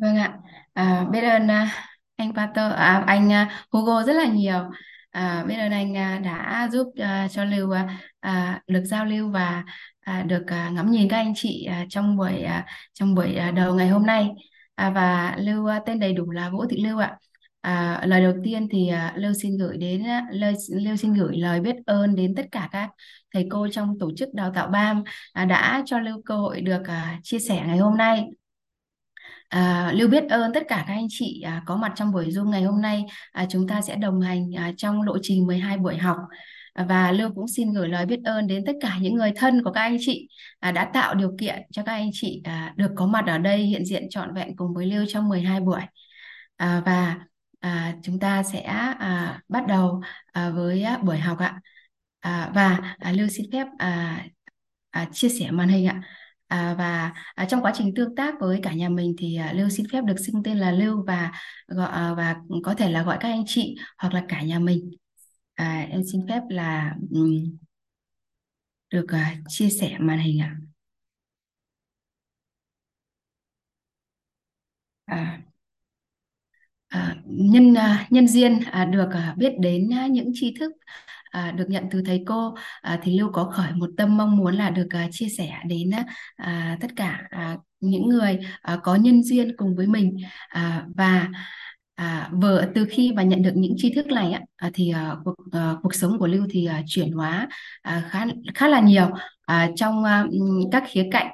Vâng ạ, à, biết ơn à, anh Pater, à, anh à, Hugo rất là nhiều. À, biết ơn anh à, đã giúp à, cho Lưu à, à, được giao lưu và à, được à, ngắm nhìn các anh chị à, trong buổi à, trong buổi à, đầu ngày hôm nay. À, và Lưu à, tên đầy đủ là Vũ Thị Lưu ạ. À, lời đầu tiên thì à, Lưu xin gửi đến à, lời Lưu xin gửi lời biết ơn đến tất cả các thầy cô trong tổ chức đào tạo BAM à, đã cho Lưu cơ hội được à, chia sẻ ngày hôm nay. À, Lưu biết ơn tất cả các anh chị à, có mặt trong buổi Zoom ngày hôm nay. À, chúng ta sẽ đồng hành à, trong lộ trình 12 buổi học. À, và Lưu cũng xin gửi lời biết ơn đến tất cả những người thân của các anh chị à, đã tạo điều kiện cho các anh chị à, được có mặt ở đây hiện diện trọn vẹn cùng với Lưu trong 12 buổi. À, và à, chúng ta sẽ à, bắt đầu à, với à, buổi học ạ. À, và à, Lưu xin phép à, à, chia sẻ màn hình ạ. À, và à, trong quá trình tương tác với cả nhà mình thì à, Lưu xin phép được xưng tên là Lưu và gọi à, và có thể là gọi các anh chị hoặc là cả nhà mình. À, em xin phép là um, được à, chia sẻ màn hình ạ. À, à, nhân à, nhân duyên à, được à, biết đến à, những tri thức à, được nhận từ thầy cô. À, thì Lưu có khởi một tâm mong muốn là được à, chia sẻ đến à, tất cả à, những người à, có nhân duyên cùng với mình. À, và à, vừa từ khi mà nhận được những tri thức này á, à, thì à, cuộc à, cuộc sống của Lưu thì à, chuyển hóa à, khá khá là nhiều. À, trong à, các khía cạnh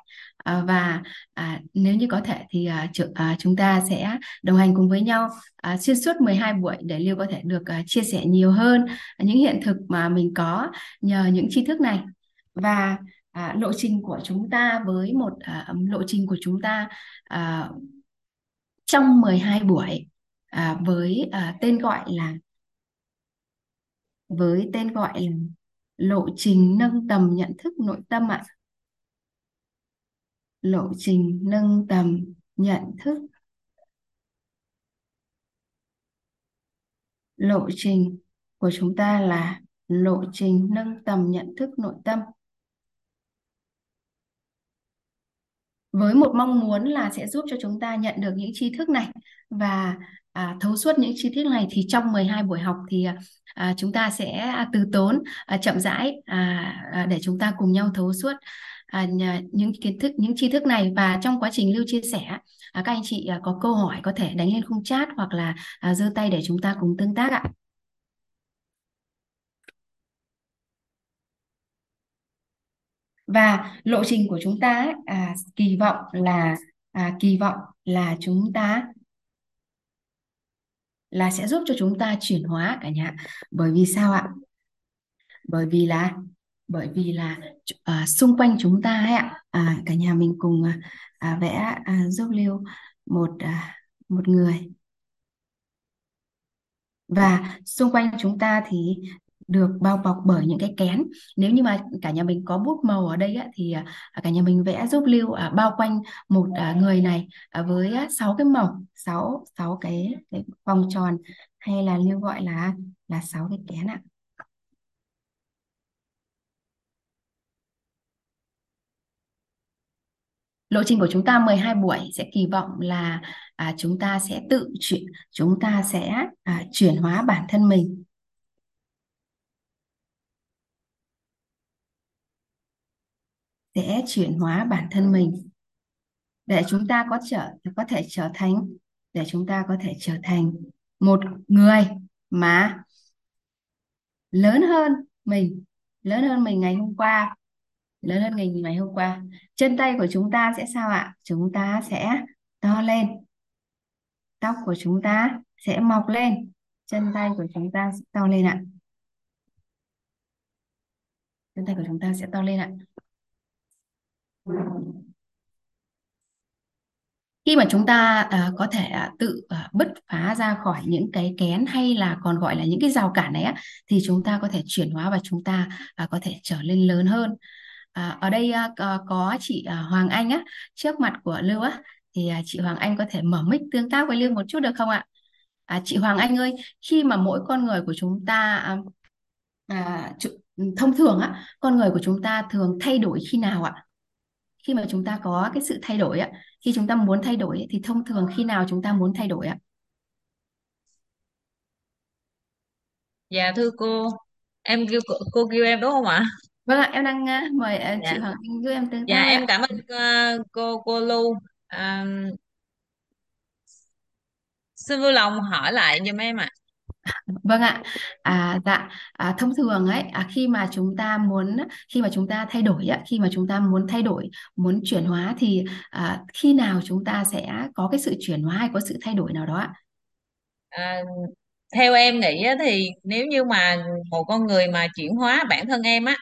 à, và à, nếu như có thể thì à, ch- à, chúng ta sẽ đồng hành cùng với nhau à, xuyên suốt 12 buổi để Lưu có thể được à, chia sẻ nhiều hơn những hiện thực mà mình có nhờ những tri thức này. Và à, lộ trình của chúng ta với một à, lộ trình của chúng ta à, trong 12 buổi à, với à, tên gọi là với tên gọi là lộ trình nâng tầm nhận thức nội tâm ạ lộ trình nâng tầm nhận thức. Lộ trình của chúng ta là lộ trình nâng tầm nhận thức nội tâm. Với một mong muốn là sẽ giúp cho chúng ta nhận được những tri thức này và à, thấu suốt những tri thức này thì trong 12 buổi học thì à, chúng ta sẽ à, từ tốn à, chậm rãi à, à, để chúng ta cùng nhau thấu suốt à, những kiến thức những tri thức này. Và trong quá trình lưu chia sẻ à, các anh chị à, có câu hỏi có thể đánh lên khung chat hoặc là à, giơ tay để chúng ta cùng tương tác ạ. Và lộ trình của chúng ta à, kỳ vọng là à, kỳ vọng là chúng ta là sẽ giúp cho chúng ta chuyển hóa cả nhà bởi vì sao ạ? Bởi vì là bởi vì là à, xung quanh chúng ta ấy ạ à, cả nhà mình cùng à, à vẽ à, giúp Lưu một à, một người. Và xung quanh chúng ta thì được bao bọc bởi những cái kén. Nếu như mà cả nhà mình có bút màu ở đây á, thì à, cả nhà mình vẽ giúp Lưu à, bao quanh một à, người này à, với sáu cái màu sáu sáu cái, cái vòng tròn hay là Lưu gọi là là sáu cái kén ạ. Lộ trình của chúng ta 12 buổi sẽ kỳ vọng là à, chúng ta sẽ tự chuyển chúng ta sẽ à, chuyển hóa bản thân mình. Sẽ chuyển hóa bản thân mình. Để chúng ta có trở có thể trở thành để chúng ta có thể trở thành một người mà lớn hơn mình lớn hơn mình ngày hôm qua lớn hơn mình ngày hôm qua chân tay của chúng ta sẽ sao ạ? Chúng ta sẽ to lên. Tóc của chúng ta sẽ mọc lên. Chân tay của chúng ta sẽ to lên ạ. Chân tay của chúng ta sẽ to lên ạ. Khi mà chúng ta uh, có thể uh, tự uh, bứt phá ra khỏi những cái kén hay là còn gọi là những cái rào cản này á thì chúng ta có thể chuyển hóa và chúng ta uh, có thể trở lên lớn hơn à, ở đây à, có, có chị à, Hoàng Anh á trước mặt của Lưu á thì à, chị Hoàng Anh có thể mở mic tương tác với Lưu một chút được không ạ? À, chị Hoàng Anh ơi khi mà mỗi con người của chúng ta à, à, thông thường á con người của chúng ta thường thay đổi khi nào ạ? Khi mà chúng ta có cái sự thay đổi á khi chúng ta muốn thay đổi thì thông thường khi nào chúng ta muốn thay đổi ạ? Dạ thưa cô, em kêu cô, cô kêu em đúng không ạ? Vâng ạ em đang uh, mời uh, chị Dạ, Hoàng Anh giúp em tương dạ tác em ạ cảm ơn ờ, cô cô Lưu. À, xin vui lòng hỏi lại giùm em ạ. Vâng ạ, à, dạ à, thông thường ấy à, khi mà chúng ta muốn khi mà chúng ta thay đổi ạ, khi mà chúng ta muốn thay đổi muốn chuyển hóa thì à, khi nào chúng ta sẽ có cái sự chuyển hóa hay có sự thay đổi nào đó ạ? À, theo em nghĩ á, thì nếu như mà một con người mà chuyển hóa bản thân em á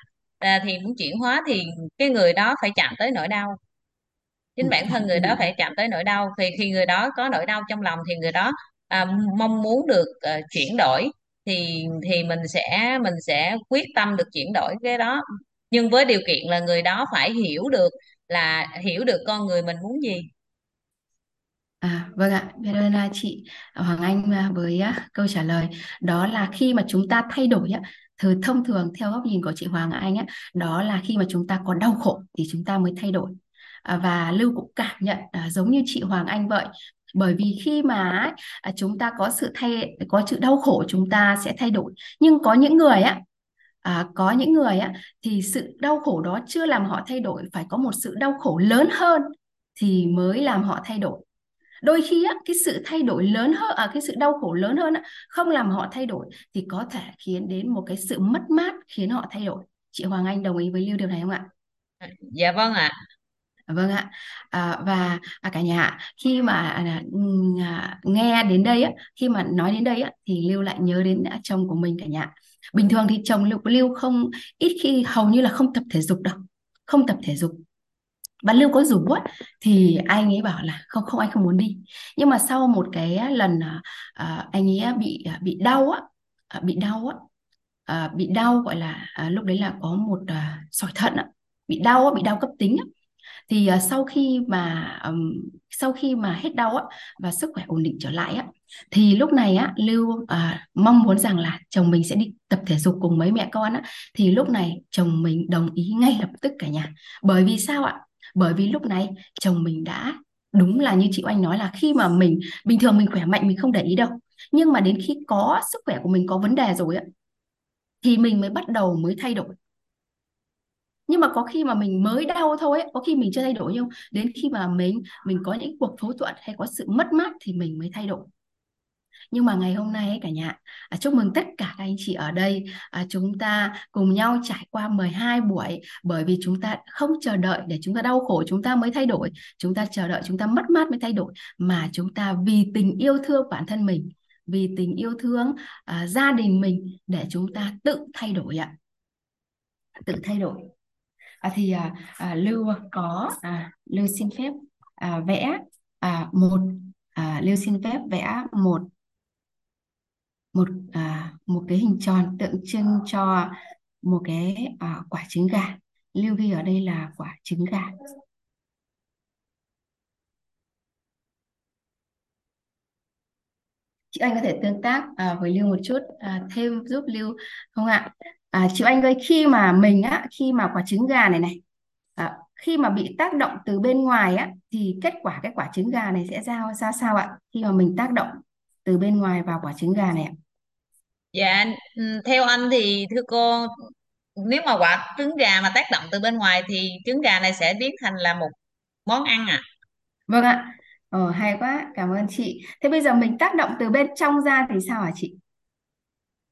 à, thì muốn chuyển hóa thì cái người đó phải chạm tới nỗi đau. Chính bản thân người đó phải chạm tới nỗi đau. Thì khi người đó có nỗi đau trong lòng thì người đó à, mong muốn được à, chuyển đổi thì thì mình sẽ mình sẽ quyết tâm được chuyển đổi cái đó. Nhưng với điều kiện là người đó phải hiểu được là hiểu được con người mình muốn gì. À, vâng ạ, biết ơn chị Hoàng Anh à, với á, câu trả lời đó là khi mà chúng ta thay đổi á, thời thông thường theo góc nhìn của chị Hoàng Anh á, đó là khi mà chúng ta có đau khổ thì chúng ta mới thay đổi. À, và Lưu cũng cảm nhận à, giống như chị Hoàng Anh vậy. Bởi vì khi mà à, chúng ta có sự thay có sự đau khổ chúng ta sẽ thay đổi. Nhưng có những người á à, có những người á thì sự đau khổ đó chưa làm họ thay đổi phải có một sự đau khổ lớn hơn thì mới làm họ thay đổi đôi khi á, cái sự thay đổi lớn hơn à, cái sự đau khổ lớn hơn á, không làm họ thay đổi thì có thể khiến đến một cái sự mất mát khiến họ thay đổi. Chị Hoàng Anh đồng ý với Lưu điều này không ạ? Dạ vâng ạ. Vâng ạ. À, và à, cả nhà ạ, khi mà à, à, nghe đến đây á khi mà nói đến đây á thì Lưu lại nhớ đến à, chồng của mình cả nhà. Bình thường thì chồng Lưu Lưu không ít khi hầu như là không tập thể dục đâu không tập thể dục bạn Lưu có rủ á thì anh ấy bảo là không không anh không muốn đi. Nhưng mà sau một cái lần à, à anh ấy bị à, bị đau á à, bị đau á à, bị đau gọi là à, lúc đấy là có một à, sỏi thận á bị đau á bị đau cấp tính á. Thì à, sau khi mà ừm, sau khi mà hết đau á và sức khỏe ổn định trở lại á thì lúc này á Lưu à, mong muốn rằng là chồng mình sẽ đi tập thể dục cùng mấy mẹ con á. Thì lúc này chồng mình đồng ý ngay lập tức cả nhà. Bởi vì sao ạ? Bởi vì lúc này chồng mình đã đúng là như chị Oanh nói là khi mà mình bình thường mình khỏe mạnh mình không để ý đâu. Nhưng mà đến khi có sức khỏe của mình có vấn đề rồi á thì mình mới bắt đầu mới thay đổi. Nhưng mà có khi mà mình mới đau thôi ấy, có khi mình chưa thay đổi nhưng đến khi mà mình mình có những cuộc phẫu thuật hay có sự mất mát thì mình mới thay đổi nhưng mà ngày hôm nay ấy cả nhà à, chúc mừng tất cả các anh chị ở đây. À, chúng ta cùng nhau trải qua 12 buổi bởi vì chúng ta không chờ đợi để chúng ta đau khổ chúng ta mới thay đổi. Chúng ta chờ đợi chúng ta mất mát mới thay đổi mà chúng ta vì tình yêu thương bản thân mình vì tình yêu thương à, gia đình mình để chúng ta tự thay đổi ạ. Tự thay đổi. À, thì à, à, Lưu có à, Lưu xin phép à, vẽ à, một à, Lưu xin phép vẽ một một à, một cái hình tròn tượng trưng cho một cái à, quả trứng gà. Lưu ghi ở đây là quả trứng gà. Chị Anh có thể tương tác à, với Lưu một chút à, thêm giúp Lưu không ạ? À, chị Anh ơi khi mà mình á khi mà quả trứng gà này này à, khi mà bị tác động từ bên ngoài á thì kết quả cái quả trứng gà này sẽ ra ra sao ạ? Khi mà mình tác động từ bên ngoài vào quả trứng gà này ạ dạ ừ, theo anh thì thưa cô nếu mà quả trứng gà mà tác động từ bên ngoài thì trứng gà này sẽ biến thành là một món ăn à? Vâng ạ. Ờ, hay quá cảm ơn chị. Thế bây giờ mình tác động từ bên trong ra thì sao hả chị?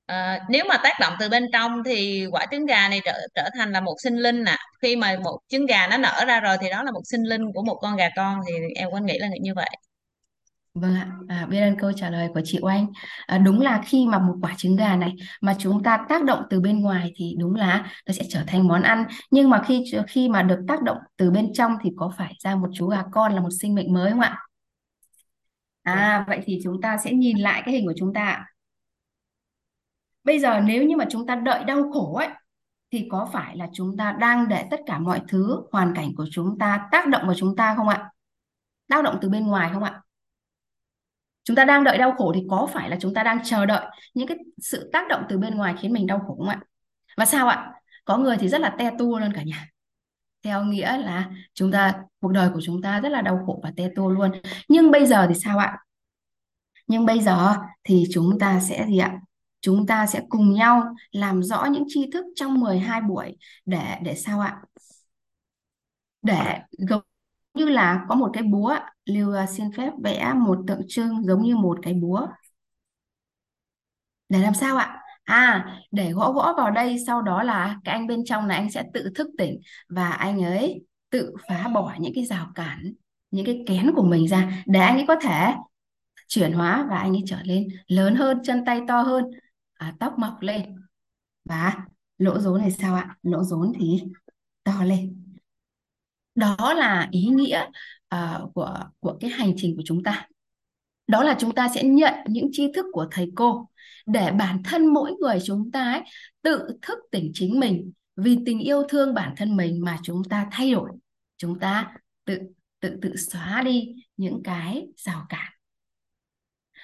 Ờ, nếu mà tác động từ bên trong thì quả trứng gà này trở trở thành là một sinh linh nè khi mà một trứng gà nó nở ra rồi thì đó là một sinh linh của một con gà con thì em vẫn nghĩ là như vậy Vâng ạ, à, biết ơn câu trả lời của chị Oanh. À, đúng là khi mà một quả trứng gà này mà chúng ta tác động từ bên ngoài thì đúng là nó sẽ trở thành món ăn. Nhưng mà khi khi mà được tác động từ bên trong thì có phải ra một chú gà con là một sinh mệnh mới không ạ? À, vậy thì chúng ta sẽ nhìn lại cái hình của chúng ta. ạ. Bây giờ nếu như mà chúng ta đợi đau khổ ấy thì có phải là chúng ta đang để tất cả mọi thứ hoàn cảnh của chúng ta tác động vào chúng ta không ạ? Tác động từ bên ngoài không ạ? Chúng ta đang đợi đau khổ thì có phải là chúng ta đang chờ đợi những cái sự tác động từ bên ngoài khiến mình đau khổ không ạ? Và sao ạ? Có người thì rất là te tua luôn cả nhà. Theo nghĩa là chúng ta, cuộc đời của chúng ta rất là đau khổ và te tua luôn. Nhưng bây giờ thì sao ạ? Nhưng bây giờ thì chúng ta sẽ gì ạ? Chúng ta sẽ cùng nhau làm rõ những tri thức trong 12 buổi để để sao ạ? Để giống như là có một cái búa Lưu à, xin phép vẽ một tượng trưng giống như một cái búa. Để làm sao ạ? À để gõ gõ vào đây sau đó là cái anh bên trong này anh sẽ tự thức tỉnh và anh ấy tự phá bỏ những cái rào cản những cái kén của mình ra để anh ấy có thể chuyển hóa và anh ấy trở lên lớn hơn chân tay to hơn à, tóc mọc lên. Và lỗ rốn này sao ạ? Lỗ rốn thì to lên. Đó là ý nghĩa Ờ, của của cái hành trình của chúng ta. Đó là chúng ta sẽ nhận những tri thức của thầy cô để bản thân mỗi người chúng ta ấy, tự thức tỉnh chính mình vì tình yêu thương bản thân mình mà chúng ta thay đổi. Chúng ta tự tự tự xóa đi những cái rào cản.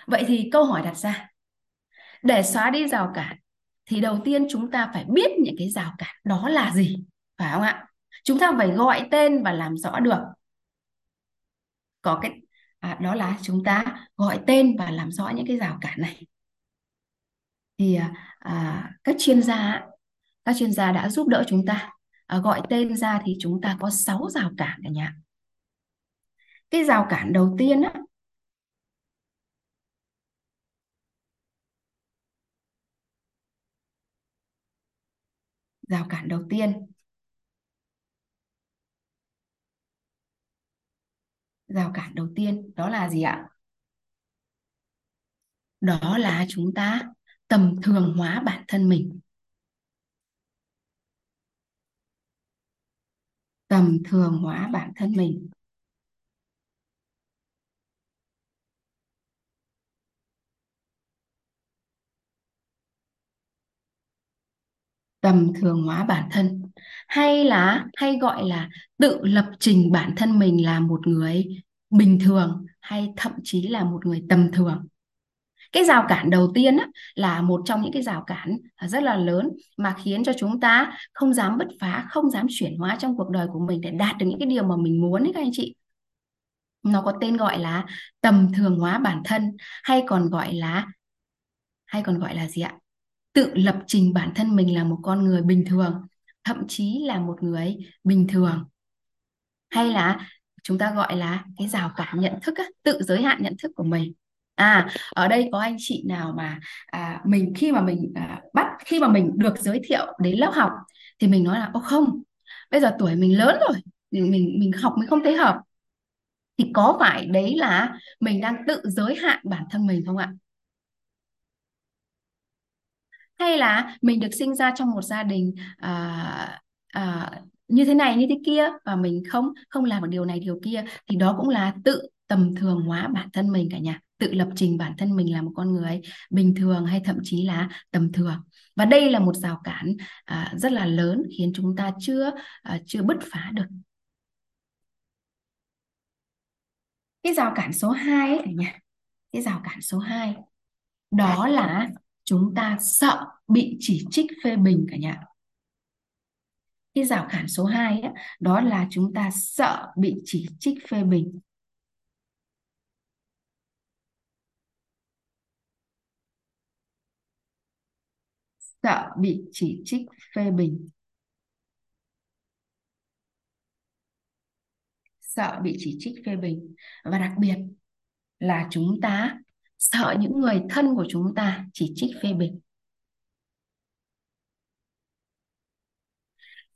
Vậy thì câu hỏi đặt ra để xóa đi rào cản thì đầu tiên chúng ta phải biết những cái rào cản đó là gì phải không ạ? Chúng ta phải gọi tên và làm rõ được có cái à, đó là chúng ta gọi tên và làm rõ những cái rào cản này. Thì à, à, các chuyên gia các chuyên gia đã giúp đỡ chúng ta. À, gọi tên ra thì chúng ta có 6 rào cản cả nhà. Cái rào cản đầu tiên á, rào cản đầu tiên rào cản đầu tiên, đó là gì ạ? Đó là chúng ta tầm thường hóa bản thân mình. Tầm thường hóa bản thân mình. Tầm thường hóa bản thân. Hay là hay gọi là tự lập trình bản thân mình là một người bình thường hay thậm chí là một người tầm thường. Cái rào cản đầu tiên á, là một trong những cái rào cản rất là lớn mà khiến cho chúng ta không dám bứt phá không dám chuyển hóa trong cuộc đời của mình để đạt được những cái điều mà mình muốn ấy các anh chị. Nó có tên gọi là tầm thường hóa bản thân hay còn gọi là hay còn gọi là gì ạ? Tự lập trình bản thân mình là một con người bình thường thậm chí là một người bình thường. Hay là chúng ta gọi là cái rào cản nhận thức á, tự giới hạn nhận thức của mình. À ở đây có anh chị nào mà à, mình khi mà mình à, bắt khi mà mình được giới thiệu đến lớp học thì mình nói là ô không bây giờ tuổi mình lớn rồi mình mình mình học mình không thấy hợp. Thì có phải đấy là mình đang tự giới hạn bản thân mình không ạ? Hay là mình được sinh ra trong một gia đình à, à, như thế này như thế kia và mình không không làm được điều này điều kia thì đó cũng là tự tầm thường hóa bản thân mình cả nhà. Tự lập trình bản thân mình là một con người bình thường hay thậm chí là tầm thường. Và đây là một rào cản à, rất là lớn khiến chúng ta chưa à, chưa bứt phá được. Cái rào cản số 2 ấy cả nhà cái rào cản số 2 đó là chúng ta sợ bị chỉ trích phê bình cả nhà. Cái rào cản số 2 ấy, đó là chúng ta sợ bị chỉ trích phê bình. Sợ bị chỉ trích phê bình. Sợ bị chỉ trích phê bình. Và đặc biệt là chúng ta sợ những người thân của chúng ta chỉ trích phê bình.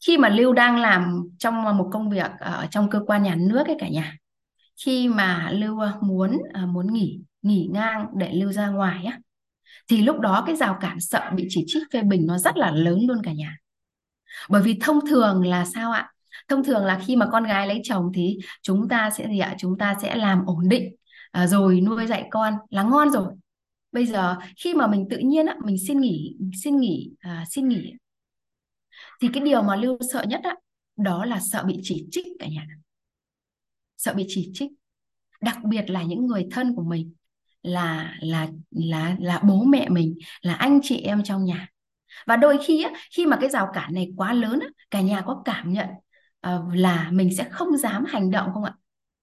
Khi mà Lưu đang làm trong một công việc ở trong cơ quan nhà nước ấy cả nhà, khi mà Lưu ờ, muốn ờ, muốn nghỉ nghỉ ngang để Lưu ra ngoài á, thì lúc đó cái rào cản sợ bị chỉ trích phê bình nó rất là lớn luôn cả nhà. Bởi vì thông thường là sao ạ? Thông thường là khi mà con gái lấy chồng thì chúng ta sẽ gì ạ? Chúng ta sẽ làm ổn định à, rồi nuôi dạy con là ngon rồi. Bây giờ khi mà mình tự nhiên á, mình xin nghỉ xin nghỉ à, xin nghỉ thì cái điều mà lưu sợ nhất á, đó là sợ bị chỉ trích cả nhà. Sợ bị chỉ trích. Đặc biệt là những người thân của mình là là là là bố mẹ mình là anh chị em trong nhà. Và đôi khi á, khi mà cái rào cản này quá lớn á, cả nhà có cảm nhận uh, là mình sẽ không dám hành động không ạ?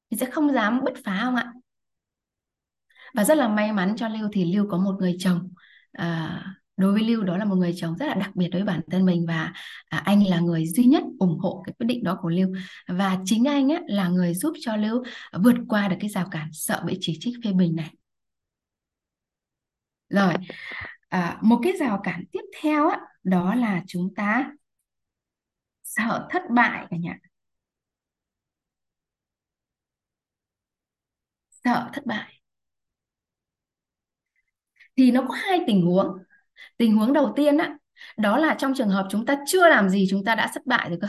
Mình sẽ không dám bứt phá không ạ? Và rất là may mắn cho Lưu thì Lưu có một người chồng. À, đối với Lưu đó là một người chồng rất là đặc biệt đối với bản thân mình và à, anh là người duy nhất ủng hộ cái quyết định đó của Lưu. Và chính anh á, là người giúp cho Lưu vượt qua được cái rào cản sợ bị chỉ trích phê bình này. Rồi à, một cái rào cản tiếp theo á, đó là chúng ta sợ thất bại cả nhà. Sợ thất bại thì nó có hai tình huống. Tình huống đầu tiên á đó là trong trường hợp chúng ta chưa làm gì chúng ta đã thất bại rồi cơ.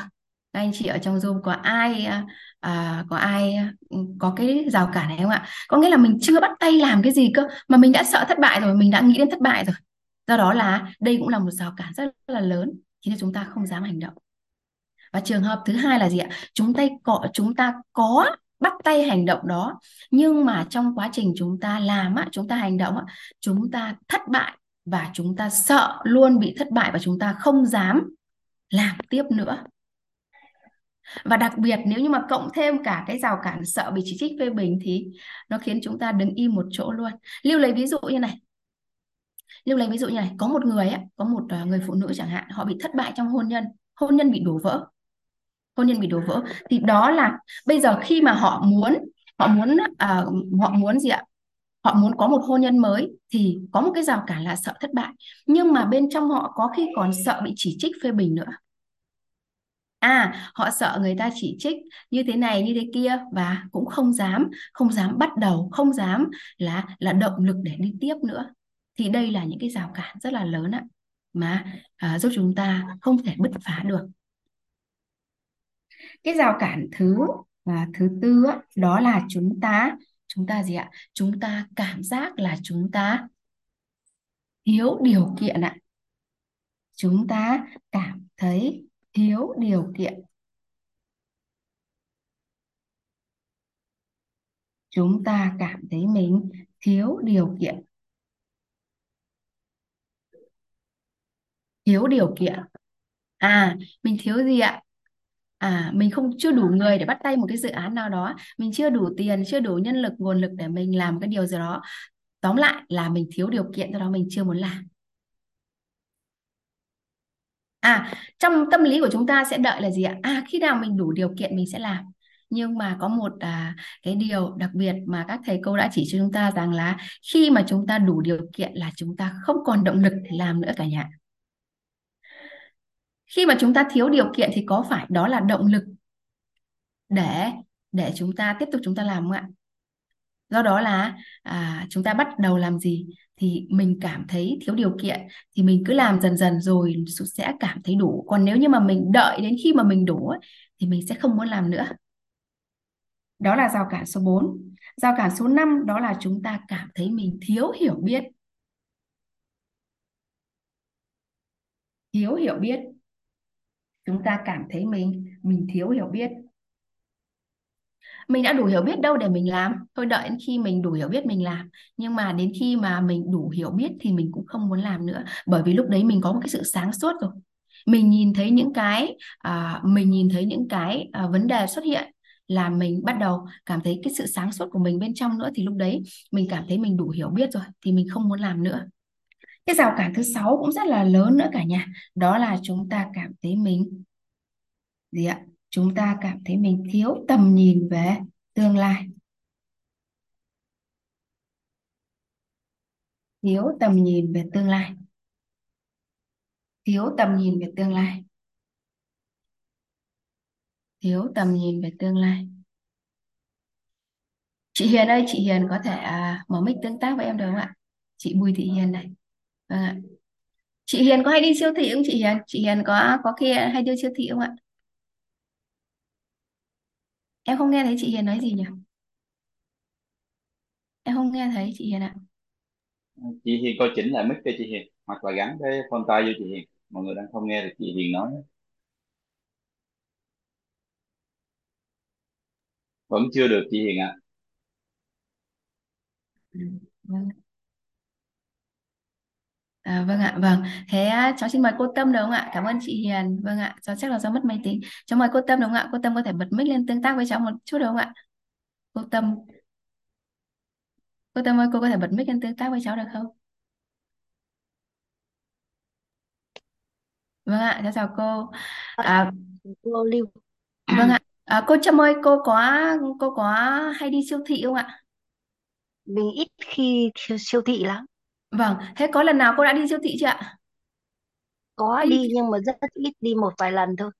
Các anh chị ở trong Zoom có ai à, à có ai à, có cái rào cản này không ạ? Có nghĩa là mình chưa bắt tay làm cái gì cơ mà mình đã sợ thất bại rồi mình đã nghĩ đến thất bại rồi. Do đó là đây cũng là một rào cản rất là lớn khiến cho chúng ta không dám hành động. Và trường hợp thứ hai là gì ạ? Chúng ta có chúng ta có bắt tay hành động đó. Nhưng mà trong quá trình chúng ta làm á, chúng ta hành động á, chúng ta thất bại và chúng ta sợ luôn bị thất bại và chúng ta không dám làm tiếp nữa. Và đặc biệt nếu như mà cộng thêm cả cái rào cản sợ bị chỉ trích phê bình thì nó khiến chúng ta đứng im một chỗ luôn. Lưu lấy ví dụ như này. Lưu lấy ví dụ như này. Có một người á, có một ờ, người phụ nữ chẳng hạn, họ bị thất bại trong hôn nhân. Hôn nhân bị đổ vỡ hôn nhân bị đổ vỡ. Thì đó là bây giờ khi mà họ muốn họ muốn à, họ muốn gì ạ? Họ muốn có một hôn nhân mới thì có một cái rào cản là sợ thất bại. Nhưng mà bên trong họ có khi còn sợ bị chỉ trích phê bình nữa. À họ sợ người ta chỉ trích như thế này như thế kia và cũng không dám không dám bắt đầu không dám là là động lực để đi tiếp nữa. Thì đây là những cái rào cản rất là lớn ạ mà à, giúp chúng ta không thể bứt phá được cái rào cản thứ và thứ tư á, đó là chúng ta chúng ta gì ạ? Chúng ta cảm giác là chúng ta thiếu điều kiện ạ. Chúng ta cảm thấy thiếu điều kiện. Chúng ta cảm thấy mình thiếu điều kiện. Thiếu điều kiện. À mình thiếu gì ạ? À mình không chưa đủ người để bắt tay một cái dự án nào đó. Mình chưa đủ tiền chưa đủ nhân lực nguồn lực để mình làm cái điều gì đó. Tóm lại là mình thiếu điều kiện do đó mình chưa muốn làm. À trong tâm lý của chúng ta sẽ đợi là gì ạ? À khi nào mình đủ điều kiện mình sẽ làm. Nhưng mà có một à, cái điều đặc biệt mà các thầy cô đã chỉ cho chúng ta rằng là khi mà chúng ta đủ điều kiện là chúng ta không còn động lực để làm nữa cả nhà khi mà chúng ta thiếu điều kiện thì có phải đó là động lực để để chúng ta tiếp tục chúng ta làm không ạ? Do đó là à, chúng ta bắt đầu làm gì thì mình cảm thấy thiếu điều kiện thì mình cứ làm dần dần rồi sẽ cảm thấy đủ. Còn nếu như mà mình đợi đến khi mà mình đủ ấy, thì mình sẽ không muốn làm nữa. Đó là rào cản số 4 rào cản số 5 đó là chúng ta cảm thấy mình thiếu hiểu biết. Thiếu hiểu biết chúng ta cảm thấy mình mình thiếu hiểu biết. Mình đã đủ hiểu biết đâu để mình làm. Thôi đợi đến khi mình đủ hiểu biết mình làm. Nhưng mà đến khi mà mình đủ hiểu biết thì mình cũng không muốn làm nữa. Bởi vì lúc đấy mình có một cái sự sáng suốt rồi. Mình nhìn thấy những cái à, mình nhìn thấy những cái à, vấn đề xuất hiện là mình bắt đầu cảm thấy cái sự sáng suốt của mình bên trong nữa. Thì lúc đấy mình cảm thấy mình đủ hiểu biết rồi. Thì mình không muốn làm nữa cái rào cản thứ sáu cũng rất là lớn nữa cả nhà. Đó là chúng ta cảm thấy mình, gì ạ? Chúng ta cảm thấy mình thiếu tầm nhìn về tương lai. Thiếu tầm nhìn về tương lai. Thiếu tầm nhìn về tương lai. Thiếu tầm nhìn về tương lai. Chị Hiền ơi, chị Hiền có thể à, mở mic tương tác với em được không ạ? Chị Bùi Thị Hiền này vâng ạ. Chị Hiền có hay đi siêu thị không chị Hiền? Chị Hiền có có kia hay đi siêu thị không ạ? Em không nghe thấy chị Hiền nói gì nhỉ? Em không nghe thấy chị Hiền ạ. Chị Hiền coi chỉnh lại mic cho chị Hiền hoặc là gắn cái phone tay vô chị Hiền. Mọi người đang không nghe được chị Hiền nói. Vẫn chưa được chị Hiền ạ. Ừ, vâng. À, vâng ạ, vâng. Thế à, cháu xin mời cô Tâm được không ạ? Cảm ơn chị Hiền. Vâng ạ, cháu chắc là do mất máy tính. Cháu mời cô Tâm được không ạ? Cô Tâm có thể bật mic lên tương tác với cháu một chút được không ạ? Cô Tâm, cô Tâm ơi, cô có thể bật mic lên tương tác với cháu được không? Vâng ạ, cháu chào cô. À, À, cô Lưu vâng ạ. À, cô Trâm ơi, cô có cô có hay đi siêu thị không ạ? mình ít khi siêu thị lắm Vâng, thế có lần nào cô đã đi siêu thị chưa ạ? có đi đi nhưng mà rất ít đi một vài lần thôi.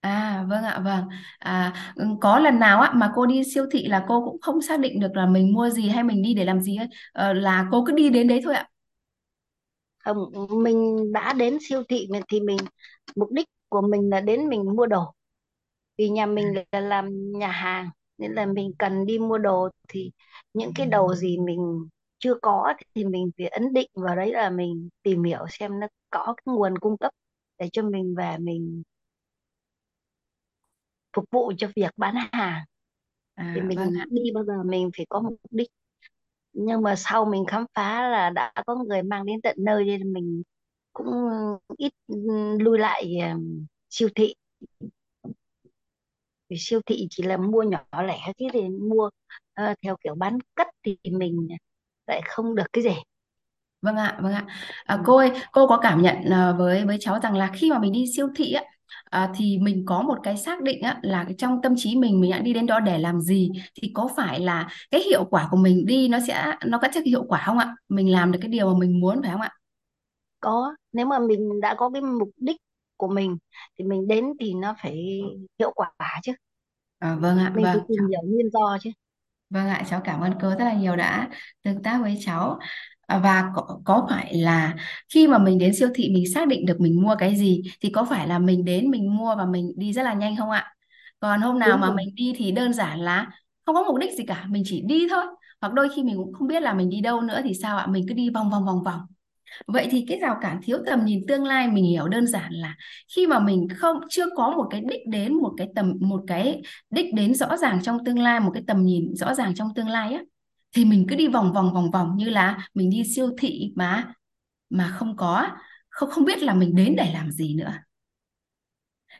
À vâng ạ vâng. À, ừ, có lần nào á mà cô đi siêu thị là cô cũng không xác định được là mình mua gì hay mình đi để làm gì ấy? Ờ, là cô cứ đi đến đấy thôi ạ. Không mình đã đến siêu thị mình thì mình mục đích của mình là đến mình mua đồ. Vì nhà mình là làm nhà hàng nên là mình cần đi mua đồ thì những cái đồ gì mình chưa có thì mình phải ấn định vào đấy là mình tìm hiểu xem nó có cái nguồn cung cấp để cho mình về mình phục vụ cho việc bán hàng. Thì à vâng mình ạ. đi bao giờ mình phải có mục đích. Nhưng mà sau mình khám phá là đã có người mang đến tận nơi nên mình cũng ít lui lại um, siêu thị. Vì siêu thị chỉ là mua nhỏ lẻ chứ thì mua ờ, theo kiểu bán cất thì mình lại không được cái gì. Vâng ạ vâng ạ. À, cô ơi cô có cảm nhận à, với với cháu rằng là khi mà mình đi siêu thị á à, thì mình có một cái xác định á là trong tâm trí mình mình đã đi đến đó để làm gì thì có phải là cái hiệu quả của mình đi nó sẽ nó có chắc hiệu quả không ạ? Mình làm được cái điều mà mình muốn phải không ạ? Có nếu mà mình đã có cái mục đích của mình thì mình đến thì nó phải hiệu quả chứ. À, vâng ạ mình phải vâng. tìm hiểu nguyên do chứ Vâng ạ, cháu cảm ơn cô rất là nhiều đã tương tác với cháu. À, Và có, có phải là khi mà mình đến siêu thị mình xác định được mình mua cái gì thì có phải là mình đến mình mua và mình đi rất là nhanh không ạ? Còn hôm nào đúng mà rồi mình đi thì đơn giản là không có mục đích gì cả, mình chỉ đi thôi. Hoặc đôi khi mình cũng không biết là mình đi đâu nữa thì sao ạ? Mình cứ đi vòng vòng vòng vòng. Vậy thì cái rào cản thiếu tầm nhìn tương lai mình hiểu đơn giản là khi mà mình không chưa có một cái đích đến một cái tầm một cái đích đến rõ ràng trong tương lai một cái tầm nhìn rõ ràng trong tương lai á thì mình cứ đi vòng vòng vòng vòng như là mình đi siêu thị mà mà không có không không biết là mình đến để làm gì nữa.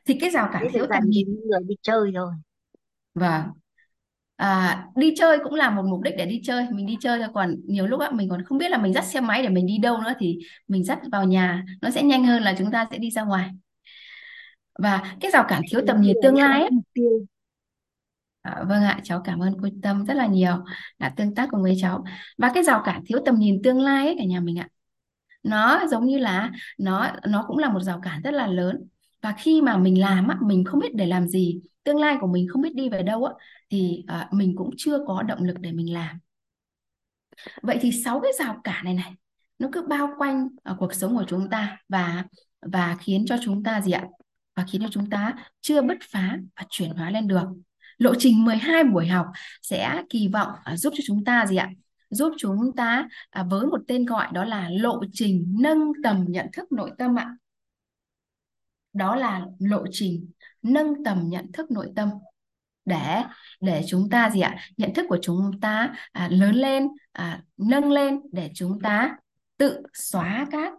Thì cái rào cản thiếu tầm nhìn người đi chơi thôi. Vâng à, đi chơi cũng là một mục đích để đi chơi. Mình đi chơi thôi. Còn nhiều lúc á mình còn không biết là mình dắt xe máy để mình đi đâu nữa thì mình dắt vào nhà. Nó sẽ nhanh hơn là chúng ta sẽ đi ra ngoài. Và cái rào cản thiếu tầm nhìn tương lai ấy À, vâng ạ, cháu cảm ơn cô Tâm rất là nhiều đã tương tác cùng với cháu. Và cái rào cản thiếu tầm nhìn tương lai ấy cả nhà mình ạ. Nó giống như là nó nó cũng là một rào cản rất là lớn. Và khi mà mình làm á, mình không biết để làm gì, tương lai của mình không biết đi về đâu á, thì à, mình cũng chưa có động lực để mình làm. Vậy thì sáu cái rào cản này này nó cứ bao quanh à, cuộc sống của chúng ta và và khiến cho chúng ta gì ạ? Và khiến cho chúng ta chưa bứt phá và chuyển hóa lên được. Lộ trình 12 buổi học sẽ kỳ vọng à, giúp cho chúng ta gì ạ? Giúp chúng ta à, với một tên gọi đó là lộ trình nâng tầm nhận thức nội tâm ạ. Đó là lộ trình nâng tầm nhận thức nội tâm. Để để chúng ta gì ạ? Nhận thức của chúng ta à, lớn lên à, nâng lên để chúng ta tự xóa các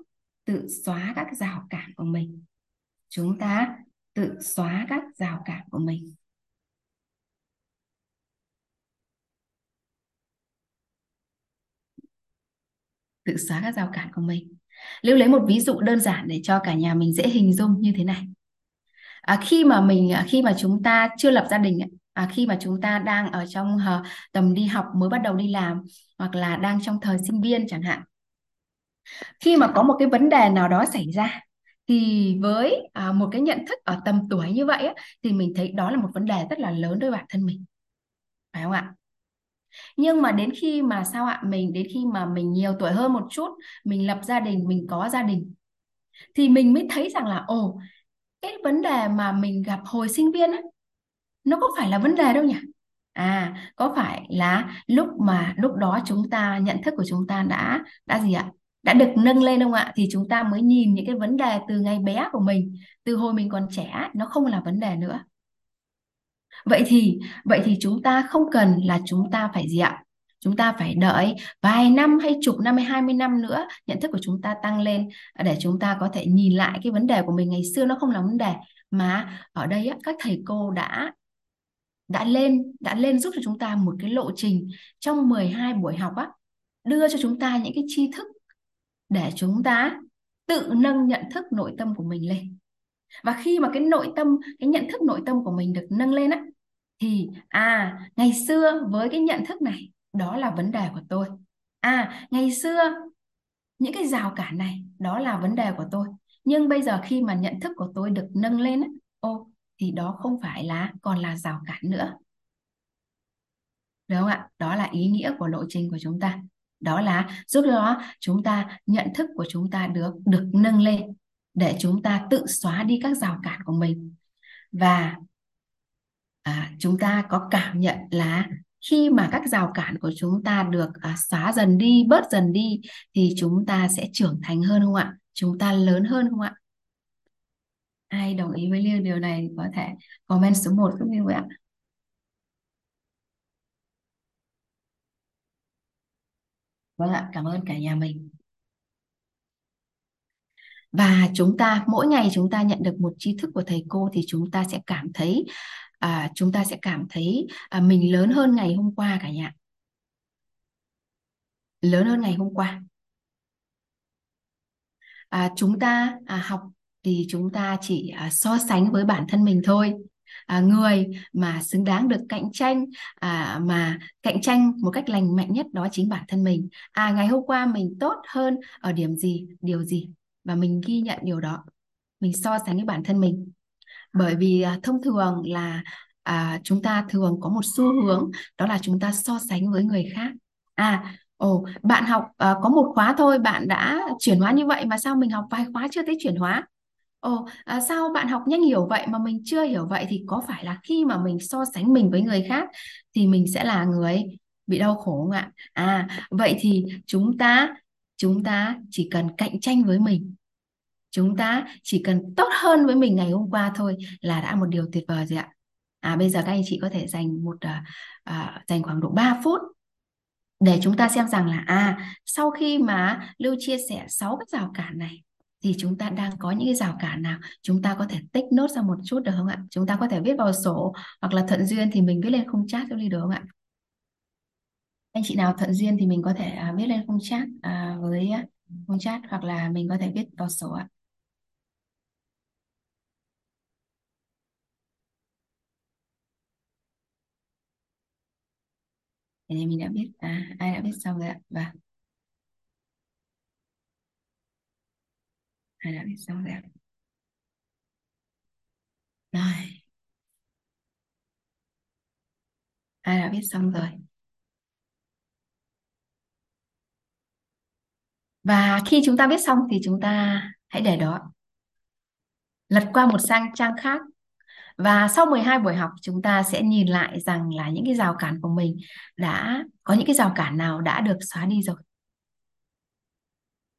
tự xóa các rào cản của mình. Chúng ta tự xóa các rào cản của mình. Tự xóa các rào cản của mình. Lưu lấy một ví dụ đơn giản để cho cả nhà mình dễ hình dung như thế này à, khi mà mình à, khi mà chúng ta chưa lập gia đình à, khi mà chúng ta đang ở trong à, tầm đi học mới bắt đầu đi làm hoặc là đang trong thời sinh viên chẳng hạn. Khi mà có một cái vấn đề nào đó xảy ra thì với à, một cái nhận thức ở tầm tuổi như vậy á, thì mình thấy đó là một vấn đề rất là lớn đối với bản thân mình. Phải không ạ? Nhưng mà đến khi mà sao ạ? Mình đến khi mà mình nhiều tuổi hơn một chút mình lập gia đình mình có gia đình thì mình mới thấy rằng là ồ cái vấn đề mà mình gặp hồi sinh viên á, nó có phải là vấn đề đâu nhỉ? À có phải là lúc mà lúc đó chúng ta nhận thức của chúng ta đã đã gì ạ? Đã được nâng lên không ạ? Thì chúng ta mới nhìn những cái vấn đề từ ngày bé của mình từ hồi mình còn trẻ nó không là vấn đề nữa. Vậy thì vậy thì chúng ta không cần là chúng ta phải gì ạ? Chúng ta phải đợi vài năm hay chục năm hay 20 năm nữa nhận thức của chúng ta tăng lên để chúng ta có thể nhìn lại cái vấn đề của mình. Ngày xưa nó không là vấn đề mà ở đây á, các thầy cô đã đã lên đã lên giúp cho chúng ta một cái lộ trình trong 12 buổi học á đưa cho chúng ta những cái tri thức để chúng ta tự nâng nhận thức nội tâm của mình lên. Và khi mà cái nội tâm cái nhận thức nội tâm của mình được nâng lên á thì à ngày xưa với cái nhận thức này đó là vấn đề của tôi. À ngày xưa những cái rào cản này đó là vấn đề của tôi. Nhưng bây giờ khi mà nhận thức của tôi được nâng lên ô thì đó không phải là còn là rào cản nữa. Đúng không ạ? Đó là ý nghĩa của lộ trình của chúng ta. Đó là giúp đó chúng ta nhận thức của chúng ta được được nâng lên để chúng ta tự xóa đi các rào cản của mình. Và à, chúng ta có cảm nhận là khi mà các rào cản của chúng ta được à, xóa dần đi bớt dần đi thì chúng ta sẽ trưởng thành hơn không ạ? Chúng ta lớn hơn không ạ? Ai đồng ý với Lưu điều này có thể comment số 1 giúp như vậy ạ? Vâng ạ cảm ơn cả nhà mình. Và chúng ta mỗi ngày chúng ta nhận được một tri thức của thầy cô thì chúng ta sẽ cảm thấy à, chúng ta sẽ cảm thấy à, mình lớn hơn ngày hôm qua cả nhà. Lớn hơn ngày hôm qua. À, chúng ta à, học thì chúng ta chỉ à, so sánh với bản thân mình thôi. À, người mà xứng đáng được cạnh tranh à, mà cạnh tranh một cách lành mạnh nhất đó chính bản thân mình. À ngày hôm qua mình tốt hơn ở điểm gì điều gì? Và mình ghi nhận điều đó. Mình so sánh với bản thân mình bởi vì à, thông thường là à, chúng ta thường có một xu hướng đó là chúng ta so sánh với người khác. À ồ bạn học à, có một khóa thôi bạn đã chuyển hóa như vậy mà sao mình học vài khóa chưa thấy chuyển hóa? Ồ à, sao bạn học nhanh hiểu vậy mà mình chưa hiểu vậy thì có phải là khi mà mình so sánh mình với người khác thì mình sẽ là người bị đau khổ không ạ? À vậy thì chúng ta chúng ta chỉ cần cạnh tranh với mình chúng ta chỉ cần tốt hơn với mình ngày hôm qua thôi là đã một điều tuyệt vời rồi ạ. À bây giờ các anh chị có thể dành một à, à, dành khoảng độ 3 phút để chúng ta xem rằng là à sau khi mà Lưu chia sẻ 6 cái rào cản này thì chúng ta đang có những cái rào cản nào? Chúng ta có thể tích nốt ra một chút được không ạ? Chúng ta có thể viết vào sổ hoặc là thuận duyên thì mình viết lên không chat cho Ly được không ạ? Anh chị nào thuận duyên thì mình có thể à, viết lên không chat à, với à, không chat hoặc là mình có thể viết vào sổ ạ. Thế thì mình đã biết à ai đã biết xong rồi ạ? Và ai đã biết xong rồi ạ? Rồi. Ai đã biết xong rồi? Và khi chúng ta biết xong thì chúng ta hãy để đó lật qua một sang trang khác và sau 12 buổi học chúng ta sẽ nhìn lại rằng là những cái rào cản của mình đã có những cái rào cản nào đã được xóa đi rồi.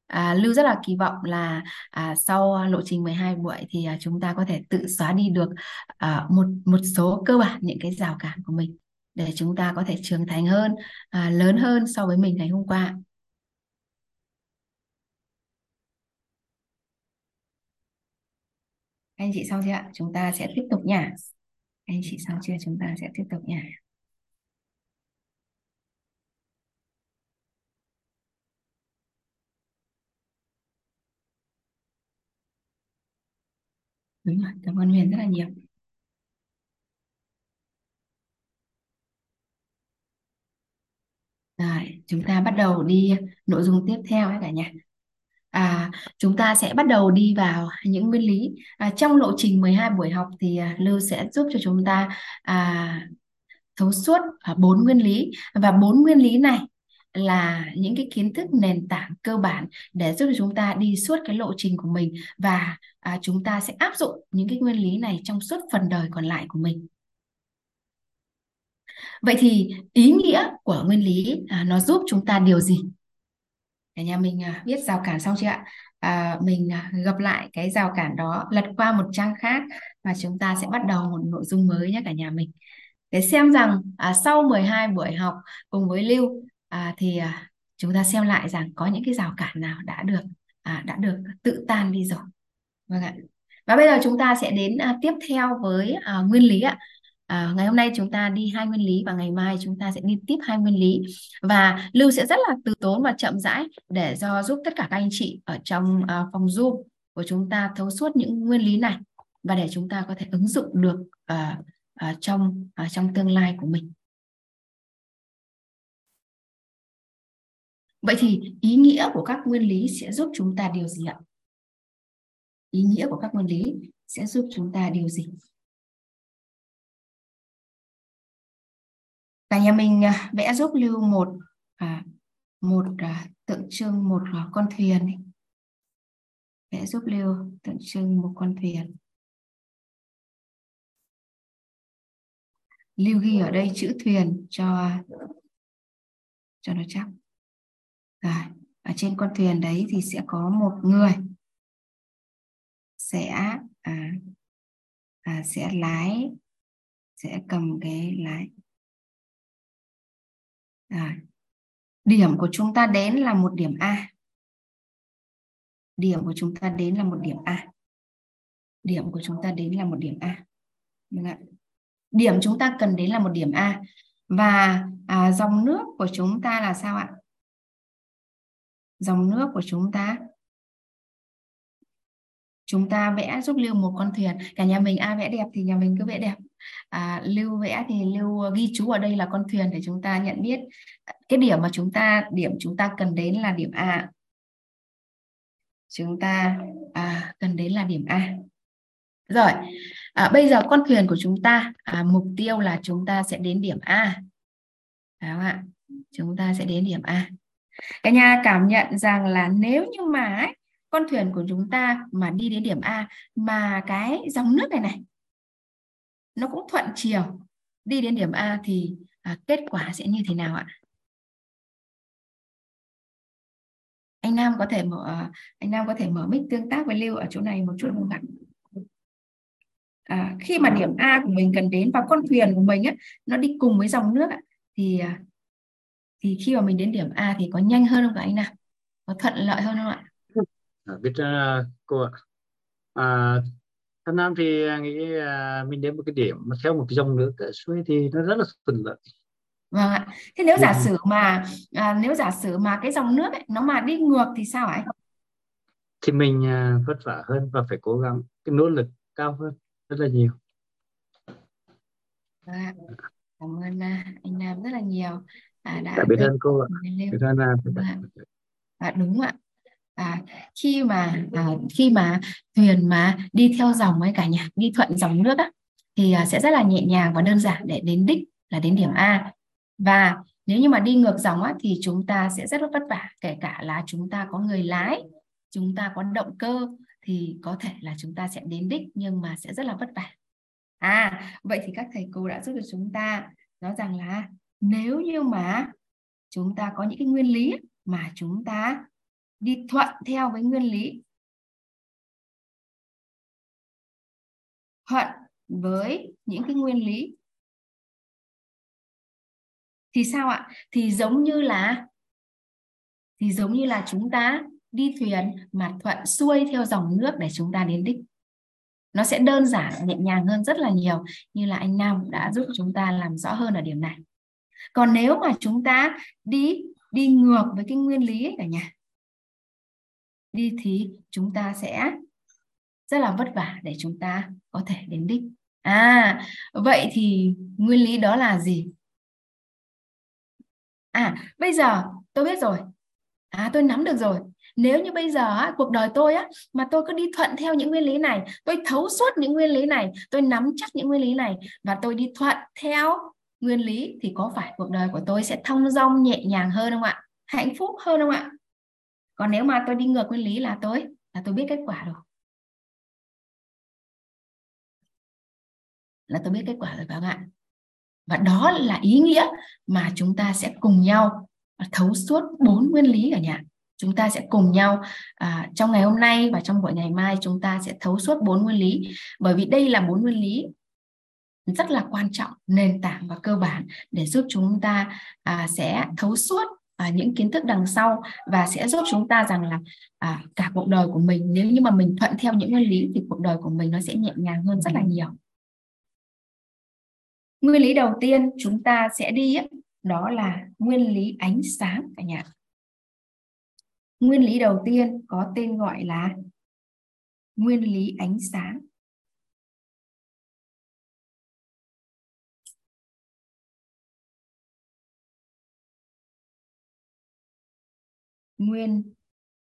À, Lưu rất là kỳ vọng là à, sau lộ trình 12 buổi thì à, chúng ta có thể tự xóa đi được à, một một số cơ bản những cái rào cản của mình để chúng ta có thể trưởng thành hơn, à, lớn hơn so với mình ngày hôm qua. Anh chị xong chưa ạ? Chúng ta sẽ tiếp tục nha. Anh chị xong chưa? Chúng ta sẽ tiếp tục nha. Đúng rồi, cảm ơn Huyền rất là nhiều. Rồi, chúng ta bắt đầu đi nội dung tiếp theo ấy cả nhà. À, chúng ta sẽ bắt đầu đi vào những nguyên lý. À, trong lộ trình 12 buổi học thì à, Lưu sẽ giúp cho chúng ta à, thấu suốt à, bốn nguyên lý và bốn nguyên lý này là những cái kiến thức nền tảng cơ bản để giúp cho chúng ta đi suốt cái lộ trình của mình và à, chúng ta sẽ áp dụng những cái nguyên lý này trong suốt phần đời còn lại của mình. Vậy thì ý nghĩa của nguyên lý à, nó giúp chúng ta điều gì? Cả nhà mình à, biết rào cản xong chưa ạ? À, mình à, gặp lại cái rào cản đó, lật qua một trang khác và chúng ta sẽ bắt đầu một nội dung mới nhé cả nhà mình. Để xem rằng à, sau 12 buổi học cùng với Lưu à, thì à, chúng ta xem lại rằng có những cái rào cản nào đã được à, đã được tự tan đi rồi vâng ạ và bây giờ chúng ta sẽ đến à, tiếp theo với à, nguyên lý ạ À, ngày hôm nay chúng ta đi hai nguyên lý và ngày mai chúng ta sẽ đi tiếp hai nguyên lý và Lưu sẽ rất là từ tốn và chậm rãi để do giúp tất cả các anh chị ở trong uh, phòng Zoom của chúng ta thấu suốt những nguyên lý này và để chúng ta có thể ứng dụng được uh, uh, trong uh, trong tương lai của mình. Vậy thì ý nghĩa của các nguyên lý sẽ giúp chúng ta điều gì ạ? Ý nghĩa của các nguyên lý sẽ giúp chúng ta điều gì? Cả nhà mình à, vẽ giúp lưu một à, một à, tượng trưng một à, con thuyền vẽ giúp lưu tượng trưng một con thuyền. Lưu ghi ở đây chữ thuyền cho cho nó chắc. Rồi ở trên con thuyền đấy thì sẽ có một người sẽ à, à, sẽ lái sẽ cầm cái lái. Điểm của chúng ta đến là một điểm A. Điểm của chúng ta đến là một điểm A. Điểm của chúng ta đến là một điểm A. Đúng ạ. Điểm chúng ta cần đến là một điểm A. Và à, dòng nước của chúng ta là sao ạ? Dòng nước của chúng ta chúng ta vẽ giúp lưu một con thuyền. Cả nhà mình ai vẽ đẹp thì nhà mình cứ vẽ đẹp. À, lưu vẽ thì lưu ghi chú ở đây là con thuyền để chúng ta nhận biết. Cái điểm mà chúng ta điểm chúng ta cần đến là điểm A. Chúng ta à, cần đến là điểm A. Rồi à, bây giờ con thuyền của chúng ta à, mục tiêu là chúng ta sẽ đến điểm A. Đúng không ạ? Chúng ta sẽ đến điểm A. Cả nhà cảm nhận rằng là nếu như mà ấy, con thuyền của chúng ta mà đi đến điểm A mà cái dòng nước này này nó cũng thuận chiều đi đến điểm A thì à, kết quả sẽ như thế nào ạ? Anh Nam có thể mở à, anh Nam có thể mở mic tương tác với Lưu ở chỗ này một chút không ạ? À, khi mà điểm A của mình cần đến và con thuyền của mình á, nó đi cùng với dòng nước thì à, thì khi mà mình đến điểm A thì có nhanh hơn không cả anh Nam? Có thuận lợi hơn không ạ? À, biết uh, cô ạ. À, Thanh Nam thì nghĩ uh, mình đến một cái điểm mà theo một cái dòng nước ở suối thì nó rất là thuận lợi. Vâng ạ. Thế nếu giả sử mà à, nếu giả sử mà cái dòng nước ấy, nó mà đi ngược thì sao ạ? Thì mình uh, vất vả hơn và phải cố gắng cái nỗ lực cao hơn rất là nhiều. Ạ. Cảm ơn uh, anh Nam rất là nhiều à, đã Đã biết ơn cô ạ. Biết ơn. À, đúng ạ. À, khi mà à, khi mà thuyền mà đi theo dòng ấy cả nhà đi thuận dòng nước á thì à, sẽ rất là nhẹ nhàng và đơn giản để đến đích là đến điểm A. Và nếu như mà đi ngược dòng á thì chúng ta sẽ rất là vất vả kể cả là chúng ta có người lái chúng ta có động cơ thì có thể là chúng ta sẽ đến đích nhưng mà sẽ rất là vất vả. À vậy thì các thầy cô đã giúp được chúng ta nói rằng là nếu như mà chúng ta có những cái nguyên lý mà chúng ta đi thuận theo với nguyên lý. Thuận với những cái nguyên lý. Thì sao ạ? Thì giống như là, thì giống như là chúng ta đi thuyền mà thuận xuôi theo dòng nước để chúng ta đến đích. Nó sẽ đơn giản, nhẹ nhàng hơn rất là nhiều, như là anh Nam đã giúp chúng ta làm rõ hơn ở điểm này. Còn nếu mà chúng ta đi đi ngược với cái nguyên lý ấy cả nhà đi thì chúng ta sẽ rất là vất vả để chúng ta có thể đến đích. À vậy thì nguyên lý đó là gì? À bây giờ tôi biết rồi. À tôi nắm được rồi. Nếu như bây giờ á, cuộc đời tôi á mà tôi cứ đi thuận theo những nguyên lý này tôi thấu suốt những nguyên lý này tôi nắm chắc những nguyên lý này và tôi đi thuận theo nguyên lý thì có phải cuộc đời của tôi sẽ thông dong nhẹ nhàng hơn không ạ? Hạnh phúc hơn không ạ? Còn nếu mà tôi đi ngược nguyên lý là tôi là tôi biết kết quả rồi. Là tôi biết kết quả rồi vâng các bạn và đó là ý nghĩa mà chúng ta sẽ cùng nhau à, thấu suốt bốn nguyên lý cả nhà. Chúng ta sẽ cùng nhau à, trong ngày hôm nay và trong buổi ngày mai chúng ta sẽ thấu suốt bốn nguyên lý. Bởi vì đây là bốn nguyên lý rất là quan trọng nền tảng và cơ bản để giúp chúng ta à, sẽ thấu suốt à, những kiến thức đằng sau và sẽ giúp chúng ta rằng là à, cả cuộc đời của mình nếu như mà mình thuận theo những nguyên lý thì cuộc đời của mình nó sẽ nhẹ nhàng hơn rất là nhiều. Nguyên lý đầu tiên chúng ta sẽ đi ấy, đó là nguyên lý ánh sáng cả nhà. Nguyên lý đầu tiên có tên gọi là nguyên lý ánh sáng. Nguyên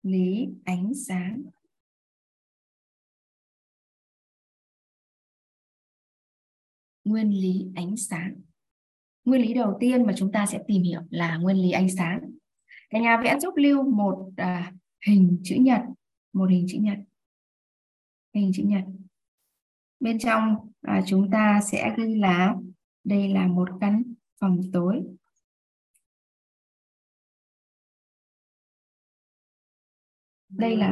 lý ánh sáng. Nguyên lý ánh sáng. Nguyên lý đầu tiên mà chúng ta sẽ tìm hiểu là nguyên lý ánh sáng. Cả nhà vẽ giúp lưu một à, hình chữ nhật một hình chữ nhật. Hình chữ nhật. Bên trong à, chúng ta sẽ ghi là đây là một căn phòng tối. Đây là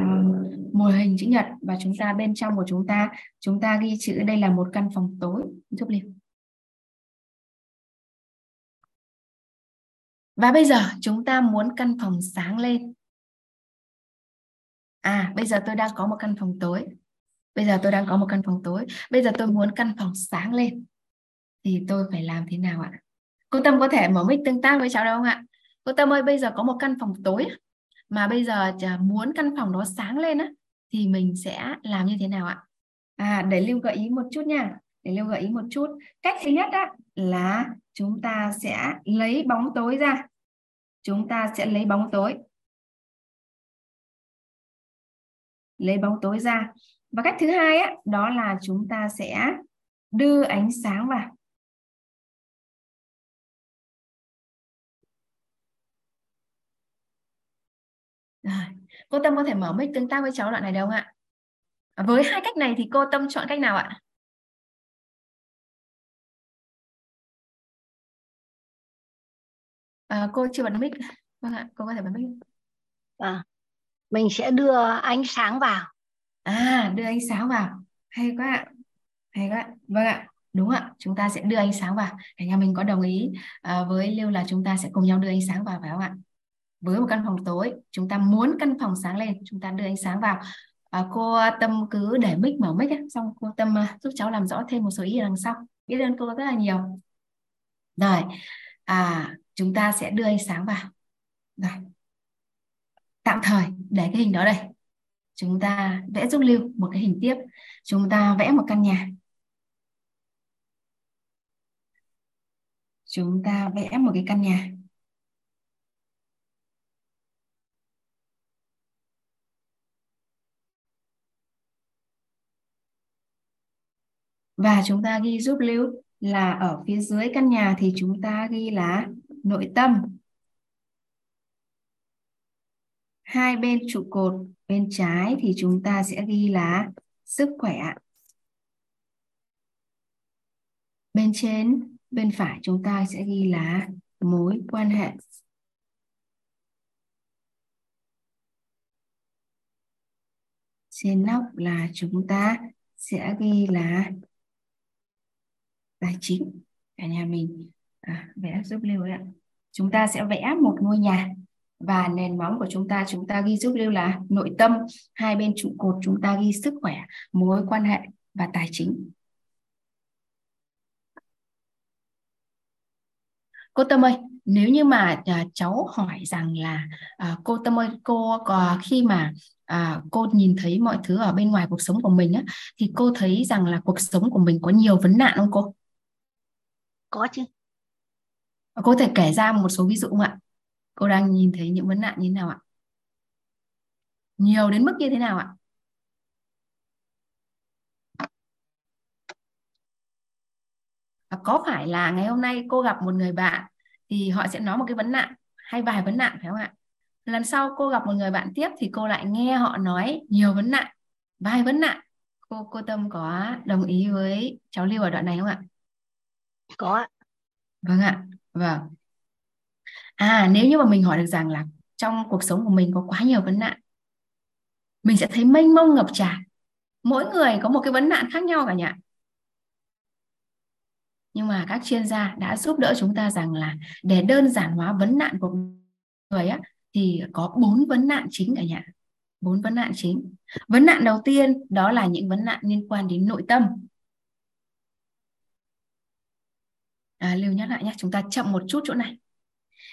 một hình chữ nhật và chúng ta bên trong của chúng ta chúng ta ghi chữ đây là một căn phòng tối. Giúp liều và bây giờ chúng ta muốn căn phòng sáng lên. À bây giờ tôi đang có một căn phòng tối. Bây giờ tôi đang có một căn phòng tối. Bây giờ tôi muốn căn phòng sáng lên. Thì tôi phải làm thế nào ạ? Cô tâm có thể mở mic tương tác với cháu đâu không ạ? Cô tâm ơi bây giờ có một căn phòng tối mà bây giờ muốn căn phòng đó sáng lên á, thì mình sẽ làm như thế nào ạ? À để lưu gợi ý một chút nha. Để lưu gợi ý một chút. Cách thứ nhất á, là chúng ta sẽ lấy bóng tối ra. Chúng ta sẽ lấy bóng tối. Lấy bóng tối ra. Và cách thứ hai á, đó là chúng ta sẽ đưa ánh sáng vào. Rồi. Cô Tâm có thể mở mic tương tác với cháu đoạn này được không ạ? Với hai cách này thì cô Tâm chọn cách nào ạ? À, cô chưa bật mic. Vâng ạ, cô có thể bật mic. À, mình sẽ đưa ánh sáng vào. À, đưa ánh sáng vào. Hay quá ạ. Hay quá. Vâng ạ. Đúng ạ, chúng ta sẽ đưa ánh sáng vào. Cả nhà mình có đồng ý à, với Lưu là chúng ta sẽ cùng nhau đưa ánh sáng vào phải không ạ? Với một căn phòng tối chúng ta muốn căn phòng sáng lên chúng ta đưa ánh sáng vào. À, cô Tâm cứ để mic mở mic ấy, xong cô Tâm uh, giúp cháu làm rõ thêm một số ý đằng sau. Biết ơn cô rất là nhiều. Rồi à, chúng ta sẽ đưa ánh sáng vào. Rồi. Tạm thời để cái hình đó đây. Chúng ta vẽ giúp lưu một cái hình tiếp. Chúng ta vẽ một căn nhà. Chúng ta vẽ một cái căn nhà. Và chúng ta ghi giúp lưu là ở phía dưới căn nhà thì chúng ta ghi là nội tâm. Hai bên trụ cột, bên trái thì chúng ta sẽ ghi là sức khỏe bên trên, bên phải chúng ta sẽ ghi là mối quan hệ. Trên nóc là chúng ta sẽ ghi là tài chính cả nhà mình à, vẽ giúp lưu ạ. Chúng ta sẽ vẽ một ngôi nhà và nền móng của chúng ta chúng ta ghi giúp lưu là nội tâm. Hai bên trụ cột chúng ta ghi sức khỏe mối quan hệ và tài chính. Cô Tâm ơi nếu như mà à, cháu hỏi rằng là à, cô Tâm ơi cô có khi mà à, cô nhìn thấy mọi thứ ở bên ngoài cuộc sống của mình á thì cô thấy rằng là cuộc sống của mình có nhiều vấn nạn không cô? Có chứ. Cô có thể kể ra một số ví dụ không ạ? Cô đang nhìn thấy những vấn nạn như thế nào ạ? Nhiều đến mức như thế nào ạ? Và có phải là ngày hôm nay cô gặp một người bạn thì họ sẽ nói một cái vấn nạn hay vài vấn nạn phải không ạ? Lần sau cô gặp một người bạn tiếp thì cô lại nghe họ nói nhiều vấn nạn, vài vấn nạn. Cô cô Tâm có đồng ý với cháu Lưu ở đoạn này không ạ? Có. Vâng ạ. Vâng. À nếu như mà mình hỏi được rằng là trong cuộc sống của mình có quá nhiều vấn nạn, mình sẽ thấy mênh mông ngập tràn mỗi người có một cái vấn nạn khác nhau cả nhà nhưng mà các chuyên gia đã giúp đỡ chúng ta rằng là để đơn giản hóa vấn nạn của người á, thì có bốn vấn nạn chính cả nhà bốn vấn nạn chính vấn nạn đầu tiên đó là những vấn nạn liên quan đến nội tâm à, lưu nhắc lại nhé chúng ta chậm một chút chỗ này.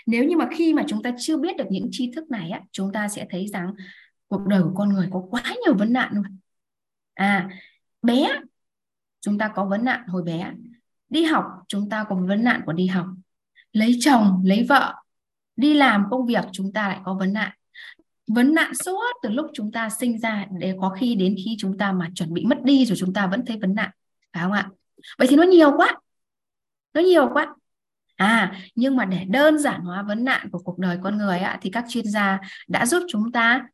Nếu như mà khi mà chúng ta chưa biết được những tri thức này á chúng ta sẽ thấy rằng cuộc đời của con người có quá nhiều vấn nạn luôn. À bé chúng ta có vấn nạn hồi bé. Đi học chúng ta có vấn nạn của đi học. Lấy chồng lấy vợ đi làm công việc chúng ta lại có vấn nạn. Vấn nạn suốt từ lúc chúng ta sinh ra để có khi đến khi chúng ta mà chuẩn bị mất đi rồi chúng ta vẫn thấy vấn nạn phải không ạ? Vậy thì nó nhiều quá nó nhiều quá. À nhưng mà để đơn giản hóa vấn nạn của cuộc đời con người ạ thì các chuyên gia đã giúp chúng ta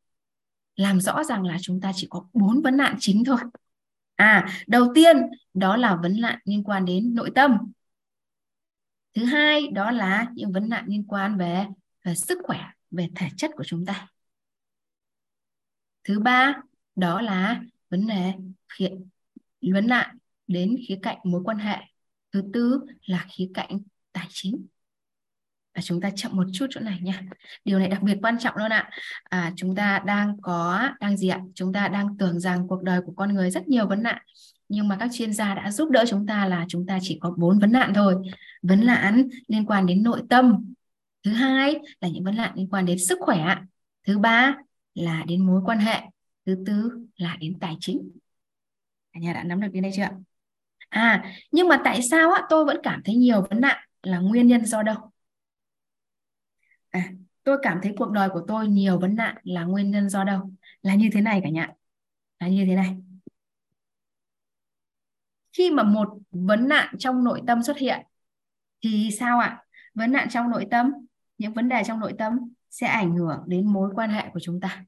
làm rõ rằng là chúng ta chỉ có bốn vấn nạn chính thôi. À đầu tiên đó là vấn nạn liên quan đến nội tâm. Thứ hai đó là những vấn nạn liên quan về về sức khỏe về thể chất của chúng ta. Thứ ba đó là vấn đề khía, vấn nạn đến khía cạnh mối quan hệ thứ tư là khía cạnh tài chính. Và chúng ta chậm một chút chỗ này nha. Điều này đặc biệt quan trọng luôn ạ. À, chúng ta đang có đang gì ạ? Chúng ta đang tưởng rằng cuộc đời của con người rất nhiều vấn nạn. Nhưng mà các chuyên gia đã giúp đỡ chúng ta là chúng ta chỉ có bốn vấn nạn thôi. Vấn nạn liên quan đến nội tâm. Thứ hai là những vấn nạn liên quan đến sức khỏe thứ ba là đến mối quan hệ. Thứ tư là đến tài chính. Cả nhà đã nắm được đến đây chưa à nhưng mà tại sao á, tôi vẫn cảm thấy nhiều vấn nạn là nguyên nhân do đâu? À tôi cảm thấy cuộc đời của tôi nhiều vấn nạn là nguyên nhân do đâu? Là như thế này cả nhà. Là như thế này. Khi mà một vấn nạn trong nội tâm xuất hiện thì sao ạ? Vấn nạn trong nội tâm những vấn đề trong nội tâm sẽ ảnh hưởng đến mối quan hệ của chúng ta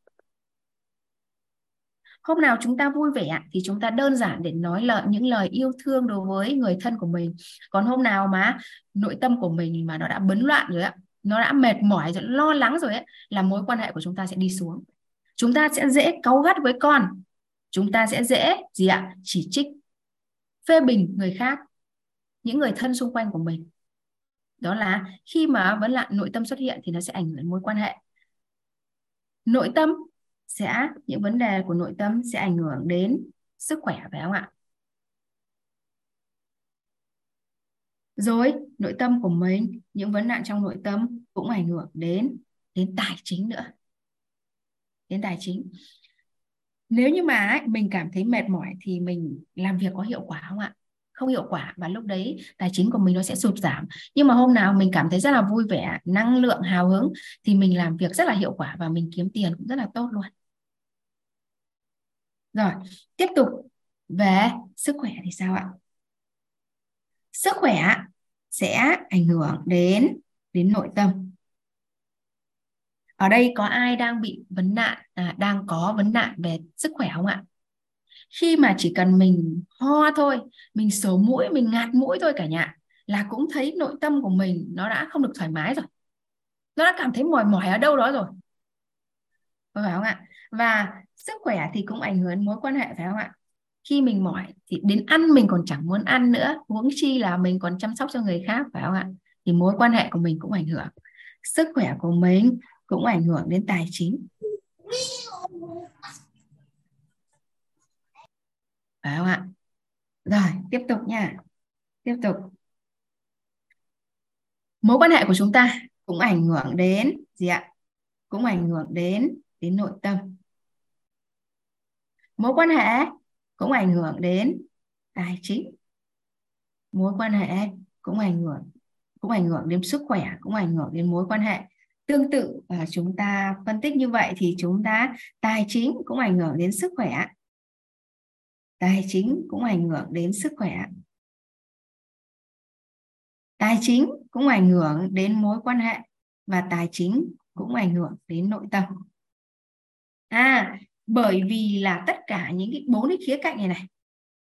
hôm nào chúng ta vui vẻ thì chúng ta đơn giản để nói lời, những lời yêu thương đối với người thân của mình. Còn hôm nào mà nội tâm của mình mà nó đã bấn loạn rồi ạ, nó đã mệt mỏi rồi, lo lắng rồi ấy, là mối quan hệ của chúng ta sẽ đi xuống. Chúng ta sẽ dễ cáu gắt với con. Chúng ta sẽ dễ gì ạ, chỉ trích, phê bình người khác, những người thân xung quanh của mình. Đó là khi mà vấn nạn nội tâm xuất hiện thì nó sẽ ảnh hưởng đến mối quan hệ. Nội tâm sẽ những vấn đề của nội tâm, sẽ ảnh hưởng đến sức khỏe phải không ạ? Rồi, nội tâm của mình, những vấn nạn trong nội tâm cũng ảnh hưởng đến đến tài chính nữa. Đến tài chính. Nếu như mà mình cảm thấy mệt mỏi thì mình làm việc có hiệu quả không ạ? Không hiệu quả và lúc đấy tài chính của mình nó sẽ sụt giảm. Nhưng mà hôm nào mình cảm thấy rất là vui vẻ năng lượng hào hứng thì mình làm việc rất là hiệu quả và mình kiếm tiền cũng rất là tốt luôn. Rồi tiếp tục về sức khỏe thì sao ạ? Sức khỏe sẽ ảnh hưởng đến đến nội tâm. Ở đây có ai đang bị vấn nạn à, đang có vấn nạn về sức khỏe không ạ? Khi mà chỉ cần mình ho thôi, mình sổ mũi, mình ngạt mũi thôi cả nhà, là cũng thấy nội tâm của mình nó đã không được thoải mái rồi. Nó đã cảm thấy mỏi mỏi ở đâu đó rồi. Phải không ạ? Và sức khỏe thì cũng ảnh hưởng mối quan hệ, phải không ạ? Khi mình mỏi thì đến ăn mình còn chẳng muốn ăn nữa, huống chi là mình còn chăm sóc cho người khác, phải không ạ? Thì mối quan hệ của mình cũng ảnh hưởng. Sức khỏe của mình cũng ảnh hưởng đến tài chính phải không ạ? Rồi, tiếp tục nha. Tiếp tục. Mối quan hệ của chúng ta cũng ảnh hưởng đến gì ạ? Cũng ảnh hưởng đến đến nội tâm. Mối quan hệ cũng ảnh hưởng đến tài chính. Mối quan hệ cũng ảnh hưởng, cũng ảnh hưởng đến sức khỏe, cũng ảnh hưởng đến mối quan hệ. Tương tự và chúng ta phân tích như vậy thì chúng ta, tài chính cũng ảnh hưởng đến sức khỏe tài chính cũng ảnh hưởng đến sức khỏe. Tài chính cũng ảnh hưởng đến mối quan hệ và tài chính cũng ảnh hưởng đến nội tâm. À bởi vì là tất cả những cái bốn cái khía cạnh này này,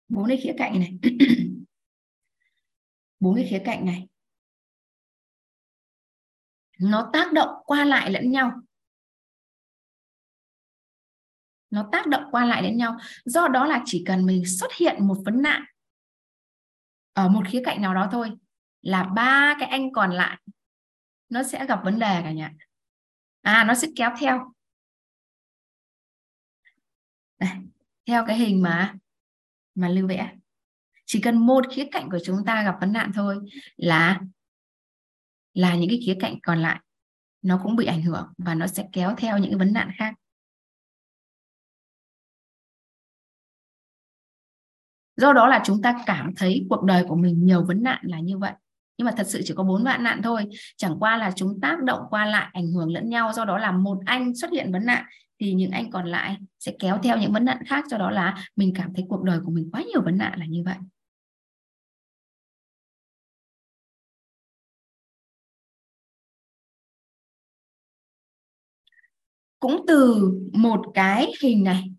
bốn cái khía cạnh này bốn cái khía cạnh này. Nó tác động qua lại lẫn nhau nó tác động qua lại đến nhau. Do đó là chỉ cần mình xuất hiện một vấn nạn ở một khía cạnh nào đó thôi là ba cái anh còn lại nó sẽ gặp vấn đề cả nhà. À nó sẽ kéo theo. Đây, theo cái hình mà mà lưu vẽ chỉ cần một khía cạnh của chúng ta gặp vấn nạn thôi là là những cái khía cạnh còn lại nó cũng bị ảnh hưởng và nó sẽ kéo theo những cái vấn nạn khác. Do đó là chúng ta cảm thấy cuộc đời của mình nhiều vấn nạn là như vậy. Nhưng mà thật sự chỉ có bốn vạn nạn thôi. Chẳng qua là chúng tác động qua lại, ảnh hưởng lẫn nhau, do đó là một anh xuất hiện vấn nạn, thì những anh còn lại sẽ kéo theo những vấn nạn khác. Do đó là mình cảm thấy cuộc đời của mình quá nhiều vấn nạn là như vậy. Cũng từ một cái hình này,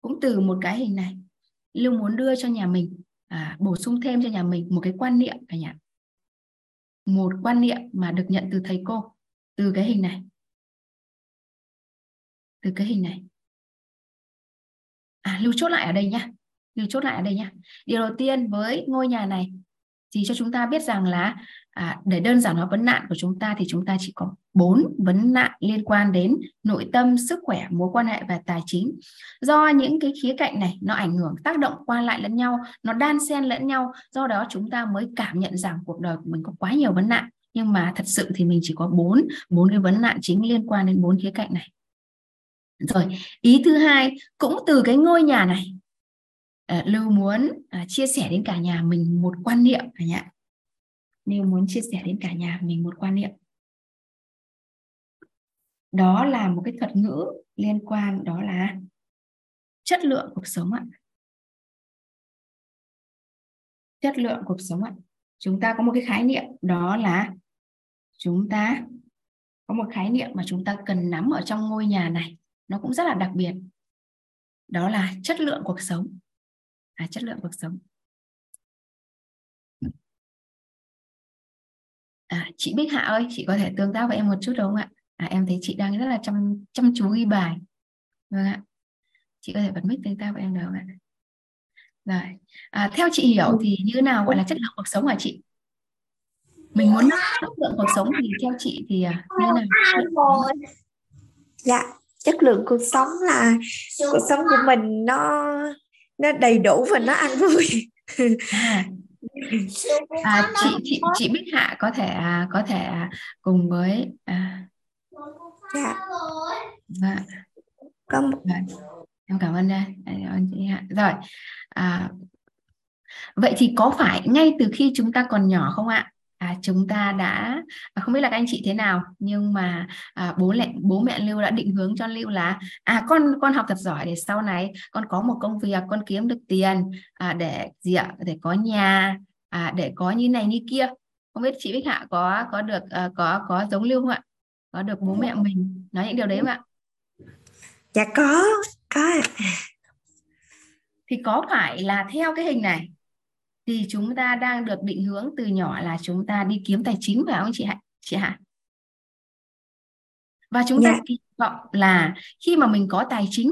cũng từ một cái hình này Lưu muốn đưa cho nhà mình à, bổ sung thêm cho nhà mình một cái quan niệm cả nhà. Một quan niệm mà được nhận từ thầy cô từ cái hình này. Từ cái hình này. À lưu chốt lại ở đây nhá. Lưu chốt lại ở đây nhá. Điều đầu tiên với ngôi nhà này thì cho chúng ta biết rằng là à, để đơn giản hóa vấn nạn của chúng ta thì chúng ta chỉ có bốn vấn nạn liên quan đến nội tâm sức khỏe mối quan hệ và tài chính. Do những cái khía cạnh này nó ảnh hưởng tác động qua lại lẫn nhau nó đan xen lẫn nhau do đó chúng ta mới cảm nhận rằng cuộc đời của mình có quá nhiều vấn nạn. Nhưng mà thật sự thì mình chỉ có bốn bốn cái vấn nạn chính liên quan đến bốn khía cạnh này. Rồi ý thứ hai cũng từ cái ngôi nhà này à, lưu muốn à, chia sẻ đến cả nhà mình một quan niệm cả nhà lưu muốn chia sẻ đến cả nhà mình một quan niệm. Đó là một cái thuật ngữ liên quan đó là chất lượng cuộc sống ạ. Chất lượng cuộc sống ạ. Chúng ta có một cái khái niệm đó là chúng ta có một khái niệm mà chúng ta cần nắm ở trong ngôi nhà này nó cũng rất là đặc biệt. Đó là chất lượng cuộc sống à, chất lượng cuộc sống. À, chị Bích Hạ ơi chị có thể tương tác với em một chút được không ạ? À, em thấy chị đang rất là chăm chăm chú ghi bài. Vâng ạ. Chị có thể bật mic tương tác với em được không ạ? Rồi. À, theo chị hiểu thì như nào gọi là chất lượng cuộc sống hả chị? Mình muốn chất lượng cuộc sống thì theo chị thì à, như nào? Dạ chất lượng cuộc sống là cuộc sống của mình nó nó đầy đủ và nó ăn vui. À, chị chị chị Bích Hạ có thể à, có thể à, cùng với à, dạ. Dạ. một... Rồi. em cảm ơn đây ơn chị Hạ. Rồi à, vậy thì có phải ngay từ khi chúng ta còn nhỏ không ạ à, chúng ta đã à, không biết là các anh chị thế nào nhưng mà à, bố mẹ bố mẹ lưu đã định hướng cho lưu là à con con học thật giỏi để sau này con có một công việc con kiếm được tiền à, để gì ạ? Để có nhà à, để có như này như kia. Không biết chị Bích Hạ có có được uh, có có giống lưu không ạ? Có được bố mẹ mình nói những điều đấy không ạ? Dạ có có thì có phải là theo cái hình này thì chúng ta đang được định hướng từ nhỏ là chúng ta đi kiếm tài chính phải không chị Hạ? Chị Hạ? Và chúng ta yeah. Dạ. kỳ vọng là khi mà mình có tài chính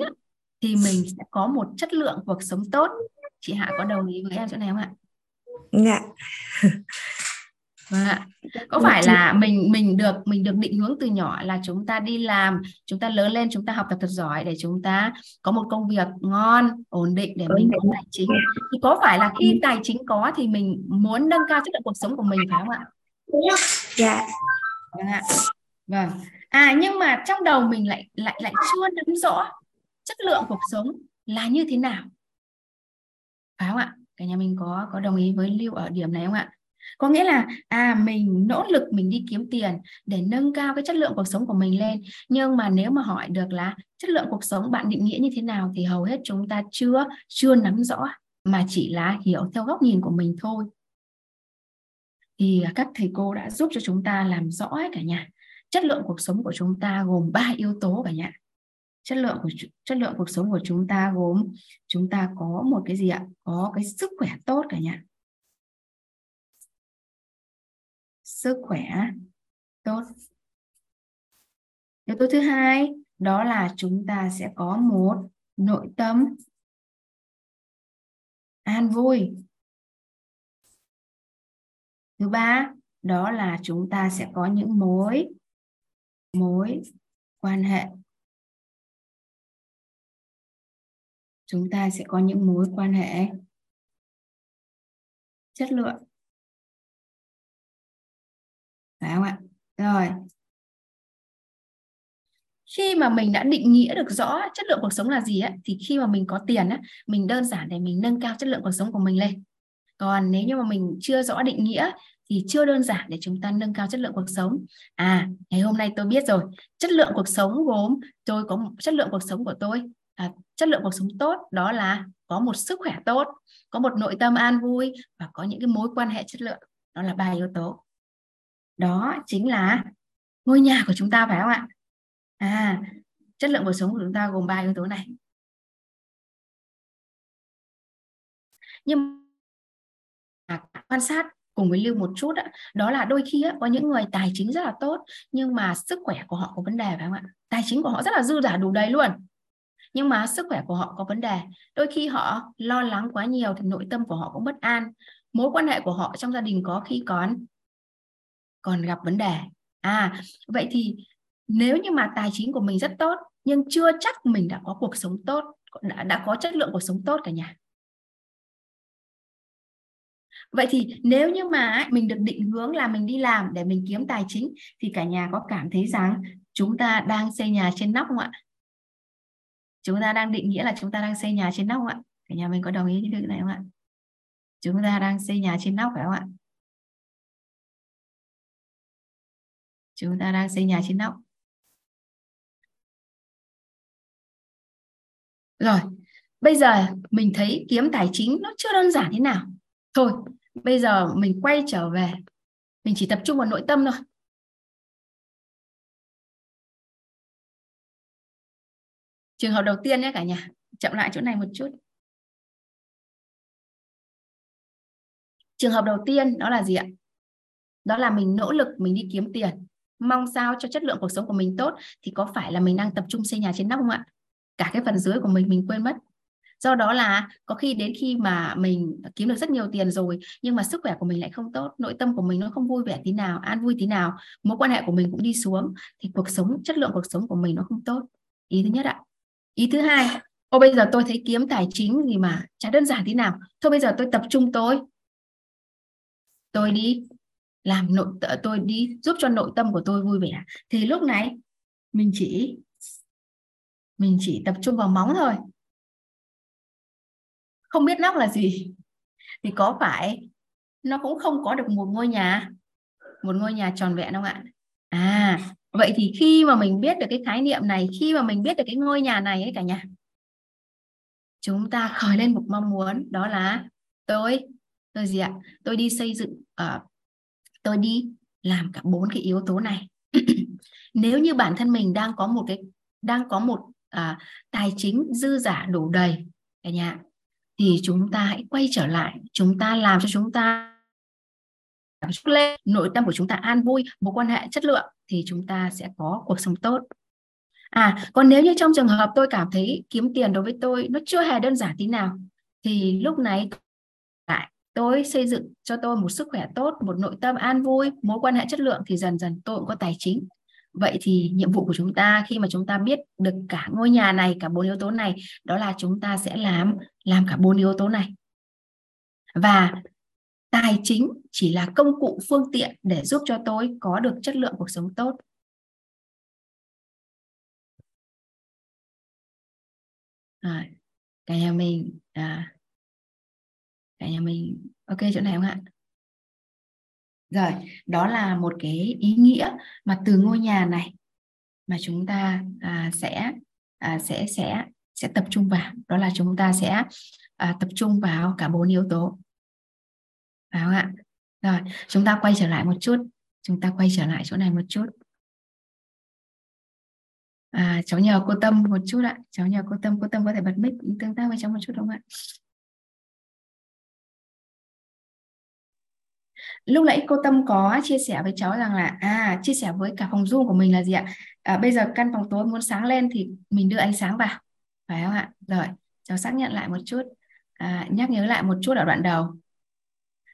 thì mình sẽ có một chất lượng cuộc sống tốt. Chị Hạ có đồng ý với em chỗ này không ạ? Dạ. Vâng ạ. Có phải là mình mình được mình được định hướng từ nhỏ là chúng ta đi làm, chúng ta lớn lên chúng ta học tập thật giỏi để chúng ta có một công việc ngon, ổn định để mình có tài chính. Thì có phải là khi tài chính có thì mình muốn nâng cao chất lượng cuộc sống của mình phải không ạ? Dạ. Vâng ạ. Vâng. À nhưng mà trong đầu mình lại lại lại chưa nắm rõ chất lượng cuộc sống là như thế nào. Phải không ạ? Cả nhà mình có có đồng ý với Lưu ở điểm này không ạ? Có nghĩa là à mình nỗ lực mình đi kiếm tiền để nâng cao cái chất lượng cuộc sống của mình lên. Nhưng mà nếu mà hỏi được là chất lượng cuộc sống bạn định nghĩa như thế nào thì hầu hết chúng ta chưa chưa nắm rõ, mà chỉ là hiểu theo góc nhìn của mình thôi. Thì các thầy cô đã giúp cho chúng ta làm rõ cả nhà. Chất lượng cuộc sống của chúng ta gồm ba yếu tố cả nhà. Chất lượng của, chất lượng cuộc sống của chúng ta gồm, chúng ta có một cái gì ạ? Có cái sức khỏe tốt cả nhà. Sức khỏe tốt. Yếu tố thứ hai, đó là chúng ta sẽ có một nội tâm an vui. Thứ ba, đó là chúng ta sẽ có những mối mối quan hệ. Chúng ta sẽ có những mối quan hệ. Chất lượng phải không ạ? Rồi. Khi mà mình đã định nghĩa được rõ chất lượng cuộc sống là gì á thì khi mà mình có tiền á mình đơn giản để mình nâng cao chất lượng cuộc sống của mình lên. Còn nếu như mà mình chưa rõ định nghĩa thì chưa đơn giản để chúng ta nâng cao chất lượng cuộc sống. À ngày hôm nay tôi biết rồi. Chất lượng cuộc sống gồm tôi có chất lượng cuộc sống của tôi à, chất lượng cuộc sống tốt đó là có một sức khỏe tốt có một nội tâm an vui và có những cái mối quan hệ chất lượng. Đó là ba yếu tố đó chính là ngôi nhà của chúng ta phải không ạ? À chất lượng cuộc sống của chúng ta gồm ba yếu tố này. Nhưng mà quan sát cùng với lưu một chút đó, đó là đôi khi có những người tài chính rất là tốt nhưng mà sức khỏe của họ có vấn đề phải không ạ? Tài chính của họ rất là dư giả đủ đầy luôn. Nhưng mà sức khỏe của họ có vấn đề. Đôi khi họ lo lắng quá nhiều thì nội tâm của họ cũng bất an. Mối quan hệ của họ trong gia đình có khi còn còn gặp vấn đề. À vậy thì nếu như mà tài chính của mình rất tốt nhưng chưa chắc mình đã có cuộc sống tốt đã, đã có chất lượng cuộc sống tốt cả nhà. Vậy thì nếu như mà mình được định hướng là mình đi làm để mình kiếm tài chính thì cả nhà có cảm thấy rằng chúng ta đang xây nhà trên nóc không ạ? Chúng ta đang định nghĩa là chúng ta đang xây nhà trên nóc không ạ? Cả nhà mình có đồng ý cái điều này không ạ? Chúng ta đang xây nhà trên nóc phải không ạ? Chúng ta đang xây nhà trên nóc. Rồi, bây giờ mình thấy kiếm tài chính nó chưa đơn giản thế nào. Thôi, bây giờ mình quay trở về. Mình chỉ tập trung vào nội tâm thôi. Trường hợp đầu tiên nhé cả nhà, chậm lại chỗ này một chút. Trường hợp đầu tiên đó là gì ạ? Đó là mình nỗ lực mình đi kiếm tiền mong sao cho chất lượng cuộc sống của mình tốt thì có phải là mình đang tập trung xây nhà trên nóc không ạ? Cả cái phần dưới của mình mình quên mất. Do đó là có khi đến khi mà mình kiếm được rất nhiều tiền rồi, nhưng mà sức khỏe của mình lại không tốt, nội tâm của mình nó không vui vẻ tí nào, an vui tí nào, mối quan hệ của mình cũng đi xuống, thì cuộc sống, chất lượng cuộc sống của mình nó không tốt. Ý thứ nhất ạ. Ý thứ hai, ô, bây giờ tôi thấy kiếm tài chính gì mà chả đơn giản thế nào. Thôi bây giờ tôi tập trung tôi. Tôi đi làm nội tôi đi giúp cho nội tâm của tôi vui vẻ. Thì lúc này mình chỉ mình chỉ tập trung vào móng thôi. Không biết nóc là gì. Thì có phải nó cũng không có được một ngôi nhà một ngôi nhà tròn vẹn không ạ? À vậy thì khi mà mình biết được cái khái niệm này khi mà mình biết được cái ngôi nhà này ấy cả nhà chúng ta khởi lên một mong muốn đó là tôi tôi gì ạ? Tôi đi xây dựng uh, tôi đi làm cả bốn cái yếu tố này. Nếu như bản thân mình đang có một cái đang có một à, tài chính dư giả đủ đầy cả nhà thì chúng ta hãy quay trở lại chúng ta làm cho chúng ta lên nội tâm của chúng ta an vui mối quan hệ chất lượng thì chúng ta sẽ có cuộc sống tốt. À còn nếu như trong trường hợp tôi cảm thấy kiếm tiền đối với tôi nó chưa hề đơn giản tí nào thì lúc này lại tôi xây dựng cho tôi một sức khỏe tốt một nội tâm an vui mối quan hệ chất lượng thì dần dần tôi cũng có tài chính. Vậy thì nhiệm vụ của chúng ta khi mà chúng ta biết được cả ngôi nhà này cả bốn yếu tố này đó là chúng ta sẽ làm làm cả bốn yếu tố này. Và tài chính chỉ là công cụ phương tiện để giúp cho tôi có được chất lượng cuộc sống tốt. À, cả nhà mình à, cả nhà mình ok chỗ này không ạ rồi, đó là một cái ý nghĩa mà từ ngôi nhà này mà chúng ta à, sẽ à, sẽ sẽ sẽ tập trung vào, đó là chúng ta sẽ à, tập trung vào cả bốn yếu tố. Phải không ạ? Rồi, chúng ta quay trở lại một chút, chúng ta quay trở lại chỗ này một chút. À, cháu nhờ cô Tâm một chút ạ, cháu nhờ cô Tâm, cô Tâm có thể bật mic tương tác với cháu một chút không ạ? Lúc nãy cô Tâm có chia sẻ với cháu rằng là à chia sẻ với cả phòng Zoom của mình là gì ạ? À, bây giờ căn phòng tối muốn sáng lên thì mình đưa ánh sáng vào phải không ạ? Rồi cháu xác nhận lại một chút. À, nhắc nhớ lại một chút ở đoạn đầu.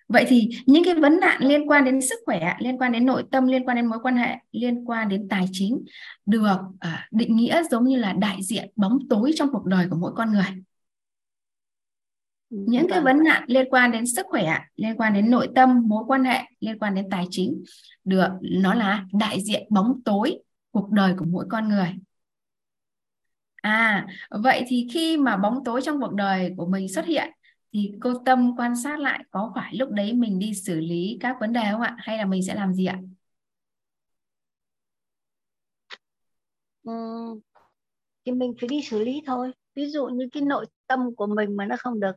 Vậy thì những cái vấn nạn liên quan đến sức khỏe, liên quan đến nội tâm, liên quan đến mối quan hệ, liên quan đến tài chính được à, định nghĩa giống như là đại diện bóng tối trong cuộc đời của mỗi con người. Những cái Vâng. vấn nạn liên quan đến sức khỏe, liên quan đến nội tâm, mối quan hệ, liên quan đến tài chính được nó là đại diện bóng tối cuộc đời của mỗi con người. À, vậy thì khi mà bóng tối trong cuộc đời của mình xuất hiện thì cô Tâm quan sát lại có phải lúc đấy mình đi xử lý các vấn đề không ạ? Hay là mình sẽ làm gì ạ? Thì mình phải đi xử lý thôi. Ví dụ như cái nội tâm của mình mà nó không được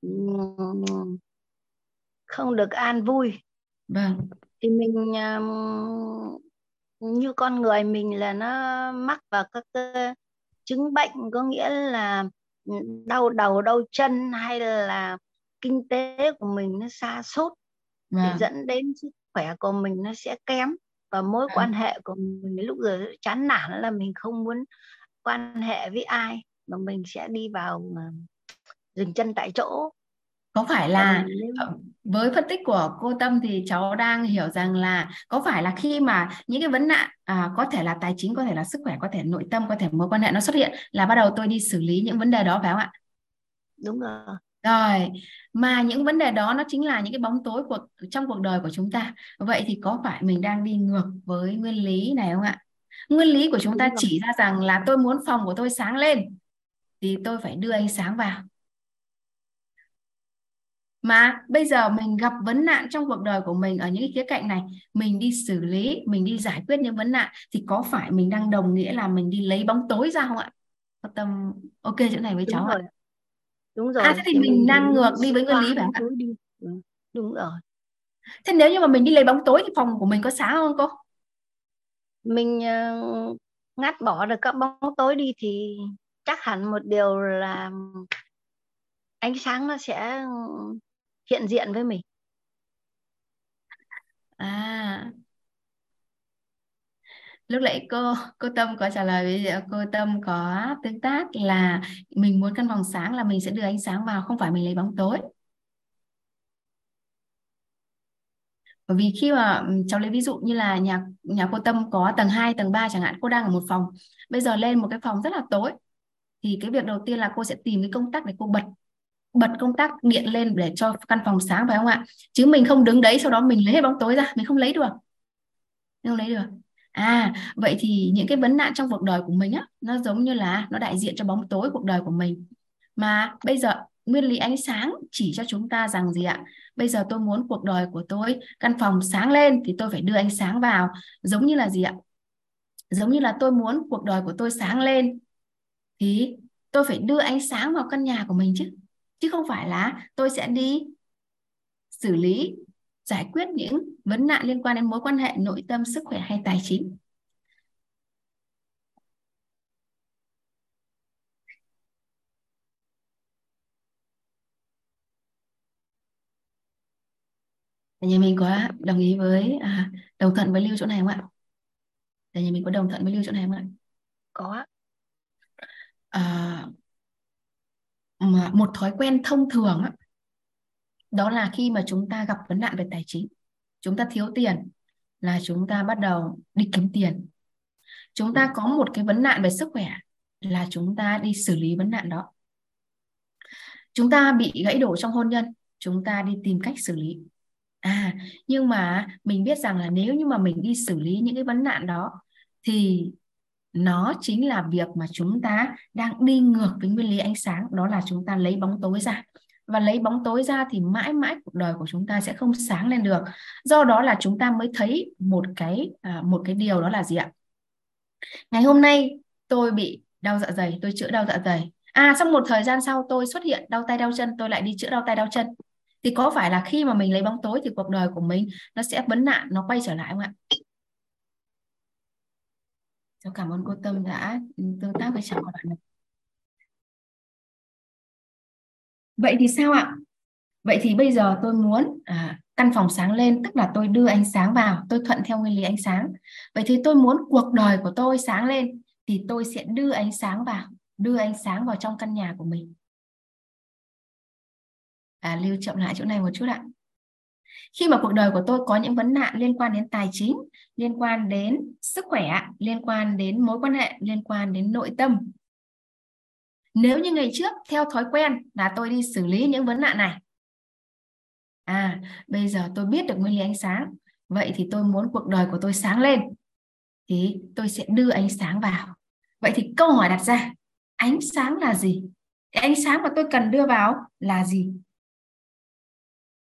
ừm, không được an vui Vâng, thì mình ừm, như con người mình là nó mắc vào các cái chứng bệnh có nghĩa là đau đầu đau chân hay là kinh tế của mình nó sa sút vâng, dẫn đến sức khỏe của mình nó sẽ kém và mối vâng. quan hệ của mình lúc giờ chán nản là mình không muốn quan hệ với ai mà mình sẽ đi vào ờ, dừng chân tại chỗ Có phải là ờ, với phân tích của cô Tâm thì cháu đang hiểu rằng là có phải là khi mà những cái vấn nạn à, có thể là tài chính, có thể là sức khỏe, có thể nội tâm, có thể mối quan hệ nó xuất hiện là bắt đầu tôi đi xử lý những vấn đề đó phải không ạ? đúng rồi Rồi, mà những vấn đề đó nó chính là những cái bóng tối của trong cuộc đời của chúng ta. Vậy thì có phải mình đang đi ngược với nguyên lý này không ạ? Nguyên lý của chúng ta rồi chỉ ra rằng là tôi muốn phòng của tôi sáng lên thì tôi phải đưa ánh sáng vào. Mà bây giờ mình gặp vấn nạn trong cuộc đời của mình ở những cái khía cạnh này, mình đi xử lý, mình đi giải quyết những vấn nạn thì có phải mình đang đồng nghĩa là mình đi lấy bóng tối ra không ạ? Tâm ok chỗ này với đúng cháu ạ. Rồi đúng À rồi thế thì mình đang ngược đi với nguyên lý phải không tối đi. Ừ, đúng rồi. Thế nếu như mà mình đi lấy bóng tối thì phòng của mình có sáng không cô? mình ờ, ngắt bỏ được các bóng tối đi thì chắc hẳn một điều là ánh sáng nó sẽ hiện diện với mình. À, lúc nãy cô cô Tâm có trả lời với cô Tâm có tương tác là mình muốn căn phòng sáng là mình sẽ đưa ánh sáng vào, không phải mình lấy bóng tối. Bởi vì khi mà cháu lấy ví dụ như là nhà nhà cô Tâm có tầng 2, tầng 3 chẳng hạn, cô đang ở một phòng. Bây giờ lên một cái phòng rất là tối thì cái việc đầu tiên là cô sẽ tìm cái công tắc để cô bật bật công tắc điện lên để cho căn phòng sáng phải không ạ? Chứ mình không đứng đấy sau đó mình lấy hết bóng tối ra, mình không lấy được. Mình không lấy được. À, vậy thì những cái vấn nạn trong cuộc đời của mình á, nó giống như là nó đại diện cho bóng tối cuộc đời của mình. Mà bây giờ nguyên lý ánh sáng chỉ cho chúng ta rằng gì ạ? Bây giờ tôi muốn cuộc đời của tôi căn phòng sáng lên thì tôi phải đưa ánh sáng vào. Giống như là gì ạ? Giống như là tôi muốn cuộc đời của tôi sáng lên thì tôi phải đưa ánh sáng vào căn nhà của mình chứ. Chứ không phải là tôi sẽ đi xử lý, giải quyết những vấn nạn liên quan đến mối quan hệ nội tâm, sức khỏe hay tài chính. Nhà mình có đồng ý với à, đồng thuận với Lưu chỗ này không ạ? Nhà mình có đồng thuận với Lưu chỗ này không ạ? có À, mà một thói quen thông thường á, đó là khi mà chúng ta gặp vấn nạn về tài chính, chúng ta thiếu tiền là chúng ta bắt đầu đi kiếm tiền. Chúng ta có một cái vấn nạn về sức khỏe là chúng ta đi xử lý vấn nạn đó. Chúng ta bị gãy đổ trong hôn nhân, chúng ta đi tìm cách xử lý. À, nhưng mà mình biết rằng là nếu như mà mình đi xử lý những cái vấn nạn đó thì nó chính là việc mà chúng ta đang đi ngược với nguyên lý ánh sáng, đó là chúng ta lấy bóng tối ra. Và lấy bóng tối ra thì mãi mãi cuộc đời của chúng ta sẽ không sáng lên được. Do đó là chúng ta mới thấy một cái à, một cái điều đó là gì ạ? Ngày hôm nay tôi bị đau dạ dày, tôi chữa đau dạ dày. À, xong một thời gian sau tôi xuất hiện đau tay đau chân, tôi lại đi chữa đau tay đau chân. Thì có phải là khi mà mình lấy bóng tối thì cuộc đời của mình nó sẽ vấn nạn, nó quay trở lại không ạ? Cháu cảm ơn cô Tâm đã tương tác với cháu Vậy thì sao ạ? Vậy thì bây giờ tôi muốn à, căn phòng sáng lên, tức là tôi đưa ánh sáng vào, tôi thuận theo nguyên lý ánh sáng. Vậy thì tôi muốn cuộc đời của tôi sáng lên, thì tôi sẽ đưa ánh sáng vào, đưa ánh sáng vào trong căn nhà của mình. à, lưu chậm lại chỗ này một chút ạ khi mà cuộc đời của tôi có những vấn nạn liên quan đến tài chính liên quan đến sức khỏe liên quan đến mối quan hệ liên quan đến nội tâm nếu như ngày trước, theo thói quen là tôi đi xử lý những vấn nạn này. À bây giờ tôi biết được nguyên lý ánh sáng. Vậy thì tôi muốn cuộc đời của tôi sáng lên. Thì tôi sẽ đưa ánh sáng vào. Vậy thì câu hỏi đặt ra, ánh sáng là gì? Cái ánh sáng mà tôi cần đưa vào là gì?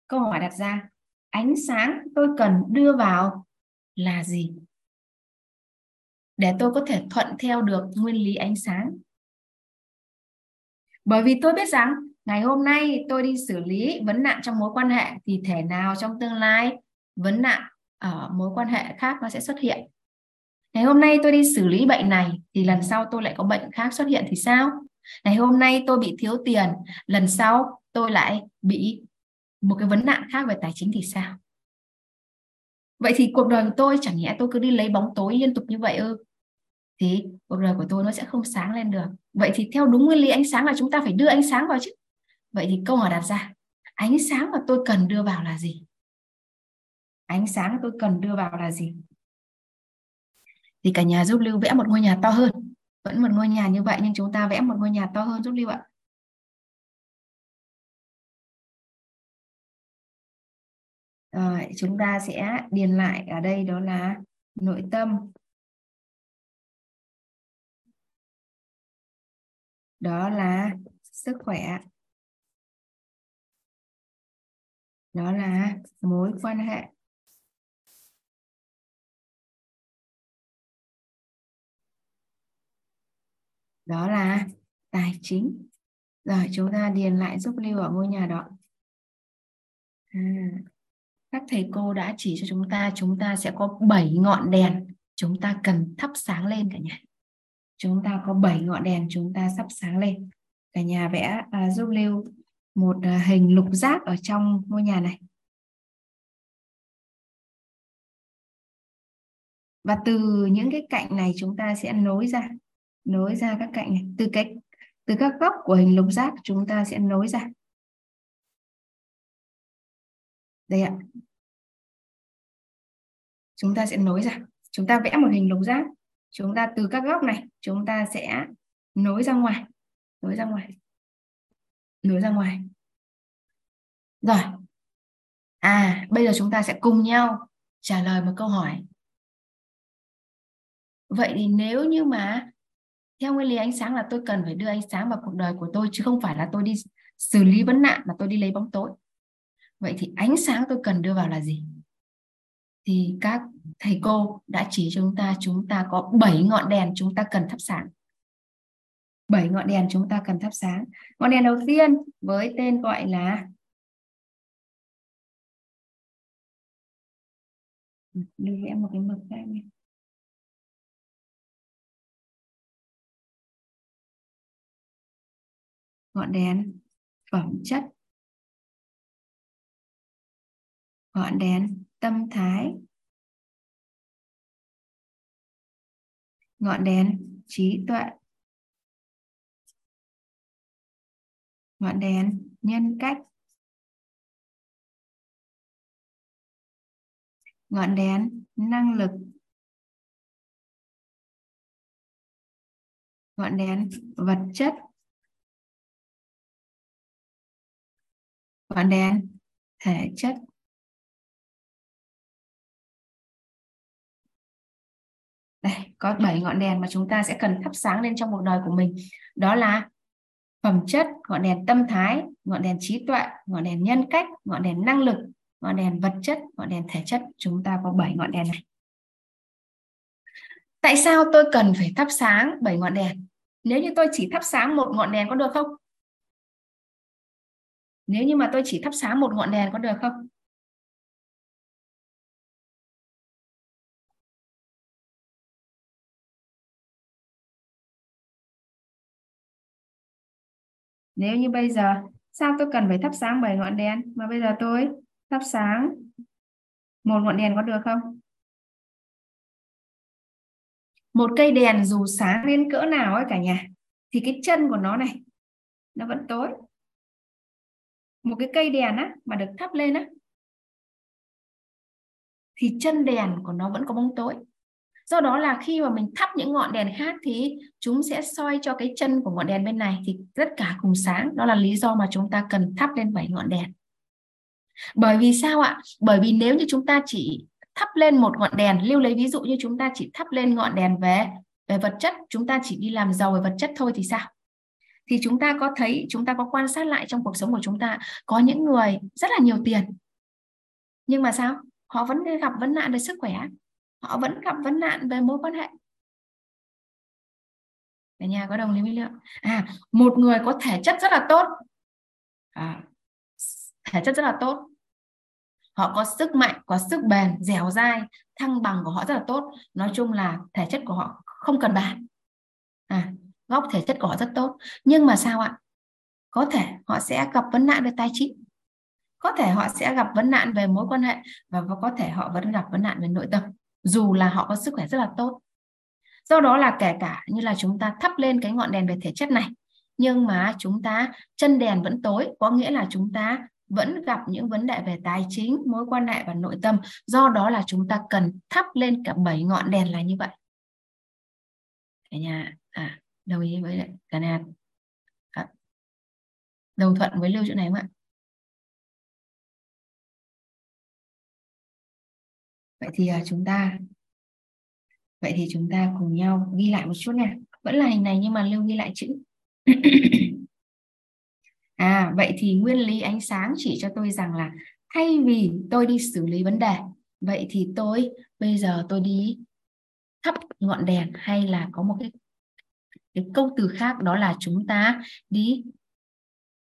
Câu hỏi đặt ra, ánh sáng tôi cần đưa vào là gì? Để tôi có thể thuận theo được nguyên lý ánh sáng bởi vì tôi biết rằng ngày hôm nay tôi đi xử lý vấn nạn trong mối quan hệ thì thể nào trong tương lai vấn nạn ở mối quan hệ khác nó sẽ xuất hiện? Ngày hôm nay tôi đi xử lý bệnh này thì lần sau tôi lại có bệnh khác xuất hiện thì sao? Ngày hôm nay tôi bị thiếu tiền, lần sau tôi lại bị một cái vấn nạn khác về tài chính thì sao? Vậy thì cuộc đời của tôi chẳng nhẽ tôi cứ đi lấy bóng tối liên tục như vậy ư? Thì cuộc đời của tôi nó sẽ không sáng lên được. Vậy thì theo đúng nguyên lý ánh sáng là chúng ta phải đưa ánh sáng vào chứ. Vậy thì câu hỏi đặt ra ánh sáng mà tôi cần đưa vào là gì? Ánh sáng tôi cần đưa vào là gì? Thì cả nhà giúp lưu vẽ một ngôi nhà to hơn. Vẫn một ngôi nhà như vậy nhưng chúng ta vẽ một ngôi nhà to hơn giúp lưu ạ. Rồi, chúng ta sẽ điền lại ở đây đó là nội tâm. Đó là sức khỏe. Đó là mối quan hệ. Đó là tài chính. Rồi, chúng ta điền lại giúp Lưu ở ngôi nhà đó. À các thầy cô đã chỉ cho chúng ta chúng ta sẽ có 7 ngọn đèn chúng ta cần thắp sáng lên cả nhà chúng ta có 7 ngọn đèn chúng ta sắp sáng lên. Cả nhà vẽ à, giúp lưu một à, hình lục giác ở trong ngôi nhà này. Và từ những cái cạnh này chúng ta sẽ nối ra nối ra các cạnh này. Từ cái từ các góc của hình lục giác chúng ta sẽ nối ra. Đây ạ. Chúng ta sẽ nối ra. Chúng ta vẽ một hình lục giác chúng ta từ các góc này, chúng ta sẽ nối ra ngoài, nối ra ngoài, nối ra ngoài. Rồi. À bây giờ chúng ta sẽ cùng nhau trả lời một câu hỏi. Vậy thì nếu như mà theo nguyên lý ánh sáng là tôi cần phải đưa ánh sáng vào cuộc đời của tôi, chứ không phải là tôi đi xử lý vấn nạn mà tôi đi lấy bóng tối. Vậy thì ánh sáng tôi cần đưa vào là gì? Thì các thầy cô đã chỉ cho chúng ta chúng ta có 7 ngọn đèn chúng ta cần thắp sáng. 7 ngọn đèn chúng ta cần thắp sáng. Ngọn đèn đầu tiên với tên gọi là lưu vẽ một cái mực khác nhé ngọn đèn phẩm chất. Ngọn đèn tâm thái. Ngọn đèn, trí tuệ. Ngọn đèn, nhân cách. Ngọn đèn, năng lực. Ngọn đèn, vật chất. Ngọn đèn, thể chất. Đây có bảy ngọn đèn mà chúng ta sẽ cần thắp sáng lên trong cuộc đời của mình đó là phẩm chất ngọn đèn tâm thái ngọn đèn trí tuệ ngọn đèn nhân cách ngọn đèn năng lực ngọn đèn vật chất ngọn đèn thể chất chúng ta có bảy ngọn đèn này tại sao tôi cần phải thắp sáng bảy ngọn đèn nếu như tôi chỉ thắp sáng một ngọn đèn có được không nếu như mà tôi chỉ thắp sáng một ngọn đèn có được không nếu như bây giờ, sao tôi cần phải thắp sáng bảy ngọn đèn? Mà bây giờ tôi thắp sáng một ngọn đèn có được không? Một cây đèn dù sáng đến cỡ nào ấy cả nhà, thì cái chân của nó này, nó vẫn tối. Một cái cây đèn á, mà được thắp lên á, thì chân đèn của nó vẫn có bóng tối do đó là khi mà mình thắp những ngọn đèn khác thì chúng sẽ soi cho cái chân của ngọn đèn bên này. Thì tất cả cùng sáng. Đó là lý do mà chúng ta cần thắp lên bảy ngọn đèn. Bởi vì sao ạ? Bởi vì nếu như chúng ta chỉ thắp lên một ngọn đèn, lưu lấy ví dụ như chúng ta chỉ thắp lên ngọn đèn về về vật chất, chúng ta chỉ đi làm giàu về vật chất thôi thì sao? Thì chúng ta có thấy, chúng ta có quan sát lại trong cuộc sống của chúng ta, có những người rất là nhiều tiền. Nhưng mà sao? Họ vẫn gặp vấn nạn về sức khỏe họ vẫn gặp vấn nạn về mối quan hệ. Cả nhà có đồng ý với lượng à một người có thể chất rất là tốt. À, thể chất rất là tốt. Họ có sức mạnh có sức bền dẻo dai thăng bằng của họ rất là tốt. Nói chung là thể chất của họ không cần bàn. À, góc thể chất của họ rất tốt. Nhưng mà sao ạ? Có thể họ sẽ gặp vấn nạn về tài chính. Có thể họ sẽ gặp vấn nạn về mối quan hệ và có thể họ vẫn gặp vấn nạn về nội tâm dù là họ có sức khỏe rất là tốt. Do đó là kể cả như là chúng ta thắp lên cái ngọn đèn về thể chất này nhưng mà chúng ta chân đèn vẫn tối có nghĩa là chúng ta vẫn gặp những vấn đề về tài chính mối quan hệ và nội tâm. Do đó là chúng ta cần thắp lên cả bảy ngọn đèn là như vậy. Cả nhà à đồng ý với cả nhà. À, đồng thuận với lưu chỗ này không ạ? Vậy thì à, chúng ta vậy thì chúng ta cùng nhau ghi lại một chút nè vẫn là hình này nhưng mà lưu ghi lại chữ. À vậy thì nguyên lý ánh sáng chỉ cho tôi rằng là thay vì tôi đi xử lý vấn đề vậy thì tôi bây giờ tôi đi thắp ngọn đèn hay là có một cái cái câu từ khác đó là chúng ta đi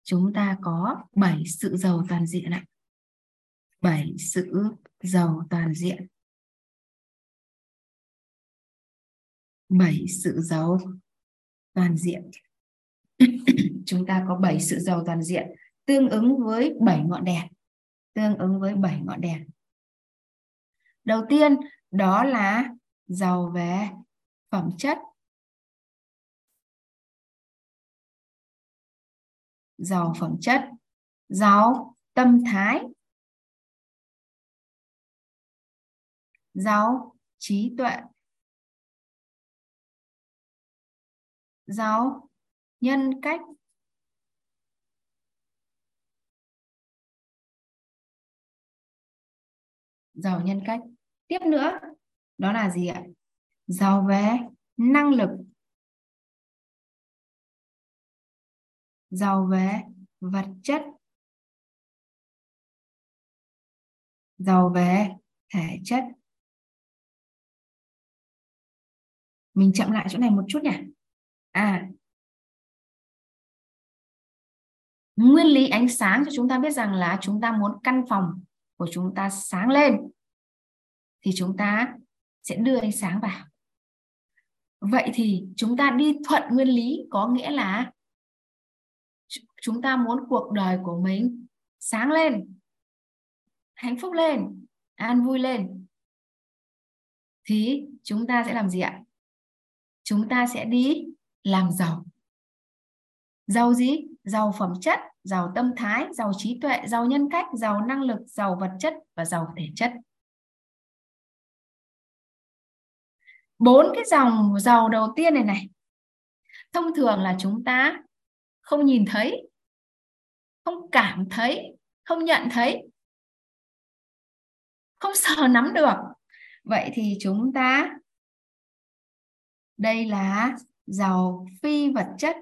chúng ta có bảy sự giàu toàn diện ạ. Bảy sự giàu toàn diện. Bảy sự giàu toàn diện. Chúng ta có bảy sự giàu toàn diện tương ứng với bảy ngọn đèn. Tương ứng với bảy ngọn đèn. Đầu tiên, đó là giàu về phẩm chất. Giàu phẩm chất. Giàu tâm thái. Giáo, trí tuệ. Giáo, nhân cách. Giàu nhân cách. Tiếp nữa, đó là gì ạ? Giàu về năng lực. Giàu về vật chất. Giàu về thể chất. Mình chậm lại chỗ này một chút nhỉ? À. Nguyên lý ánh sáng cho chúng ta biết rằng là chúng ta muốn căn phòng của chúng ta sáng lên thì chúng ta sẽ đưa ánh sáng vào. Vậy thì chúng ta đi thuận nguyên lý có nghĩa là chúng ta muốn cuộc đời của mình sáng lên, hạnh phúc lên, an vui lên thì chúng ta sẽ làm gì ạ? Chúng ta sẽ đi làm giàu. Giàu gì? Giàu phẩm chất, giàu tâm thái, giàu trí tuệ, giàu nhân cách, giàu năng lực, giàu vật chất và giàu thể chất. Bốn cái dòng giàu đầu tiên này này. Thông thường là chúng ta không nhìn thấy, không cảm thấy, không nhận thấy, không sờ nắm được. Vậy thì chúng ta đây là giàu phi vật chất.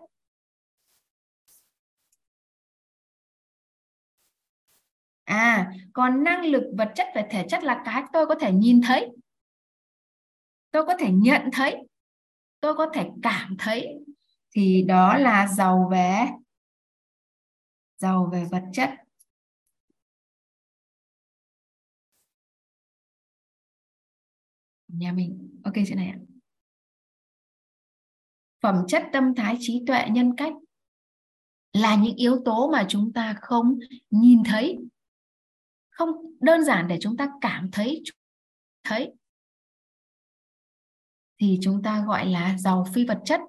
À còn năng lực vật chất và thể chất là cái tôi có thể nhìn thấy, tôi có thể nhận thấy, tôi có thể cảm thấy. Thì đó là giàu về giàu về vật chất. Nhà mình. Ok, chuyện này ạ phẩm chất tâm thái trí tuệ nhân cách là những yếu tố mà chúng ta không nhìn thấy, không đơn giản để chúng ta cảm thấy thấy. Thì chúng ta gọi là giàu phi vật chất.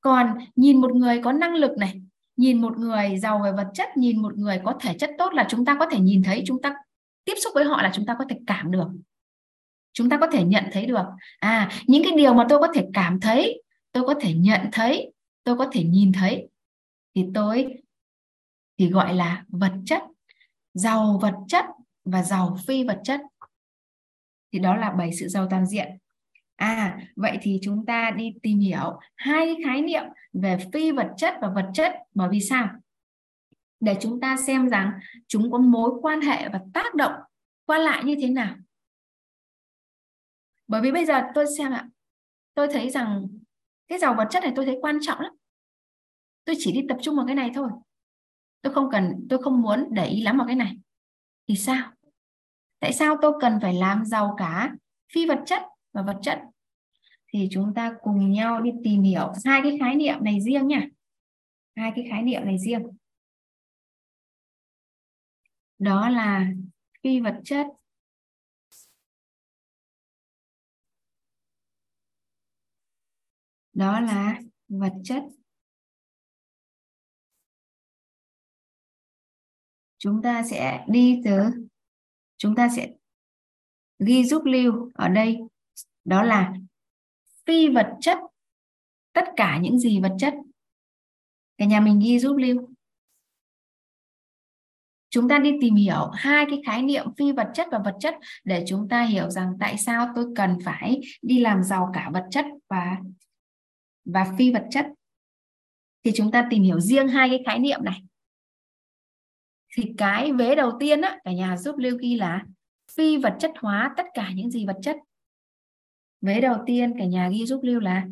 Còn nhìn một người có năng lực này, nhìn một người giàu về vật chất, nhìn một người có thể chất tốt là chúng ta có thể nhìn thấy, chúng ta tiếp xúc với họ là chúng ta có thể cảm được. Chúng ta có thể nhận thấy được. À những cái điều mà tôi có thể cảm thấy tôi có thể nhận thấy, tôi có thể nhìn thấy. Thì tôi thì gọi là vật chất, giàu vật chất và giàu phi vật chất. Thì đó là bảy sự giàu toàn diện. À vậy thì chúng ta đi tìm hiểu hai khái niệm về phi vật chất và vật chất. Bởi vì sao? Để chúng ta xem rằng chúng có mối quan hệ và tác động qua lại như thế nào. Bởi vì bây giờ tôi xem ạ, tôi thấy rằng cái giàu vật chất này tôi thấy quan trọng lắm. Tôi chỉ đi tập trung vào cái này thôi. Tôi không cần, tôi không muốn để ý lắm vào cái này. Thì sao? Tại sao tôi cần phải làm giàu cả phi vật chất và vật chất? Thì chúng ta cùng nhau đi tìm hiểu hai cái khái niệm này riêng nha. Hai cái khái niệm này riêng. Đó là phi vật chất đó là vật chất. Chúng ta sẽ đi từ chúng ta sẽ ghi giúp lưu ở đây. Đó là phi vật chất, tất cả những gì vật chất. Cả nhà mình ghi giúp lưu. Chúng ta đi tìm hiểu hai cái khái niệm phi vật chất và vật chất để chúng ta hiểu rằng tại sao tôi cần phải đi làm giàu cả vật chất và và phi vật chất. Thì chúng ta tìm hiểu riêng hai cái khái niệm này. Thì cái vế đầu tiên á, cả nhà giúp lưu ghi là phi vật chất hóa tất cả những gì vật chất. Vế đầu tiên cả nhà ghi giúp lưu là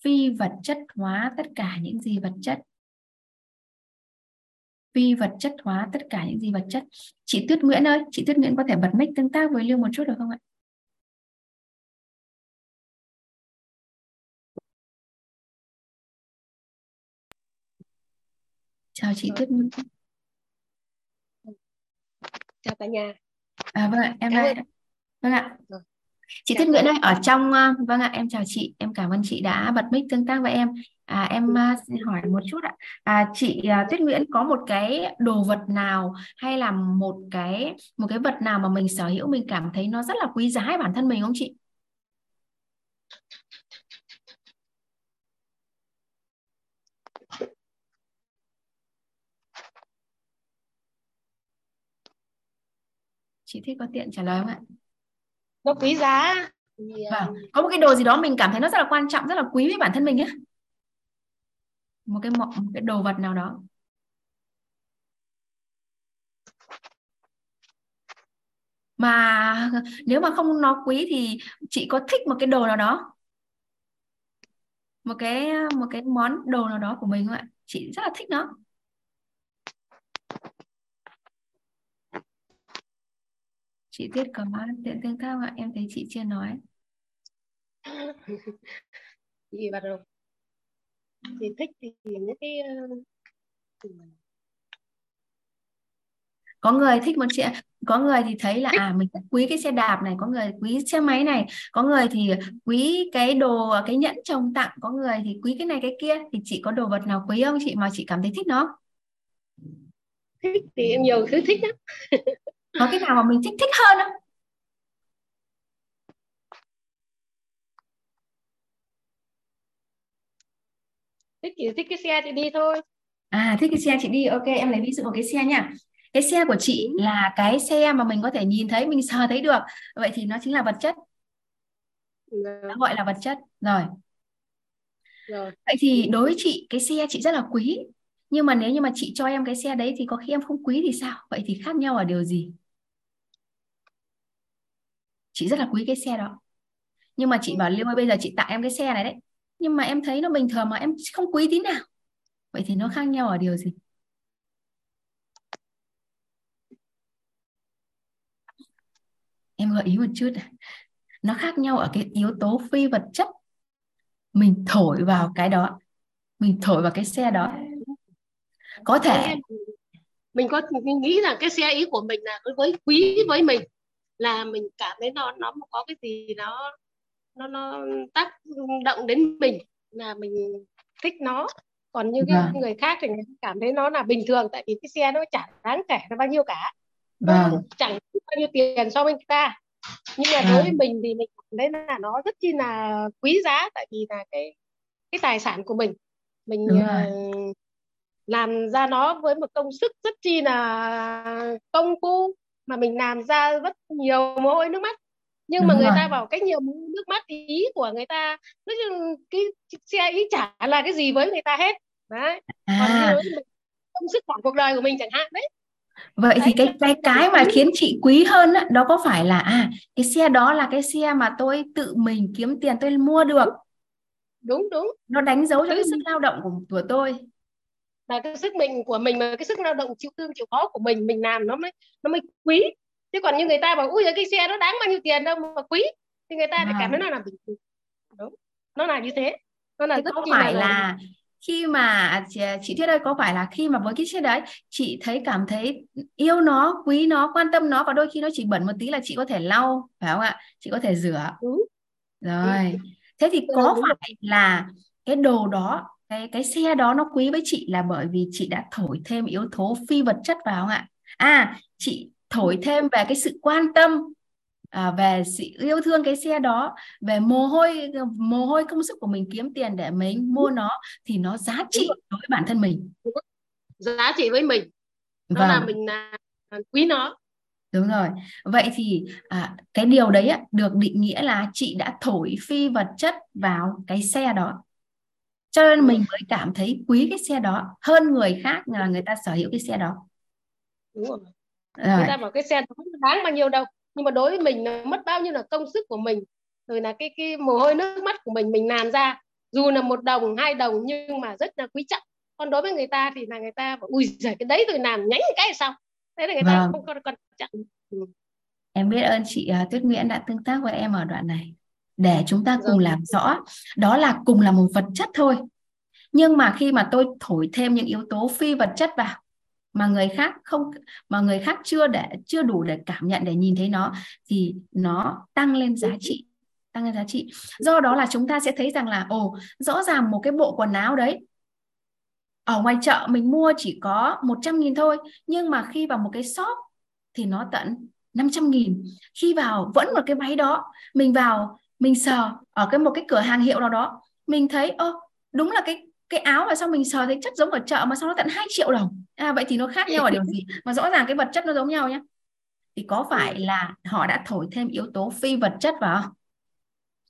phi vật chất hóa tất cả những gì vật chất. Phi vật chất hóa tất cả những gì vật chất. Chị Tuyết Nguyễn ơi, chị Tuyết Nguyễn có thể bật mic tương tác với lưu một chút được không ạ? Chào chị Tuyết Nguyễn chào cả nhà. À vâng ạ em đây vâng ạ. Chị Tuyết Nguyễn ơi ở trong ờ, vâng ạ em chào chị em cảm ơn chị đã bật mic tương tác với em. À, em uh, xin hỏi một chút ạ. À, chị uh, Tuyết Nguyễn có một cái đồ vật nào hay là một cái một cái vật nào mà mình sở hữu mình cảm thấy nó rất là quý giá bản thân mình không chị chị thích có tiện trả lời không ạ? Nó quý giá. Thì, vâng. Có một cái đồ gì đó mình cảm thấy nó rất là quan trọng rất là quý với bản thân mình á một cái một cái đồ vật nào đó. Mà nếu mà không nó quý thì chị có thích một cái đồ nào đó? Một cái một cái món đồ nào đó của mình không ạ? Chị rất là thích nó chị Tuyết có tiện tương tác ạ em thấy chị chưa nói. Gì bắt đầu. Thì thích thì những cái uh, có người thích một chiếc có người thì thấy là à mình quý cái xe đạp này có người quý xe máy này có người thì quý cái đồ cái nhẫn chồng tặng có người thì quý cái này cái kia. Thì chị có đồ vật nào quý không chị mà chị cảm thấy thích nó? Thích thì em nhiều thứ thích lắm có cái nào mà mình thích thích hơn không? Thích thì thích cái xe thì đi thôi. À thích cái xe chị đi. Ok em lấy ví dụ một cái xe nha. Cái xe của chị là cái xe mà mình có thể nhìn thấy mình sờ thấy được. Vậy thì nó chính là vật chất. Nó gọi là vật chất. Rồi. Rồi. Vậy thì đối với chị cái xe chị rất là quý. Nhưng mà nếu như mà chị cho em cái xe đấy thì có khi em không quý thì sao? Vậy thì khác nhau ở điều gì chị rất là quý cái xe đó. Nhưng mà chị bảo, Lưu ơi, bây giờ chị tặng em cái xe này đấy. Nhưng mà em thấy nó bình thường mà em không quý tí nào. Vậy thì nó khác nhau ở điều gì? Em gợi ý một chút nó khác nhau ở cái yếu tố phi vật chất. Mình thổi vào cái đó. Mình thổi vào cái xe đó. Có thể. Mình có mình nghĩ rằng cái xe ý của mình là với quý với mình là mình cảm thấy nó nó có cái gì nó nó nó tác động đến mình là mình thích nó. Còn như cái vâng. người khác thì người cảm thấy nó là bình thường tại vì cái xe nó chả đáng kể nó bao nhiêu cả. Nó vâng. chẳng bao nhiêu tiền so với người ta. Nhưng mà đối với vâng mình thì mình cảm thấy là nó rất chi là quý giá tại vì là cái cái tài sản của mình. Mình rồi. làm ra nó với một công sức rất chi là công phu mà mình làm ra rất nhiều mồ hôi nước mắt. Nhưng mà đúng người rồi. ta bảo cái nhiều nước mắt ý của người ta nói chung cái xe ý chả là cái gì với người ta hết. Đấy. Còn à với mình công sức cả cuộc đời của mình chẳng hạn đấy. Vậy thì đấy cái cái cái mà khiến chị quý hơn á, đó có phải là à cái xe đó là cái xe mà tôi tự mình kiếm tiền tôi mua được? Đúng đúng. Nó đánh dấu cho cái sức lao động của của tôi là cái sức mình của mình mà cái sức lao động chịu thương chịu khó của mình mình làm nó mới nó mới quý. Chứ còn như người ta bảo ui cái xe nó đáng bao nhiêu tiền đâu mà quý. Thì người ta lại cảm thấy vâng. nó là bình thường. Đúng nó là như thế. Nó là thế rất có phải là là khi mà chị, chị Thuyết ơi có phải là khi mà với cái xe đấy chị thấy cảm thấy yêu nó quý nó quan tâm nó và đôi khi nó chỉ bẩn một tí là chị có thể lau phải không ạ? Chị có thể rửa. Đúng. Đúng. Rồi thế thì Ừ, có đúng phải là cái đồ đó cái cái xe đó nó quý với chị là bởi vì chị đã thổi thêm yếu tố phi vật chất vào không ạ? À chị thổi thêm về cái sự quan tâm à, về sự yêu thương cái xe đó về mồ hôi mồ hôi công sức của mình kiếm tiền để mình mua nó thì nó giá trị đối với bản thân mình. Giá trị với mình. Nó là vâng mình là là quý nó. Đúng rồi. Vậy thì à, cái điều đấy á, được định nghĩa là chị đã thổi phi vật chất vào cái xe đó cho nên mình mới cảm thấy quý cái xe đó hơn người khác là người ta sở hữu cái xe đó. Đúng rồi. Người rồi ta bảo cái xe đó đáng bao nhiêu đâu. Nhưng mà đối với mình nó mất bao nhiêu là công sức của mình. Rồi là cái cái mồ hôi nước mắt của mình mình làm ra. Dù là một đồng hai đồng nhưng mà rất là quý trọng. Còn đối với người ta thì là người ta bảo ui giời cái đấy tôi làm nhánh cái sao? Thế là người ta vâng. không còn quan trọng. Ừ. em biết ơn chị à, Tuyết Nguyễn đã tương tác với em ở đoạn này để chúng ta cùng làm rõ. Đó là cùng là một vật chất thôi. Nhưng mà khi mà tôi thổi thêm những yếu tố phi vật chất vào, mà người khác không, mà người khác chưa để, chưa đủ để cảm nhận, để nhìn thấy nó, thì nó tăng lên giá trị, tăng lên giá trị. Do đó là chúng ta sẽ thấy rằng là, ồ, rõ ràng một cái bộ quần áo đấy, ở ngoài chợ mình mua chỉ có 100 nghìn thôi, nhưng mà khi vào một cái shop thì nó tận 500 nghìn. Khi vào vẫn là cái váy đó, mình vào mình sờ ở cái một cái cửa hàng hiệu nào đó mình thấy ơ đúng là cái cái áo mà sao mình sờ thấy chất giống ở chợ mà sao nó tận 2 triệu đồng. À, vậy thì nó khác nhau ở điều gì? Mà rõ ràng cái vật chất nó giống nhau nhé thì có phải là họ đã thổi thêm yếu tố phi vật chất vào không?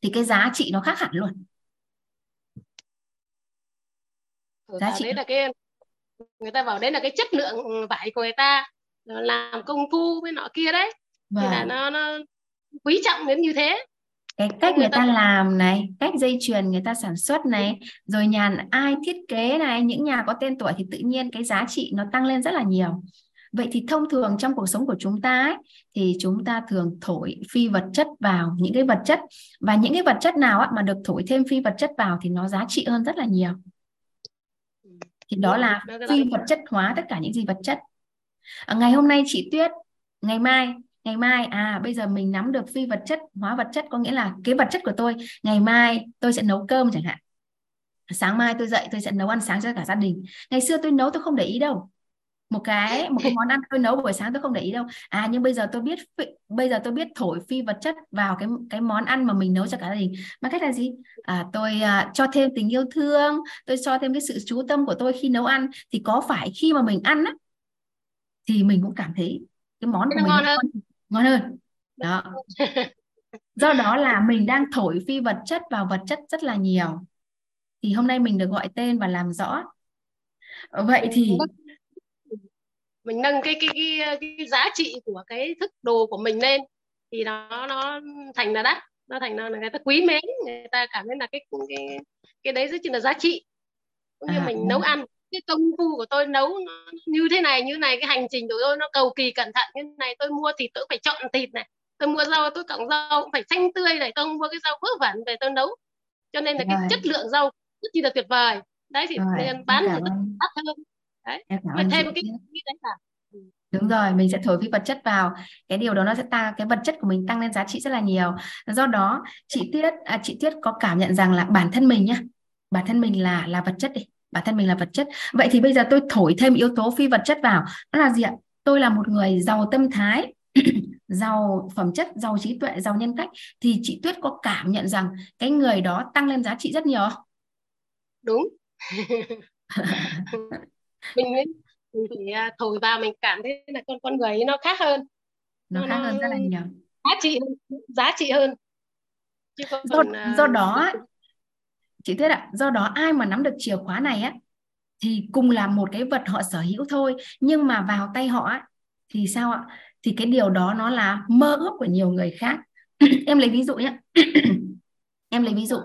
thì cái giá trị nó khác hẳn luôn. Rồi giá trị đấy là cái người ta bảo đấy là cái chất lượng vải của người ta làm công phu với nọ kia đấy. Thì là nó nó quý trọng đến như thế cái cách người ta. làm này cách dây chuyền người ta sản xuất này rồi nhà ai thiết kế này những nhà có tên tuổi thì tự nhiên cái giá trị nó tăng lên rất là nhiều. Vậy thì thông thường trong cuộc sống của chúng ta ấy, thì chúng ta thường thổi phi vật chất vào những cái vật chất. Và những cái vật chất nào mà được thổi thêm phi vật chất vào thì nó giá trị hơn rất là nhiều. Thì đó đúng là phi vật chất hóa tất cả những gì vật chất. À, ngày hôm nay chị Tuyết ngày mai ngày mai à bây giờ mình nắm được phi vật chất hóa vật chất có nghĩa là cái vật chất của tôi. Ngày mai tôi sẽ nấu cơm chẳng hạn. Sáng mai tôi dậy tôi sẽ nấu ăn sáng cho cả gia đình. Ngày xưa tôi nấu tôi không để ý đâu. Một cái một cái món ăn tôi nấu buổi sáng tôi không để ý đâu. À nhưng bây giờ tôi biết bây giờ tôi biết thổi phi vật chất vào cái cái món ăn mà mình nấu cho cả gia đình. Bằng cách là gì? À, tôi à, cho thêm tình yêu thương tôi cho thêm cái sự chú tâm của tôi khi nấu ăn. Thì có phải khi mà mình ăn á thì mình cũng cảm thấy cái món của mình ngon hơn ngon hơn. Đó. do đó là mình đang thổi phi vật chất vào vật chất rất là nhiều. Thì hôm nay mình được gọi tên và làm rõ. Vậy thì mình nâng cái cái cái cái giá trị của cái thức đồ của mình lên. Thì nó nó thành là đắt. Nó thành là người ta quý mến. Người ta cảm thấy là cái cái cái đấy rất là giá trị. Cũng như à, mình nấu ăn cái công phu của tôi nấu như thế này như này cái hành trình của tôi nó cầu kỳ cẩn thận như này tôi mua thịt tôi phải chọn thịt này tôi mua rau tôi cọng rau cũng phải xanh tươi này tôi không mua cái rau vớ vẩn về tôi nấu cho nên là cái chất lượng rau rất chi là tuyệt vời đấy thì rồi bán thì đắt hơn đấy chị thêm cái cái đấy Ừ. Đúng rồi, mình sẽ thổi phi vật chất vào. Cái điều đó nó sẽ tăng cái vật chất của mình tăng lên giá trị rất là nhiều. Do đó, chị Tuyết à, chị Tuyết có cảm nhận rằng là bản thân mình nhá, bản thân mình là là vật chất đi. Bản thân mình là vật chất. Vậy thì bây giờ tôi thổi thêm yếu tố phi vật chất vào. Đó là gì ạ? Tôi là một người giàu tâm thái giàu phẩm chất giàu trí tuệ giàu nhân cách. Thì chị Tuyết có cảm nhận rằng cái người đó tăng lên giá trị rất nhiều đúng. Mình mình phải à, thổi vào mình cảm thấy là con con người nó khác hơn. Nó khác hơn rất là nhiều. Giá trị hơn giá trị hơn. Chứ còn, do, à, do đó chị Tuyết ạ do đó ai mà nắm được chìa khóa này á thì cùng là một cái vật họ sở hữu thôi. Nhưng mà vào tay họ thì sao ạ? Thì cái điều đó nó là mơ ước của nhiều người khác. Em lấy ví dụ nhé em lấy ví dụ.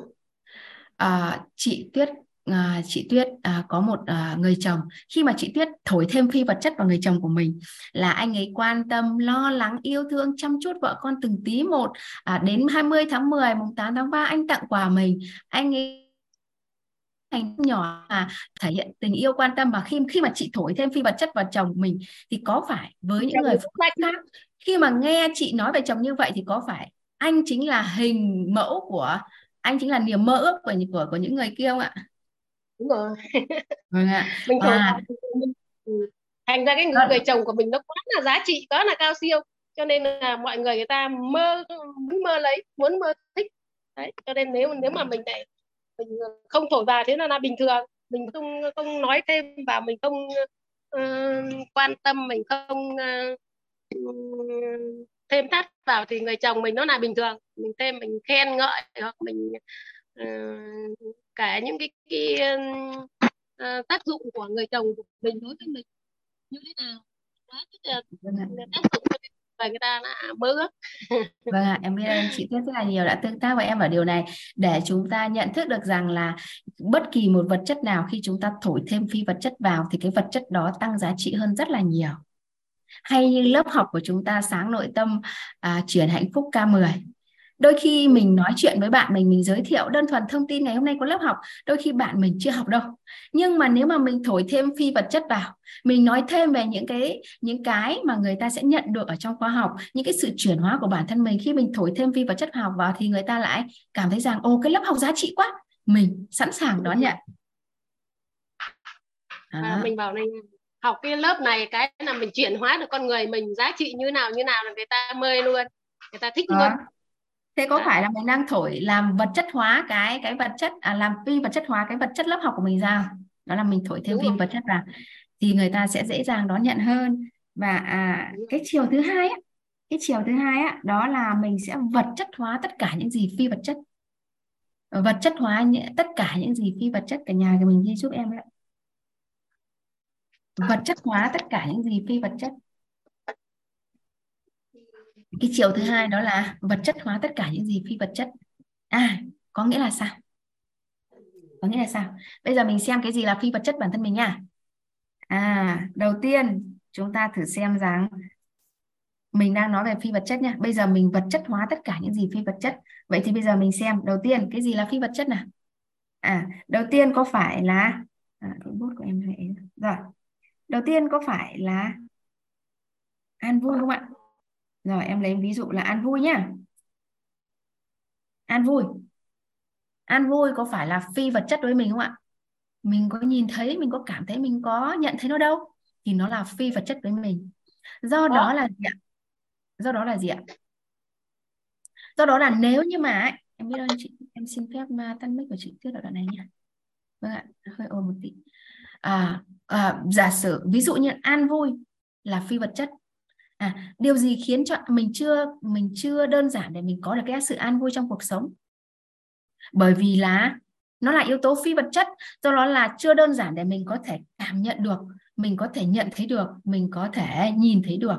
À, chị Tuyết à, chị Tuyết à, có một à, người chồng. Khi mà chị Tuyết thổi thêm phi vật chất vào người chồng của mình là anh ấy quan tâm lo lắng yêu thương chăm chút vợ con từng tí một. À, đến 20 tháng 10 mùng 8 tháng 3 anh tặng quà mình. Anh ấy hành nhỏ mà thể hiện tình yêu quan tâm và khi khi mà chị thổi thêm phi vật chất vào chồng mình thì có phải với những người phụ nữ khác khi mà nghe chị nói về chồng như vậy thì có phải anh chính là hình mẫu của anh chính là niềm mơ ước của của của những người kia không ạ? Đúng rồi. Vâng ạ. Mình à. thành ra cái người, người chồng của mình nó quá là giá trị, quá là cao siêu cho nên là mọi người người ta mơ muốn mơ lấy, muốn mơ thích. Đấy, cho nên nếu nếu mà mình lại mình không thổi vào thế là là bình thường. Mình không không nói thêm và mình không uh, quan tâm mình không uh, thêm thắt vào thì người chồng mình nó là bình thường. Mình thêm mình khen ngợi hoặc mình uh, cả những cái, cái uh, tác dụng của người chồng của mình đối với mình như thế nào. Quá tác dụng và người ta đã bớt vâng ạ em biết ơn chị Tuyết rất là nhiều đã tương tác với em ở điều này. Để chúng ta nhận thức được rằng là bất kỳ một vật chất nào khi chúng ta thổi thêm phi vật chất vào thì cái vật chất đó tăng giá trị hơn rất là nhiều. Hay như lớp học của chúng ta sáng nội tâm à, chuyển hạnh phúc K10 đôi khi mình nói chuyện với bạn mình mình giới thiệu đơn thuần thông tin ngày hôm nay có lớp học đôi khi bạn mình chưa học đâu. Nhưng mà nếu mà mình thổi thêm phi vật chất vào mình nói thêm về những cái những cái mà người ta sẽ nhận được ở trong khóa học những cái sự chuyển hóa của bản thân mình khi mình thổi thêm phi vật chất học vào thì người ta lại cảm thấy rằng ô cái lớp học giá trị quá. Mình sẵn sàng đón nhận. À, mình bảo này học cái lớp này cái là mình chuyển hóa được con người mình giá trị như nào như nào là người ta mê luôn người ta thích luôn thế có phải là mình đang thổi làm vật chất hóa cái cái vật chất à, làm phi vật chất hóa cái vật chất lớp học của mình ra đó là mình thổi thêm phi vật chất vào thì người ta sẽ dễ dàng đón nhận hơn. Và à, cái chiều thứ hai á, cái chiều thứ hai á, đó là mình sẽ vật chất hóa tất cả những gì phi vật chất. Vật chất hóa tất cả những gì phi vật chất cả nhà của mình ghi giúp em đấy vật chất hóa tất cả những gì phi vật chất cái chiều thứ hai đó là vật chất hóa tất cả những gì phi vật chất. À có nghĩa là sao? Có nghĩa là sao? Bây giờ mình xem cái gì là phi vật chất bản thân mình nha. À đầu tiên chúng ta thử xem rằng mình đang nói về phi vật chất nha. Bây giờ mình vật chất hóa tất cả những gì phi vật chất. Vậy thì bây giờ mình xem đầu tiên cái gì là phi vật chất nào? À đầu tiên có phải là à, cái bút của em này rồi đầu tiên có phải là an vui không ạ? Rồi em lấy ví dụ là an vui nhá. An vui. An vui có phải là phi vật chất với mình không ạ? Mình có nhìn thấy, mình có cảm thấy, mình có nhận thấy nó đâu? Thì nó là phi vật chất với mình. Do đó là gì ạ? Do đó là gì ạ? Do đó là nếu như mà em biết ơn chị, em xin phép mà tắt mic của chị tiếp ở đoạn này nha. Vâng ạ, hơi ồn một tí. À, à, giả sử ví dụ như an vui là phi vật chất à, điều gì khiến cho mình chưa mình chưa đơn giản để mình có được cái sự an vui trong cuộc sống? Bởi vì là nó là yếu tố phi vật chất do đó là chưa đơn giản để mình có thể cảm nhận được mình có thể nhận thấy được mình có thể nhìn thấy được.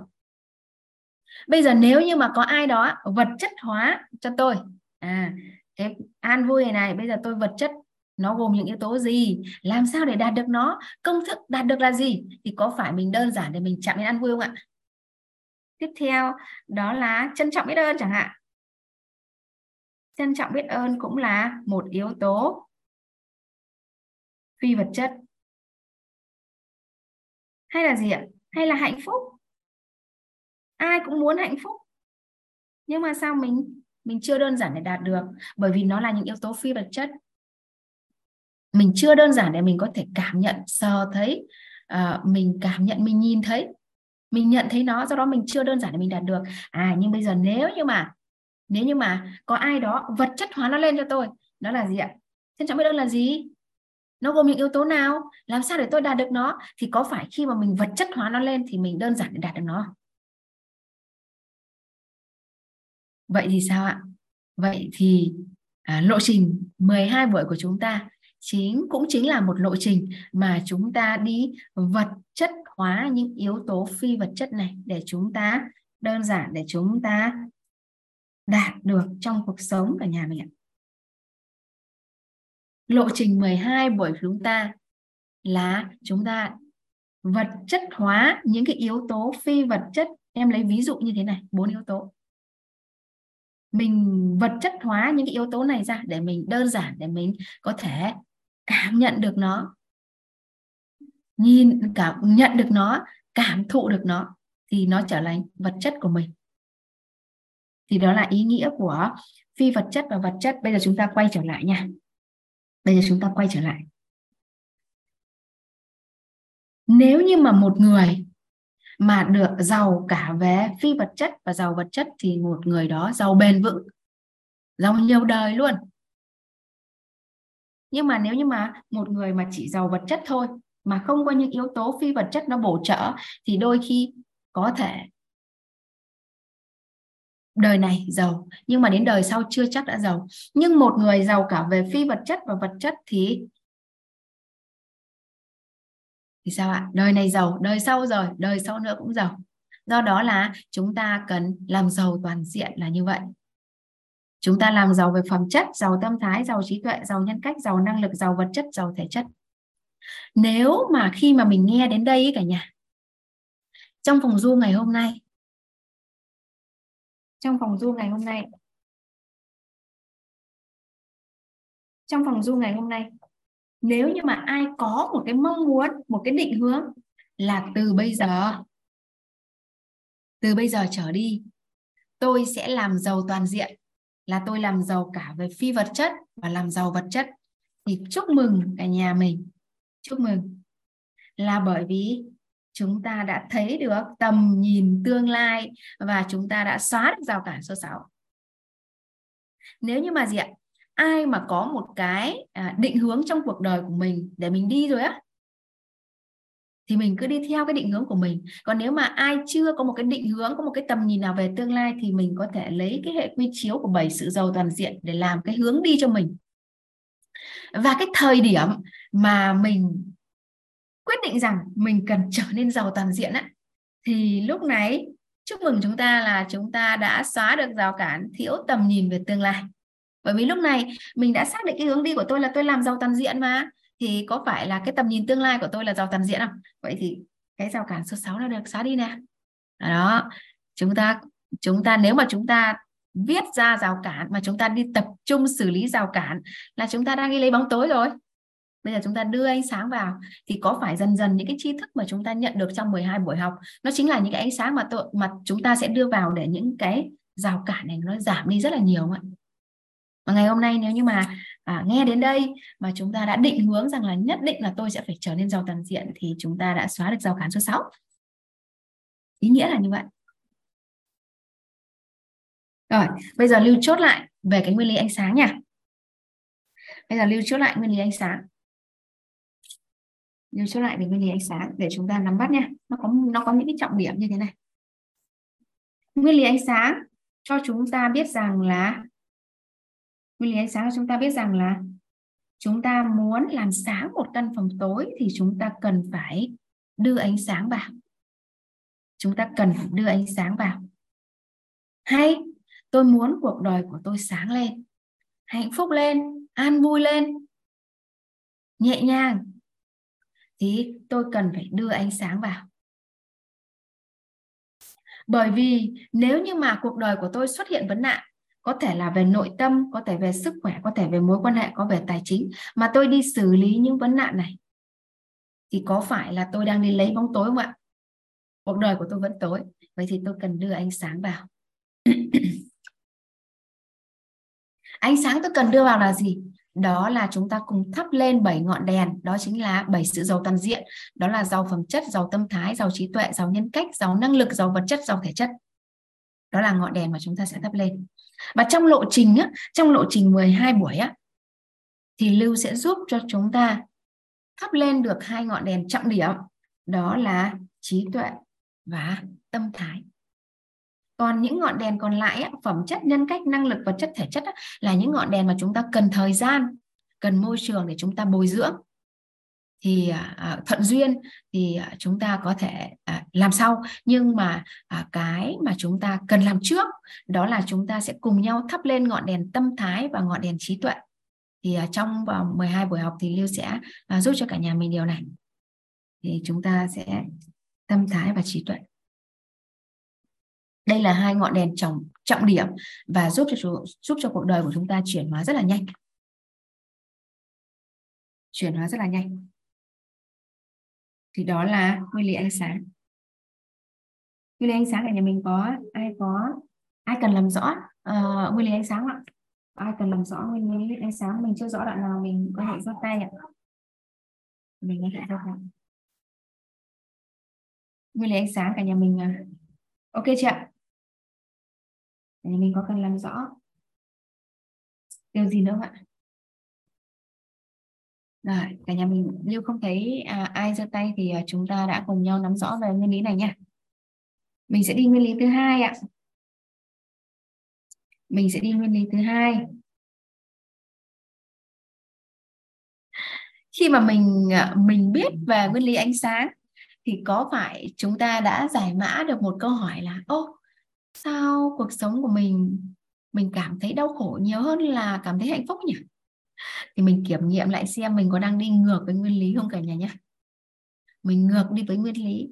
Bây giờ nếu như mà có ai đó vật chất hóa cho tôi à cái an vui này này bây giờ tôi vật chất nó gồm những yếu tố gì? Làm sao để đạt được nó? Công thức đạt được là gì? Thì có phải mình đơn giản để mình chạm đến an vui không ạ? Tiếp theo đó là trân trọng biết ơn chẳng hạn. Trân trọng biết ơn cũng là một yếu tố phi vật chất. Hay là gì ạ? Hay là hạnh phúc? Ai cũng muốn hạnh phúc. Nhưng mà sao mình mình chưa đơn giản để đạt được? Bởi vì nó là những yếu tố phi vật chất. Mình chưa đơn giản để mình có thể cảm nhận sờ thấy uh, mình cảm nhận mình nhìn thấy mình nhận thấy nó do đó mình chưa đơn giản để mình đạt được. À nhưng bây giờ nếu như mà nếu như mà có ai đó vật chất hóa nó lên cho tôi nó là gì ạ? Trân trọng biết ơn là gì? Nó gồm những yếu tố nào? Làm sao để tôi đạt được nó? Thì có phải khi mà mình vật chất hóa nó lên thì mình đơn giản để đạt được nó? Vậy thì sao ạ? Vậy thì à, lộ trình 12 buổi của chúng ta chính cũng chính là một lộ trình mà chúng ta đi vật chất hóa những yếu tố phi vật chất này để chúng ta đơn giản để chúng ta đạt được trong cuộc sống cả nhà mình ạ. Lộ trình 12 buổi của chúng ta là chúng ta vật chất hóa những cái yếu tố phi vật chất. Em lấy ví dụ như thế này, bốn yếu tố. Mình vật chất hóa những cái yếu tố này ra để mình đơn giản để mình có thể cảm nhận được nó, nhìn, cảm, nhận được nó, cảm thụ được nó, thì nó trở thành vật chất của mình. Thì đó là ý nghĩa của phi vật chất và vật chất. Bây giờ chúng ta quay trở lại nha. Bây giờ chúng ta quay trở lại. Nếu như mà một người mà được giàu cả về phi vật chất và giàu vật chất, thì một người đó giàu bền vững, giàu nhiều đời luôn nhưng mà nếu như mà một người mà chỉ giàu vật chất thôi, mà không có những yếu tố phi vật chất nó bổ trợ, thì đôi khi có thể đời này giàu, nhưng mà đến đời sau chưa chắc đã giàu. Nhưng một người giàu cả về phi vật chất và vật chất thì thì sao ạ? Đời này giàu, đời sau rồi, đời sau nữa cũng giàu. Do đó là chúng ta cần làm giàu toàn diện là như vậy chúng ta làm giàu về phẩm chất, giàu tâm thái, giàu trí tuệ, giàu nhân cách, giàu năng lực, giàu vật chất, giàu thể chất. Nếu mà khi mà mình nghe đến đây cả nhà, trong phòng du ngày hôm nay, trong phòng du ngày hôm nay, trong phòng du ngày hôm nay, nếu như mà ai có một cái mong muốn, một cái định hướng là từ bây giờ, từ bây giờ trở đi, tôi sẽ làm giàu toàn diện là tôi làm giàu cả về phi vật chất và làm giàu vật chất. Thì chúc mừng cả nhà mình. Chúc mừng. Là bởi vì chúng ta đã thấy được tầm nhìn tương lai và chúng ta đã xóa được rào cản số 6 nếu như mà gì ạ? Ai mà có một cái à, định hướng trong cuộc đời của mình để mình đi rồi á thì mình cứ đi theo cái định hướng của mình. Còn nếu mà ai chưa có một cái định hướng, có một cái tầm nhìn nào về tương lai thì mình có thể lấy cái hệ quy chiếu của bảy sự giàu toàn diện để làm cái hướng đi cho mình. Và cái thời điểm mà mình quyết định rằng mình cần trở nên giàu toàn diện á, thì lúc này, chúc mừng chúng ta là chúng ta đã xóa được rào cản, thiếu tầm nhìn về tương lai. Bởi vì lúc này mình đã xác định cái hướng đi của tôi là tôi làm giàu toàn diện mà thì có phải là cái tầm nhìn tương lai của tôi là giàu toàn diện không? Vậy thì cái rào cản số 6 là được xóa đi nè. Đó chúng ta chúng ta nếu mà chúng ta viết ra rào cản mà chúng ta đi tập trung xử lý rào cản là chúng ta đang đi lấy bóng tối rồi. Bây giờ chúng ta đưa ánh sáng vào thì có phải dần dần những cái tri thức mà chúng ta nhận được trong 12 buổi học nó chính là những cái ánh sáng mà tôi, mà chúng ta sẽ đưa vào để những cái rào cản này nó giảm đi rất là nhiều ạ? Và ngày hôm nay nếu như mà à, nghe đến đây mà chúng ta đã định hướng rằng là nhất định là tôi sẽ phải trở nên giàu toàn diện thì chúng ta đã xóa được rào cản số 6 ý nghĩa là như vậy. Rồi bây giờ lưu chốt lại về cái nguyên lý ánh sáng nha. Bây giờ lưu chốt lại nguyên lý ánh sáng. Lưu chốt lại về nguyên lý ánh sáng để chúng ta nắm bắt nha. Nó có nó có những cái trọng điểm như thế này. Nguyên lý ánh sáng cho chúng ta biết rằng là nguyên lý ánh sáng chúng ta biết rằng là chúng ta muốn làm sáng một căn phòng tối thì chúng ta cần phải đưa ánh sáng vào. Chúng ta cần phải đưa ánh sáng vào. Hay, tôi muốn cuộc đời của tôi sáng lên, hạnh phúc lên, an vui lên, nhẹ nhàng, thì tôi cần phải đưa ánh sáng vào. Bởi vì nếu như mà cuộc đời của tôi xuất hiện vấn nạn có thể là về nội tâm, có thể về sức khỏe, có thể về mối quan hệ, có về tài chính. Mà tôi đi xử lý những vấn nạn này thì có phải là tôi đang đi lấy bóng tối không ạ? Cuộc đời của tôi vẫn tối. Vậy thì tôi cần đưa ánh sáng vào. Ánh sáng tôi cần đưa vào là gì? Đó là chúng ta cùng thắp lên bảy ngọn đèn. Đó chính là bảy sự giàu toàn diện. Đó là giàu phẩm chất, giàu tâm thái, giàu trí tuệ, giàu nhân cách, giàu năng lực, giàu vật chất, giàu thể chất đó là ngọn đèn mà chúng ta sẽ thắp lên. Và trong lộ trình á, trong lộ trình 12 buổi á thì Lưu sẽ giúp cho chúng ta thắp lên được hai ngọn đèn trọng điểm. Đó là trí tuệ và tâm thái. Còn những ngọn đèn còn lại á, phẩm chất nhân cách năng lực và chất thể chất á, là những ngọn đèn mà chúng ta cần thời gian cần môi trường để chúng ta bồi dưỡng thì à, à, thuận duyên thì à, chúng ta có thể à, làm sau. Nhưng mà à, cái mà chúng ta cần làm trước đó là chúng ta sẽ cùng nhau thắp lên ngọn đèn tâm thái và ngọn đèn trí tuệ. Thì à, trong vòng 12 buổi học thì Lưu sẽ à, giúp cho cả nhà mình điều này. Thì chúng ta sẽ tâm thái và trí tuệ. Đây là hai ngọn đèn trọng trọng điểm và giúp cho giúp cho cuộc đời của chúng ta chuyển hóa rất là nhanh. Chuyển hóa rất là nhanh thì đó là nguyên lý ánh sáng. Nguyên lý ánh sáng ở nhà mình có ai có ai cần làm rõ uh, nguyên lý ánh sáng ạ? Ai cần làm rõ nguyên lý ánh sáng? Mình chưa rõ đoạn nào mình có thể giơ tay ạ. Mình có thể giơ tay. Nguyên lý ánh sáng cả nhà mình à. ok chưa ạ? Nhà mình có cần làm rõ? Điều gì nữa ạ? Rồi cả nhà mình lưu không thấy à, ai giơ tay thì à, chúng ta đã cùng nhau nắm rõ về nguyên lý này nha. Mình sẽ đi nguyên lý thứ hai ạ. Mình sẽ đi nguyên lý thứ hai. Khi mà mình à, mình biết về nguyên lý ánh sáng thì có phải chúng ta đã giải mã được một câu hỏi là ô sao cuộc sống của mình mình cảm thấy đau khổ nhiều hơn là cảm thấy hạnh phúc nhỉ? Thì mình kiểm nghiệm lại xem mình có đang đi ngược với nguyên lý không cả nhà nhé mình ngược đi với nguyên lý.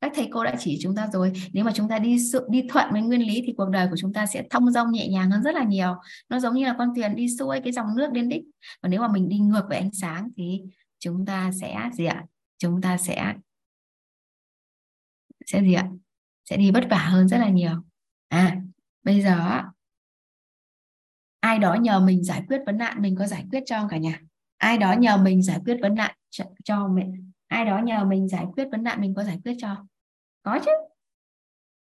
Các thầy cô đã chỉ chúng ta rồi. Nếu mà chúng ta đi đi thuận với nguyên lý thì cuộc đời của chúng ta sẽ thông dong nhẹ nhàng hơn rất là nhiều. Nó giống như là con thuyền đi xuôi cái dòng nước đến đích. Và nếu mà mình đi ngược với ánh sáng thì chúng ta sẽ gì ạ? Chúng ta sẽ sẽ gì ạ? Sẽ đi vất vả hơn rất là nhiều. À bây giờ ai đó nhờ mình giải quyết vấn nạn mình có giải quyết cho cả nhà. Ai đó nhờ mình giải quyết vấn nạn cho, cho mình ai đó nhờ mình giải quyết vấn nạn mình có giải quyết cho. Có chứ.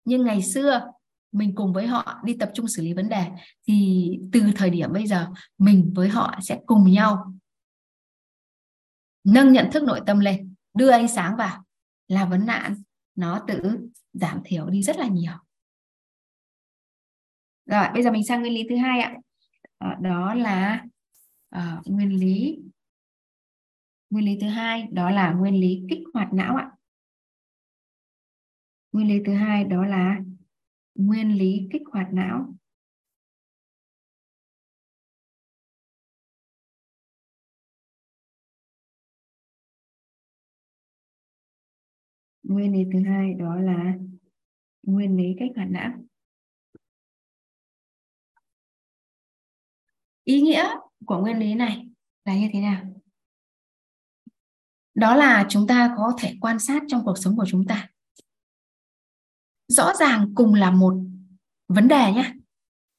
Nhưng ngày xưa mình cùng với họ đi tập trung xử lý vấn đề thì từ thời điểm bây giờ mình với họ sẽ cùng nhau nâng nhận thức nội tâm lên đưa ánh sáng vào là vấn nạn nó tự giảm thiểu đi rất là nhiều. Rồi bây giờ mình sang nguyên lý thứ hai ạ. Ờ, đó là uh, nguyên lý nguyên lý thứ hai đó là nguyên lý kích hoạt não ạ. Nguyên lý thứ hai đó là nguyên lý kích hoạt não. Nguyên lý thứ hai đó là nguyên lý kích hoạt não. Ý nghĩa của nguyên lý này là như thế nào? Đó là chúng ta có thể quan sát trong cuộc sống của chúng ta. Rõ ràng cùng là một vấn đề nhé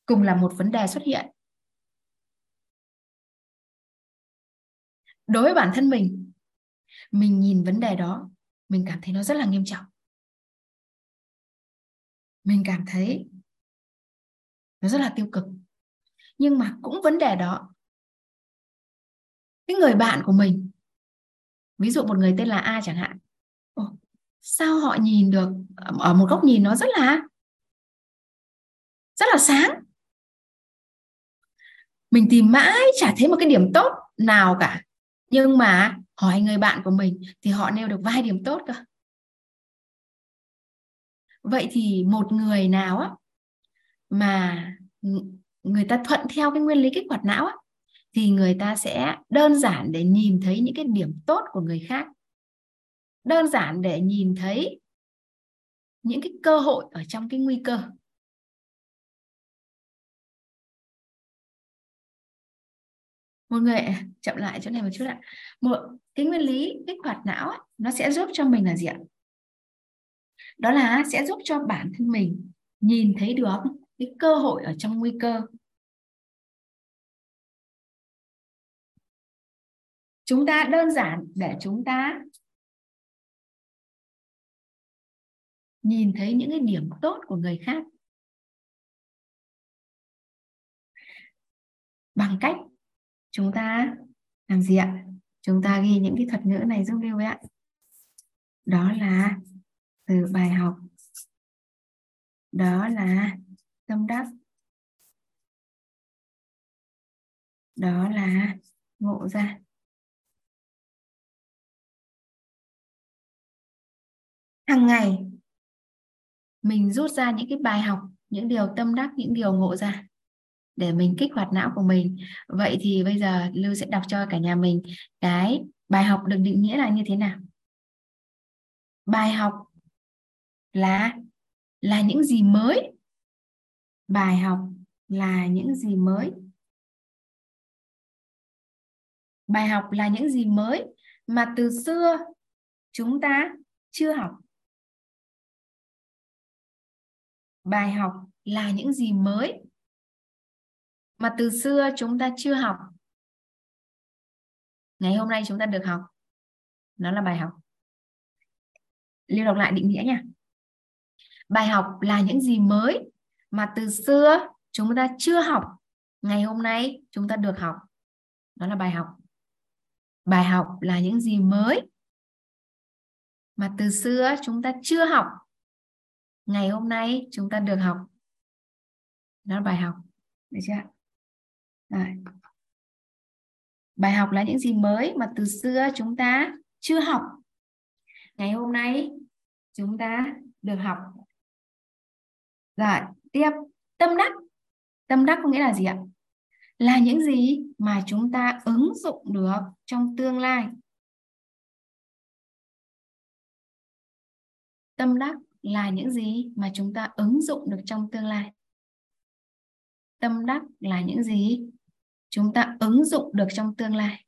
cùng là một vấn đề xuất hiện. Đối với bản thân mình mình nhìn vấn đề đó, mình cảm thấy nó rất là nghiêm trọng. Mình cảm thấy nó rất là tiêu cực nhưng mà cũng vấn đề đó. Cái người bạn của mình ví dụ một người tên là A chẳng hạn Ồ, sao họ nhìn được ở một góc nhìn nó rất là rất là sáng. Mình tìm mãi chả thấy một cái điểm tốt nào cả. Nhưng mà hỏi người bạn của mình thì họ nêu được vài điểm tốt cơ. Vậy thì một người nào á mà người ta thuận theo cái nguyên lý kích hoạt não á, thì người ta sẽ đơn giản để nhìn thấy những cái điểm tốt của người khác. Đơn giản để nhìn thấy những cái cơ hội ở trong cái nguy cơ. Một người chậm lại chỗ này một chút ạ. Một cái nguyên lý kích hoạt não ấy, nó sẽ giúp cho mình là gì ạ? Đó là sẽ giúp cho bản thân mình nhìn thấy được cái cơ hội ở trong nguy cơ. Chúng ta đơn giản để chúng ta nhìn thấy những cái điểm tốt của người khác bằng cách chúng ta làm gì ạ? Chúng ta ghi những cái thuật ngữ này giúp lưu ạ. Đó là từ bài học. Đó là tâm đắc. Đó là ngộ ra. Hàng ngày, mình rút ra những cái bài học, những điều tâm đắc, những điều ngộ ra để mình kích hoạt não của mình. Vậy thì bây giờ lưu sẽ đọc cho cả nhà mình cái bài học được định nghĩa là như thế nào. Bài học là là những gì mới bài học là những gì mới. Bài học là những gì mới mà từ xưa chúng ta chưa học. Bài học là những gì mới mà từ xưa chúng ta chưa học. Ngày hôm nay chúng ta được học. Nó là bài học. Lưu đọc lại định nghĩa nha. Bài học là những gì mới mà từ xưa, chúng ta chưa học. Ngày hôm nay, chúng ta được học. Đó là bài học. Bài học là những gì mới. Mà từ xưa, chúng ta chưa học. Ngày hôm nay, chúng ta được học. Đó là bài học. Được chưa Đấy. bài học là những gì mới mà từ xưa chúng ta chưa học. Ngày hôm nay, chúng ta được học. Rồi tiếp. Tâm đắc. Tâm đắc có nghĩa là gì ạ? Là những gì mà chúng ta ứng dụng được trong tương lai. Tâm đắc là những gì mà chúng ta ứng dụng được trong tương lai. Tâm đắc là những gì chúng ta ứng dụng được trong tương lai.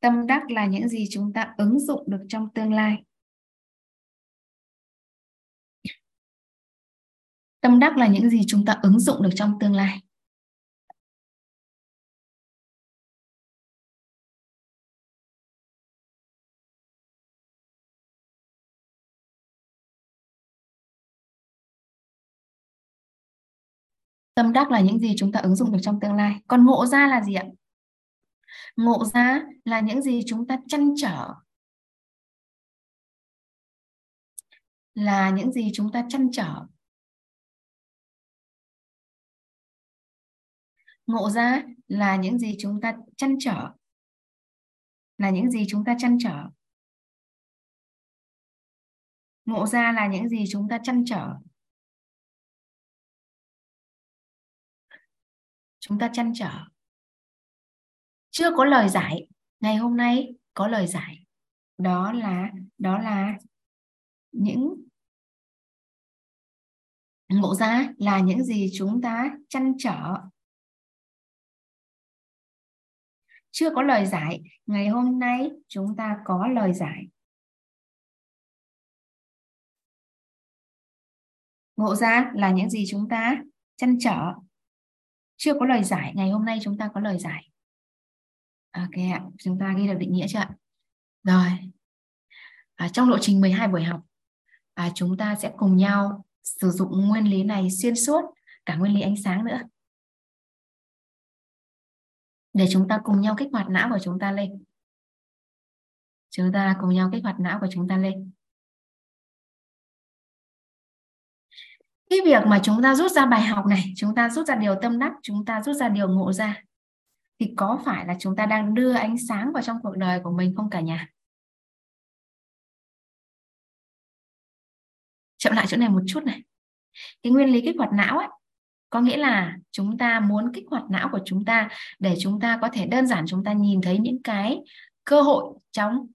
Tâm đắc là những gì chúng ta ứng dụng được trong tương lai. Tâm đắc là những gì chúng ta ứng dụng được trong tương lai. Tâm đắc là những gì chúng ta ứng dụng được trong tương lai. Còn ngộ ra là gì ạ? Ngộ ra là những gì chúng ta chăn trở. Là những gì chúng ta chăn trở. Ngộ ra là những gì chúng ta chăn trở, là những gì chúng ta chăn trở. Ngộ ra là những gì chúng ta chăn trở. Chúng ta chăn trở. Chưa có lời giải. Ngày hôm nay có lời giải. Đó là đó là những ngộ ra là những gì chúng ta chăn trở. Chưa có lời giải ngày hôm nay chúng ta có lời giải. Ngộ ra là những gì chúng ta chăn trở. Chưa có lời giải ngày hôm nay chúng ta có lời giải. Ok ạ chúng ta ghi được định nghĩa chưa ạ? Rồi. À, trong lộ trình 12 buổi học à, chúng ta sẽ cùng nhau sử dụng nguyên lý này xuyên suốt cả nguyên lý ánh sáng nữa để chúng ta cùng nhau kích hoạt não của chúng ta lên. Chúng ta cùng nhau kích hoạt não của chúng ta lên. Cái việc mà chúng ta rút ra bài học này, chúng ta rút ra điều tâm đắc, chúng ta rút ra điều ngộ ra, thì có phải là chúng ta đang đưa ánh sáng vào trong cuộc đời của mình không cả nhà? Chậm lại chỗ này một chút này. Cái nguyên lý kích hoạt não ấy có nghĩa là chúng ta muốn kích hoạt não của chúng ta để chúng ta có thể đơn giản chúng ta nhìn thấy những cái cơ hội trong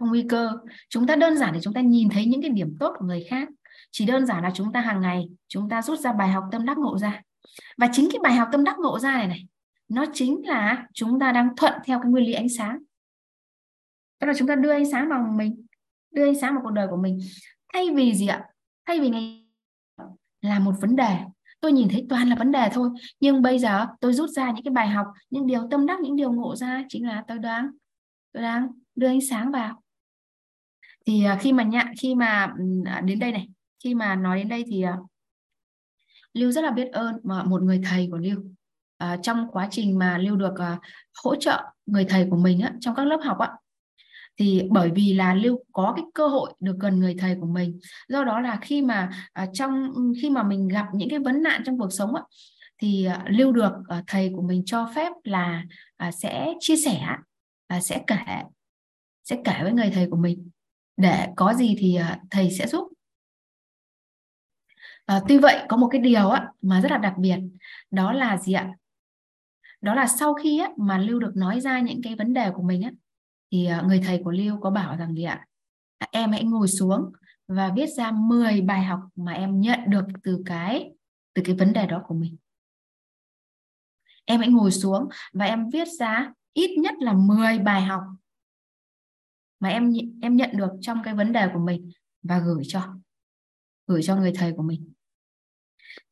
trong nguy cơ. Chúng ta đơn giản để chúng ta nhìn thấy những cái điểm tốt của người khác. Chỉ đơn giản là chúng ta hàng ngày, chúng ta rút ra bài học tâm đắc ngộ ra. Và chính cái bài học tâm đắc ngộ ra này này, nó chính là chúng ta đang thuận theo cái nguyên lý ánh sáng. Tức là chúng ta đưa ánh sáng vào mình, đưa ánh sáng vào cuộc đời của mình thay vì gì ạ? Thay vì ngày là một vấn đề. Tôi nhìn thấy toàn là vấn đề thôi. Nhưng bây giờ tôi rút ra những cái bài học những điều tâm đắc những điều ngộ ra chính là tôi đang tôi đang đưa ánh sáng vào. Thì à, khi mà nhận khi mà à, đến đây này khi mà nói đến đây thì à, Lưu rất là biết ơn mà một người thầy của Lưu. À, trong quá trình mà Lưu được hỗ trợ người thầy của mình á, trong các lớp học á thì bởi vì là lưu có cái cơ hội được gần người thầy của mình. Do đó là khi mà à, trong khi mà mình gặp những cái vấn nạn trong cuộc sống á, thì à, lưu được à, thầy của mình cho phép là sẽ chia sẻ sẽ kể sẽ kể với người thầy của mình. Để có gì thì thầy sẽ giúp. À, tuy vậy có một cái điều á, mà rất là đặc biệt đó là gì ạ? Đó là sau khi á, mà Lưu được nói ra những cái vấn đề của mình á, thì à, người thầy của Lưu có bảo rằng gì ạ? À, em hãy ngồi xuống và viết ra 10 bài học mà em nhận được từ cái từ cái vấn đề đó của mình. Em hãy ngồi xuống và em viết ra ít nhất là 10 bài học mà em em nhận được trong cái vấn đề của mình và gửi cho gửi cho người thầy của mình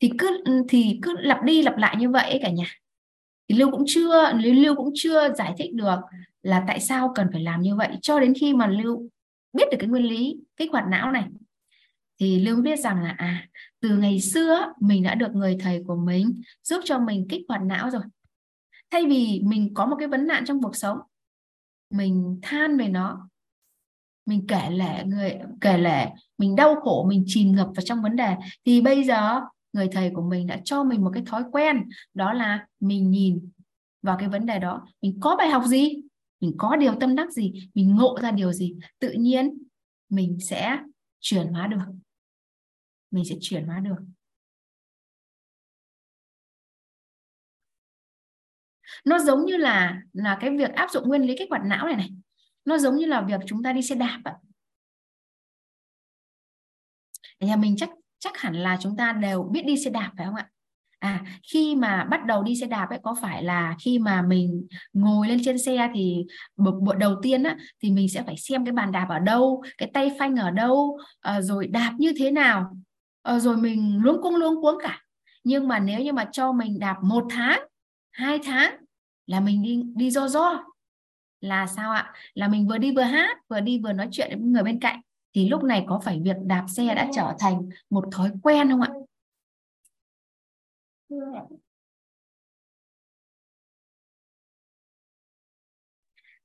thì cứ ừ, thì cứ lặp đi lặp lại như vậy cả nhà thì lưu cũng chưa, lưu cũng chưa giải thích được là tại sao cần phải làm như vậy. Cho đến khi mà lưu biết được cái nguyên lý kích hoạt não này, thì lưu biết rằng là à từ ngày xưa mình đã được người thầy của mình giúp cho mình kích hoạt não rồi. Thay vì mình có một cái vấn nạn trong cuộc sống, mình than về nó, mình kể lể người, kể lể, mình đau khổ, mình chìm ngập vào trong vấn đề, thì bây giờ người thầy của mình đã cho mình một cái thói quen, đó là mình nhìn vào cái vấn đề đó. Mình có bài học gì? Mình có điều tâm đắc gì? Mình ngộ ra điều gì? Tự nhiên mình sẽ chuyển hóa được. Mình sẽ chuyển hóa được. Nó giống như là là cái việc áp dụng nguyên lý kích hoạt não này này. Nó giống như là việc chúng ta đi xe đạp ạ. Nhà mình chắc chắc hẳn là chúng ta đều biết đi xe đạp phải không ạ? À khi mà bắt đầu đi xe đạp ấy có phải là khi mà mình ngồi lên trên xe thì bộ, bộ đầu tiên á thì mình sẽ phải xem cái bàn đạp ở đâu cái tay phanh ở đâu à, rồi đạp như thế nào? À, rồi mình luống cuống luống cuống cả. Nhưng mà nếu như mà cho mình đạp một tháng hai tháng là mình đi đi do do. Là sao ạ? Là mình vừa đi vừa hát vừa đi vừa nói chuyện với người bên cạnh thì lúc này có phải việc đạp xe đã trở thành một thói quen không ạ?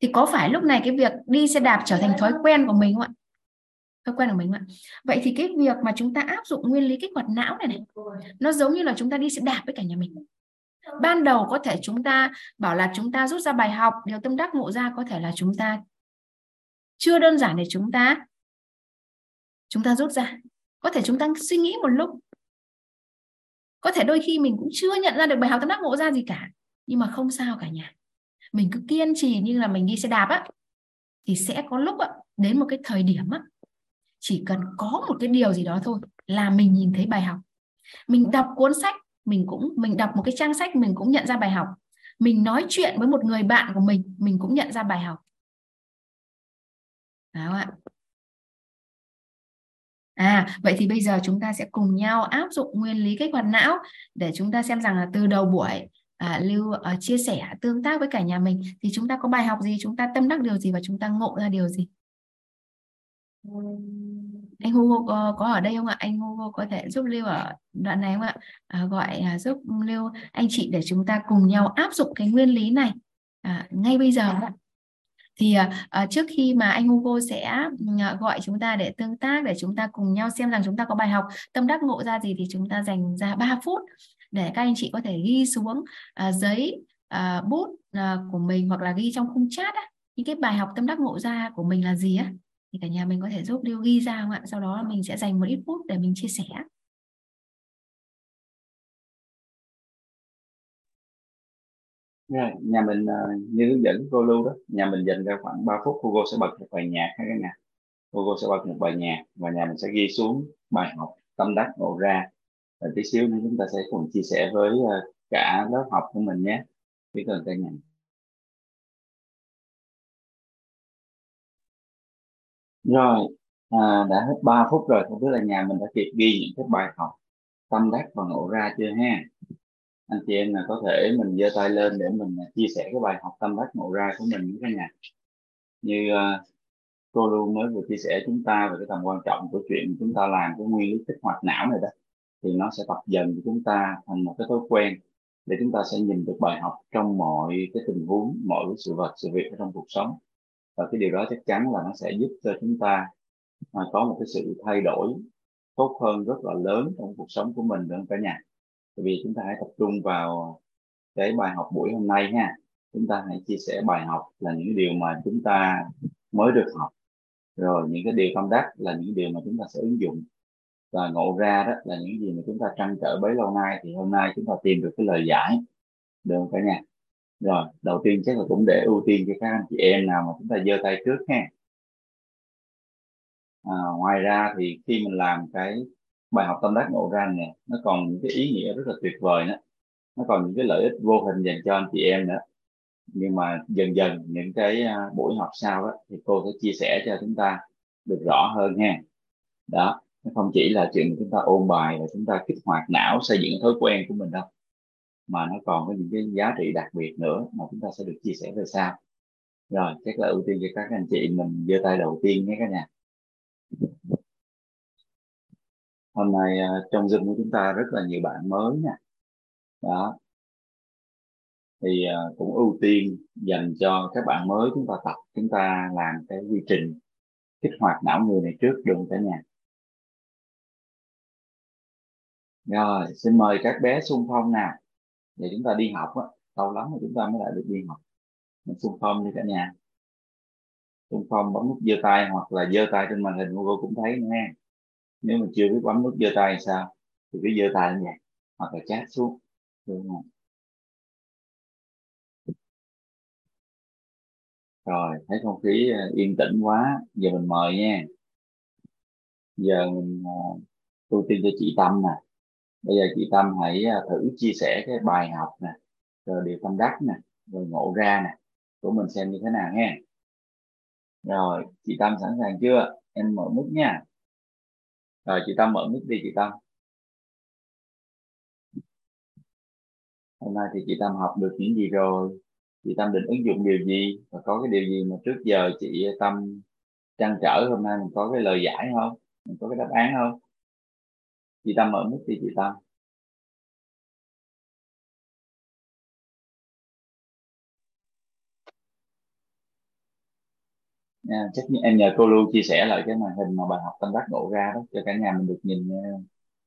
Thì có phải lúc này cái việc đi xe đạp trở thành thói quen của mình không ạ? Thói quen của mình ạ? Vậy thì cái việc mà chúng ta áp dụng nguyên lý kích hoạt não này này, nó giống như là chúng ta đi xe đạp với cả nhà mình. Ban đầu có thể chúng ta bảo là chúng ta rút ra bài học, điều tâm đắc ngộ ra có thể là chúng ta chưa đơn giản để chúng ta chúng ta rút ra. Có thể chúng ta suy nghĩ một lúc. Có thể đôi khi mình cũng chưa nhận ra được bài học tâm đắc ngộ ra gì cả nhưng mà không sao cả nhà. Mình cứ kiên trì như là mình đi xe đạp á thì sẽ có lúc á, đến một cái thời điểm á chỉ cần có một cái điều gì đó thôi là mình nhìn thấy bài học. Mình đọc cuốn sách mình cũng mình đọc một cái trang sách mình cũng nhận ra bài học. Mình nói chuyện với một người bạn của mình mình cũng nhận ra bài học. Đó ạ? À, vậy thì bây giờ chúng ta sẽ cùng nhau áp dụng nguyên lý kích hoạt não để chúng ta xem rằng là từ đầu buổi à, Lưu à, chia sẻ tương tác với cả nhà mình thì chúng ta có bài học gì, chúng ta tâm đắc điều gì và chúng ta ngộ ra điều gì. Anh Hugo có, có ở đây không ạ? Anh Hugo có thể giúp Lưu ở đoạn này không ạ? À, gọi à, giúp Lưu anh chị để chúng ta cùng nhau áp dụng cái nguyên lý này à, ngay bây giờ ạ thì uh, trước khi mà anh Hugo sẽ uh, gọi chúng ta để tương tác để chúng ta cùng nhau xem rằng chúng ta có bài học tâm đắc ngộ ra gì thì chúng ta dành ra 3 phút để các anh chị có thể ghi xuống uh, giấy uh, bút uh, của mình hoặc là ghi trong khung chat á, những cái bài học tâm đắc ngộ ra của mình là gì á? Thì cả nhà mình có thể giúp Điêu ghi ra không ạ? Sau đó mình sẽ dành một ít phút để mình chia sẻ. Rồi, nhà mình à, như hướng dẫn cô Lưu đó, nhà mình dành ra khoảng 3 phút, Google sẽ bật một bài nhạc các cả nhà. Google sẽ bật một bài nhạc và nhà mình sẽ ghi xuống bài học tâm đắc ngộ ra. Và tí xíu nữa chúng ta sẽ cùng chia sẻ với à, cả lớp học của mình nhé. Biết ơn cả nhà. Rồi, à, đã hết 3 phút rồi, không biết là nhà mình đã kịp ghi những cái bài học tâm đắc và ngộ ra chưa ha anh chị em là có thể mình giơ tay lên để mình à, chia sẻ cái bài học tâm đắc ngộ ra của mình với cả nhà như uh, cô luôn mới vừa chia sẻ chúng ta về cái tầm quan trọng của chuyện chúng ta làm cái nguyên lý kích hoạt não này đó thì nó sẽ tập dần của chúng ta thành một cái thói quen để chúng ta sẽ nhìn được bài học trong mọi cái tình huống mọi cái sự vật sự việc ở trong cuộc sống. Và cái điều đó chắc chắn là nó sẽ giúp cho chúng ta à, có một cái sự thay đổi tốt hơn rất là lớn trong cuộc sống của mình nữa cả nhà bởi vì chúng ta hãy tập trung vào cái bài học buổi hôm nay ha. Chúng ta hãy chia sẻ bài học là những điều mà chúng ta mới được học. Rồi những cái điều tâm đắc là những điều mà chúng ta sẽ ứng dụng. Và ngộ ra đó là những gì mà chúng ta trăn trở bấy lâu nay. Thì hôm nay chúng ta tìm được cái lời giải. Được không cả nhà? Rồi đầu tiên chắc là cũng để ưu tiên cho các anh chị em nào mà chúng ta giơ tay trước ha. À, ngoài ra thì khi mình làm cái bài học tâm đắc ngộ ra nè, nó còn những cái ý nghĩa rất là tuyệt vời đó nó còn những cái lợi ích vô hình dành cho anh chị em nữa. Nhưng mà dần dần những cái à, buổi học sau đó thì cô sẽ chia sẻ cho chúng ta được rõ hơn ha. Đó, nó không chỉ là chuyện chúng ta ôn bài và chúng ta kích hoạt não, xây dựng thói quen của mình đâu, mà nó còn có những cái giá trị đặc biệt nữa mà chúng ta sẽ được chia sẻ về sau. Rồi, chắc là ưu tiên cho các anh chị mình giơ tay đầu tiên nhé các nhà. Hôm nay à, trong Zoom của chúng ta rất là nhiều bạn mới nha. Đó. Thì à, cũng ưu tiên dành cho các bạn mới chúng ta tập, chúng ta làm cái quy trình kích hoạt não người này trước đừng cả nhà? Rồi, xin mời các bé xung phong nào để chúng ta đi học á, lâu lắm rồi chúng ta mới lại được đi học. Mình xung phong đi cả nhà. Xung phong bấm nút giơ tay hoặc là giơ tay trên màn hình Google cũng thấy nha nếu mà chưa biết bấm nút giơ tay sao? Thì cứ giơ tay như vậy hoặc là chat xuống. Đúng không rồi, thấy không khí à, yên tĩnh quá. Giờ mình mời nha. Giờ mình à, ưu tiên cho chị Tâm nè. Bây giờ chị Tâm hãy à, thử chia sẻ cái bài học nè, rồi điều tâm đắc nè, rồi ngộ ra nè. Của mình xem như thế nào nha rồi, chị Tâm sẵn sàng chưa? Em mở mức nha rồi, chị Tâm mở mic đi, chị Tâm. Hôm nay thì chị Tâm học được những gì rồi? Chị Tâm định ứng dụng điều gì? Và có cái điều gì mà trước giờ chị Tâm trăn trở hôm nay mình có cái lời giải không? Mình có cái đáp án không? Chị Tâm mở mic đi, chị Tâm. Nha chắc như em nhờ cô Lưu chia sẻ lại cái màn hình mà bài học tâm đắc ngộ ra đó cho cả nhà mình được nhìn nha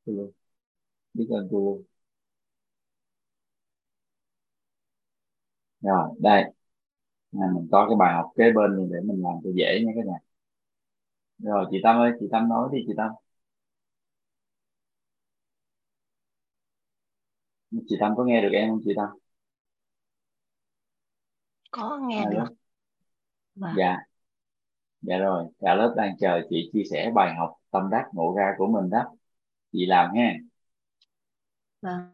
cô Lưu. Biết ơn cô Lưu. Rồi đây. À, mình có cái bài học kế bên này để mình làm cho dễ nha các nhà rồi chị Tâm ơi chị Tâm nói đi chị Tâm. Chị Tâm có nghe được em không chị Tâm? Có nghe à, được. Vâng. dạ dạ rồi cả lớp đang chờ chị chia sẻ bài học tâm đắc ngộ ra của mình đó. Chị làm ha. Vâng.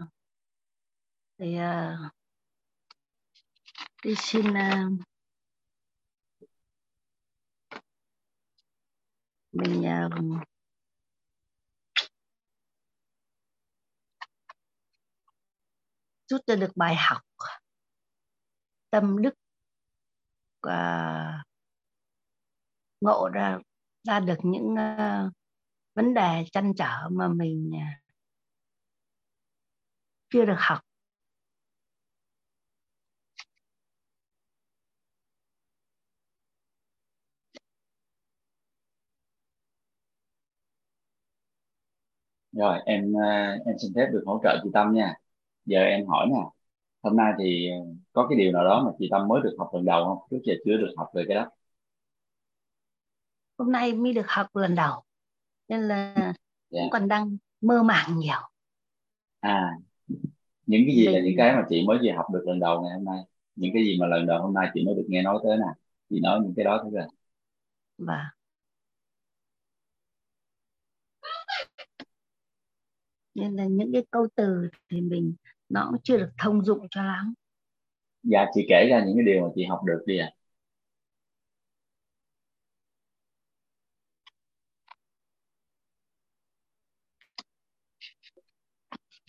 Thì à, uh, đi xin uh, mình uh, rút ra được bài học tâm đức uh, ngộ ra ra được những uh, vấn đề chăn trở mà mình uh, chưa được học. Rồi em ờ, em xin phép được hỗ trợ chị Tâm nha. Giờ em hỏi nè hôm nay thì có cái điều nào đó mà chị Tâm mới được học lần đầu không? Trước giờ chưa được học về cái đó hôm nay mới được học lần đầu nên là yeah. Dạ. cũng còn đang mơ màng nhiều à những cái gì Mình... là những cái mà chị mới vừa học được lần đầu ngày hôm nay những cái gì mà lần đầu hôm nay chị mới được nghe nói tới nè chị nói những cái đó thế rồi và nên là những cái câu từ thì mình nó cũng chưa được thông dụng cho lắm dạ chị kể ra những cái điều mà chị học được đi ạ à.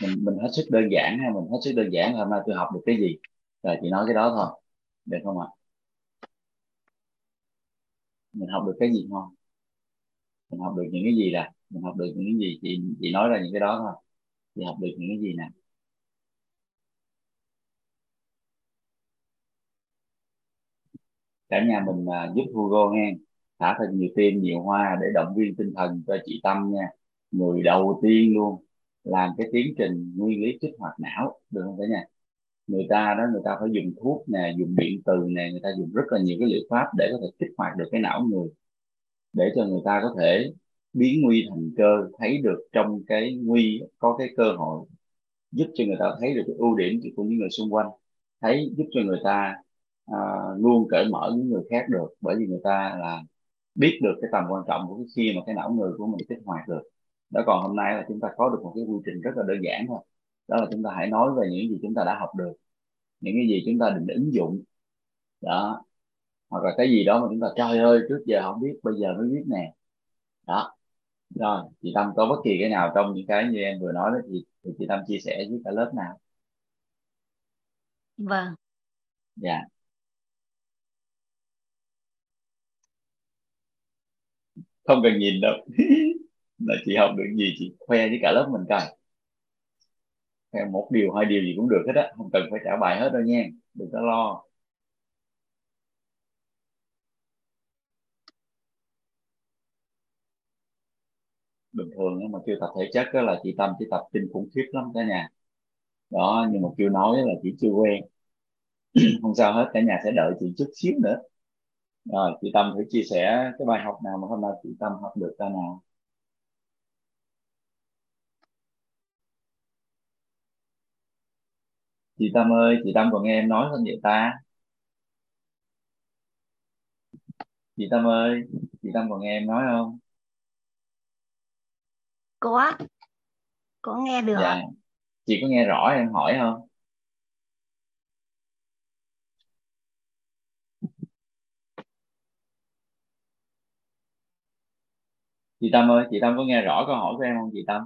Mình mình hết sức đơn giản ha mình hết sức đơn giản hôm nay tôi học được cái gì? Rồi chị nói cái đó thôi được không ạ? Mình học được cái gì không mình học được những cái gì là mình học được những cái gì? Chị chị nói ra những cái đó thôi. Chị học được những cái gì nè cả nhà mình uh, giúp Hugo nghe. Thả thật nhiều tim nhiều hoa để động viên tinh thần cho chị Tâm nha. Người đầu tiên luôn làm cái tiến trình nguyên lý kích hoạt não được không cả nhà? Người ta đó người ta phải dùng thuốc nè dùng điện từ nè người ta dùng rất là nhiều cái liệu pháp để có thể kích hoạt được cái não người để cho người ta có thể biến nguy thành cơ thấy được trong cái nguy có cái cơ hội giúp cho người ta thấy được cái ưu điểm của những người xung quanh thấy giúp cho người ta à, luôn cởi mở những người khác được bởi vì người ta là biết được cái tầm quan trọng của cái khi mà cái não người của mình kích hoạt được đó còn hôm nay là chúng ta có được một cái quy trình rất là đơn giản thôi. Đó là chúng ta hãy nói về những gì chúng ta đã học được những cái gì chúng ta định ứng dụng. Đó. Hoặc là cái gì đó mà chúng ta trời ơi trước giờ không biết bây giờ mới biết nè. Đó. Rồi chị Tâm có bất kỳ cái nào trong những cái như em vừa nói đó thì, thì chị Tâm chia sẻ với cả lớp nào? Vâng. Dạ. Không cần nhìn đâu là chị học được gì, chị khoe với cả lớp mình coi. Khoe một điều, hai điều gì cũng được hết á, không cần phải trả bài hết đâu nha, đừng có lo. Bình thường mà kêu tập thể chất đó là chị Tâm chỉ tập kinh khủng khiếp lắm cả nhà. Đó, nhưng mà kêu nói là chị chưa quen. Không sao hết, cả nhà sẽ đợi chị chút xíu nữa. Rồi, chị Tâm thử chia sẻ cái bài học nào mà hôm nay chị Tâm học được ta nào. Chị Tâm ơi chị Tâm còn nghe em nói không vậy ta? Chị Tâm ơi chị Tâm còn nghe em nói không? Có có nghe được. Dạ. Chị có nghe rõ em hỏi không? Chị Tâm ơi chị Tâm có nghe rõ câu hỏi của em không chị Tâm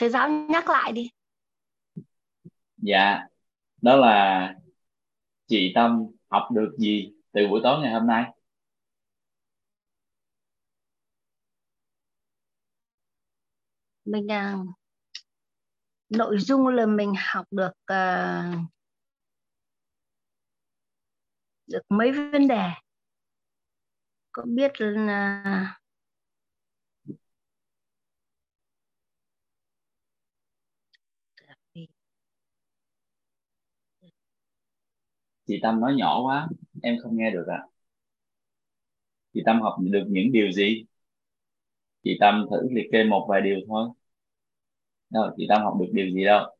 thầy giáo nhắc lại đi. Dạ đó là chị Tâm học được gì từ buổi tối ngày hôm nay? Mình à, nội dung là mình học được à, được mấy vấn đề? Có biết là chị Tâm nói nhỏ quá, em không nghe được ạ. À. chị Tâm học được những điều gì? Chị Tâm thử liệt kê một vài điều thôi. Đâu, chị Tâm học được điều gì đâu?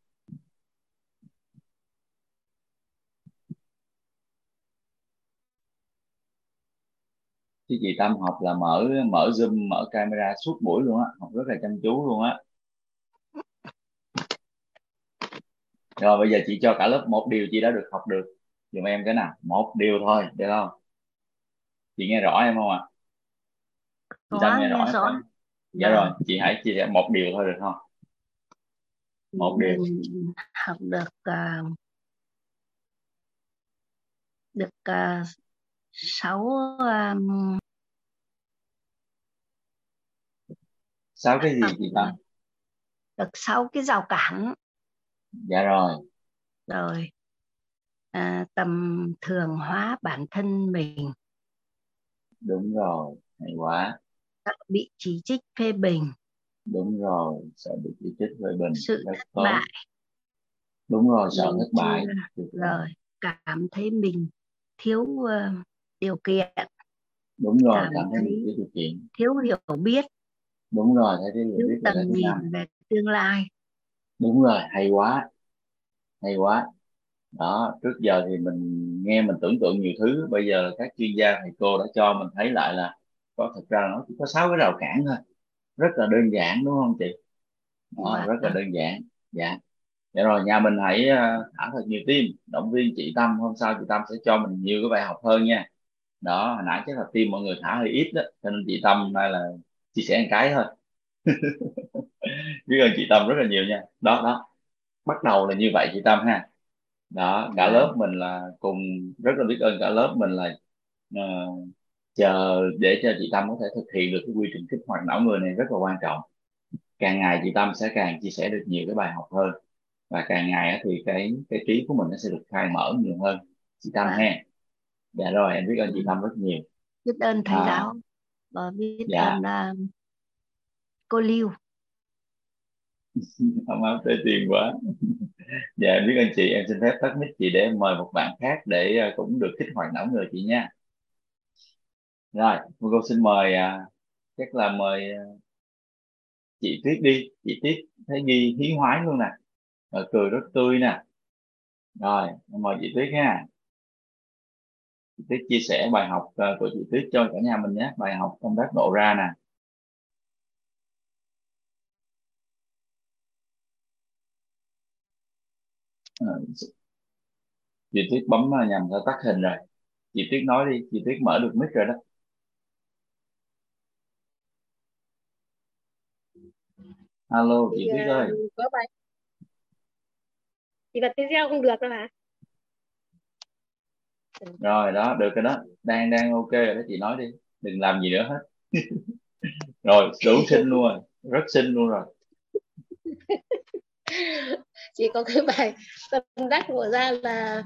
Chứ chị Tâm học là mở mở zoom, mở camera suốt buổi luôn á, học rất là chăm chú luôn á. Rồi bây giờ chị cho cả lớp một điều chị đã được học được dùm em cái nào một điều thôi được không? Chị nghe rõ em không ạ? Chị Tâm nghe rõ, rõ. dạ vâng. rồi chị hãy chia sẻ một điều thôi được không? Một điều. Học được uh, được uh, sáu um, sáu cái gì chị Tâm được sáu cái rào cản. Dạ rồi. Rồi à, tầm thường hóa bản thân mình. Đúng rồi hay quá. Sợ bị chỉ trích phê bình. Đúng rồi sợ bị chỉ trích phê bình sự thất bại. Đúng rồi sợ thất bại. rồi cảm thấy mình thiếu uh, điều kiện. Đúng rồi cảm, cảm thấy thiếu điều kiện. thiếu hiểu biết. Đúng rồi thấy thiếu hiểu biết tầm nhìn về tương lai. Đúng rồi hay quá. Hay quá đó trước giờ thì mình nghe mình tưởng tượng nhiều thứ. Bây giờ các chuyên gia thầy cô đã cho mình thấy lại là có thật ra nó chỉ có sáu cái rào cản thôi. Rất là đơn giản đúng không chị? Đó, dạ. rất là đơn giản dạ. Dạ rồi nhà mình hãy ờ, thả thật nhiều tim động viên chị Tâm. Hôm sau chị Tâm sẽ cho mình nhiều cái bài học hơn nha. Đó hồi nãy chắc là tim mọi người thả hơi ít đó cho nên chị Tâm nay là chia sẻ một cái thôi. Biết ơn chị Tâm rất là nhiều nha. Đó đó. Bắt đầu là như vậy chị Tâm ha đó cả Dạ. lớp mình là cùng rất là biết ơn cả lớp mình là uh, chờ để cho chị Tâm có thể thực hiện được cái quy trình kích hoạt não người này rất là quan trọng càng ngày chị Tâm sẽ càng chia sẻ được nhiều cái bài học hơn và càng ngày thì cái cái trí của mình nó sẽ được khai mở nhiều hơn chị Tâm ha dạ rồi em biết ơn chị Tâm rất nhiều biết ơn thầy À. giáo và biết Dạ. ơn à, cô Lưu ấm áp tới tiền quá dạ em biết ơn chị. Em xin phép tắt mic chị để mời một bạn khác để ờ, cũng được kích hoạt não người chị nha. Rồi, cô xin mời à, chắc là mời ờ, chị Tuyết đi. Chị Tuyết thấy ghi hiến hoái luôn nè. Rồi cười rất tươi nè. Rồi mời chị Tuyết nha chị Tuyết chia sẻ bài học của chị Tuyết cho cả nhà mình nhé. Bài học công tác độ ra nè Ờ, chị Tuyết bấm ờ, nhầm ra tắt hình rồi. Chị Tuyết nói đi chị Tuyết mở được mic rồi đó. Alo chị Tuyết à, ơi. có bài. Thì bật video không được đâu hả? Rồi đó được rồi đó. Đang đang ok rồi đó chị nói đi. Đừng làm gì nữa hết. Rồi đủ xinh luôn rồi. Rất xinh luôn rồi chỉ có cái bài tâm đắc của ra là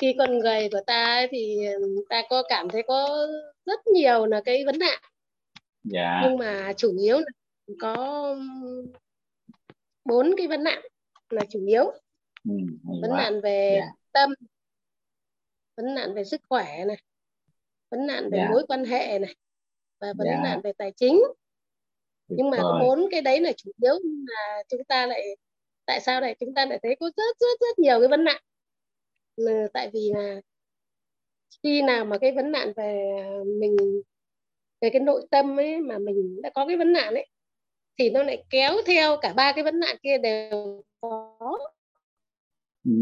khi con người của ta ấy thì ta có cảm thấy có rất nhiều là cái vấn nạn dạ nhưng mà chủ yếu là có bốn cái vấn nạn là chủ yếu ừ, vấn quá nạn về Dạ. tâm vấn nạn về sức khỏe này vấn nạn về Dạ. mối quan hệ này và vấn Dạ. nạn về tài chính nhưng mà có bốn cái đấy là chủ yếu mà chúng ta lại tại sao lại chúng ta lại thấy có rất rất rất nhiều cái vấn nạn là tại vì là khi nào mà cái vấn nạn về mình về cái nội tâm ấy mà mình đã có cái vấn nạn ấy thì nó lại kéo theo cả ba cái vấn nạn kia đều có ừ.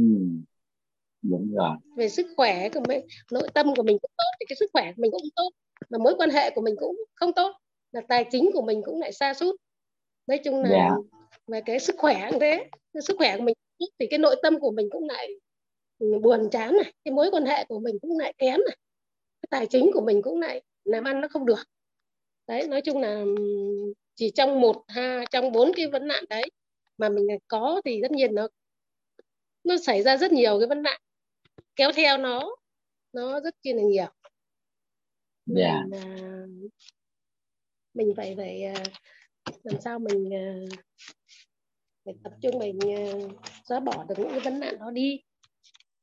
đúng rồi về sức khỏe của mình nội tâm của mình cũng tốt thì cái sức khỏe của mình cũng tốt mà mối quan hệ của mình cũng không tốt là tài chính của mình cũng lại sa sút nói chung là Dạ. Về cái sức khỏe cũng thế. Sức khỏe của mình thì cái nội tâm của mình cũng lại ừ, buồn chán này. Cái mối quan hệ của mình cũng lại kém này. Cái tài chính của mình cũng lại làm ăn nó không được. Đấy nói chung là chỉ trong một ha trong bốn cái vấn nạn đấy mà mình có thì tất nhiên nó nó xảy ra rất nhiều cái vấn nạn. Kéo theo nó nó rất chi là nhiều. Dạ. mình à, mình phải phải à, làm sao mình để tập trung mình ừ, xóa bỏ được những cái vấn nạn đó đi.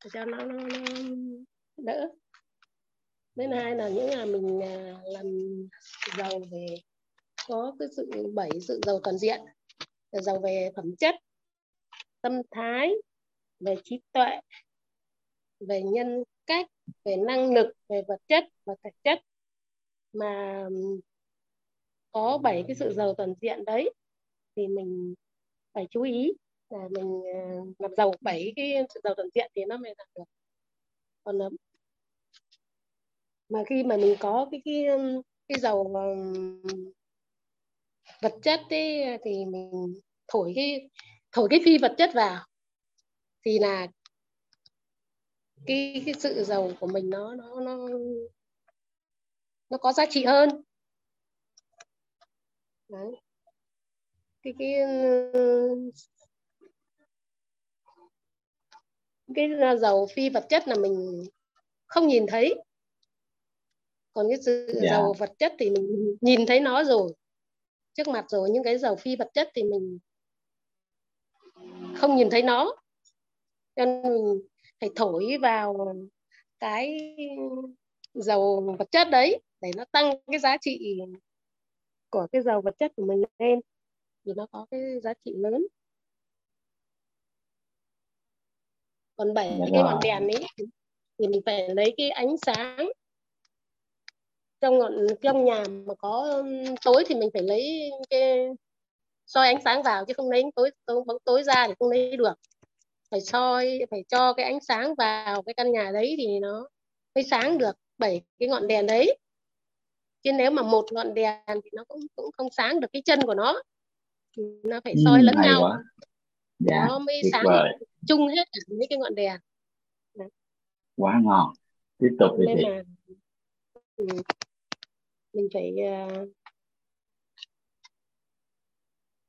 Để cho nó, nó, nó đỡ. Nên hai là những là mình à, làm giàu về có cái sự bảy sự giàu toàn diện. Là giàu về phẩm chất tâm thái về trí tuệ về nhân cách về năng lực về vật chất và thể chất. Mà ừ, có bảy cái sự giàu toàn diện đấy thì mình phải chú ý là mình à, làm giàu bảy cái sự giàu toàn diện thì nó mới làm được. Còn là mà khi mà mình có cái cái um, cái giàu à, vật chất ấy, thì mình thổi cái thổi cái phi vật chất vào thì là cái cái sự giàu của mình nó nó nó nó có giá trị hơn. Đấy cái cái cái giàu phi vật chất là mình không nhìn thấy. Còn cái sự Dạ. giàu vật chất thì mình nhìn thấy nó rồi. Trước mặt rồi nhưng cái giàu phi vật chất thì mình không nhìn thấy nó. Cho nên mình phải thổi vào cái giàu vật chất đấy để nó tăng cái giá trị của cái giàu vật chất của mình lên thì nó có cái giá trị lớn. Còn bảy Dạ cái rồi. ngọn đèn ấy thì mình phải lấy cái ánh sáng. Trong ngọn trong nhà mà có tối thì mình phải lấy cái soi ánh sáng vào chứ không lấy tối tối bóng tối ra thì không lấy được. Phải soi phải cho cái ánh sáng vào cái căn nhà đấy thì nó mới sáng được bảy cái ngọn đèn đấy. Chứ nếu mà một ngọn đèn thì nó cũng cũng không sáng được cái chân của nó nó phải soi lẫn hay nhau. quá. Dạ nó mới sáng vời. chung hết mấy cái ngọn đèn. Quá ngon. Tiếp tục đi chị. là ừ, mình phải ờ,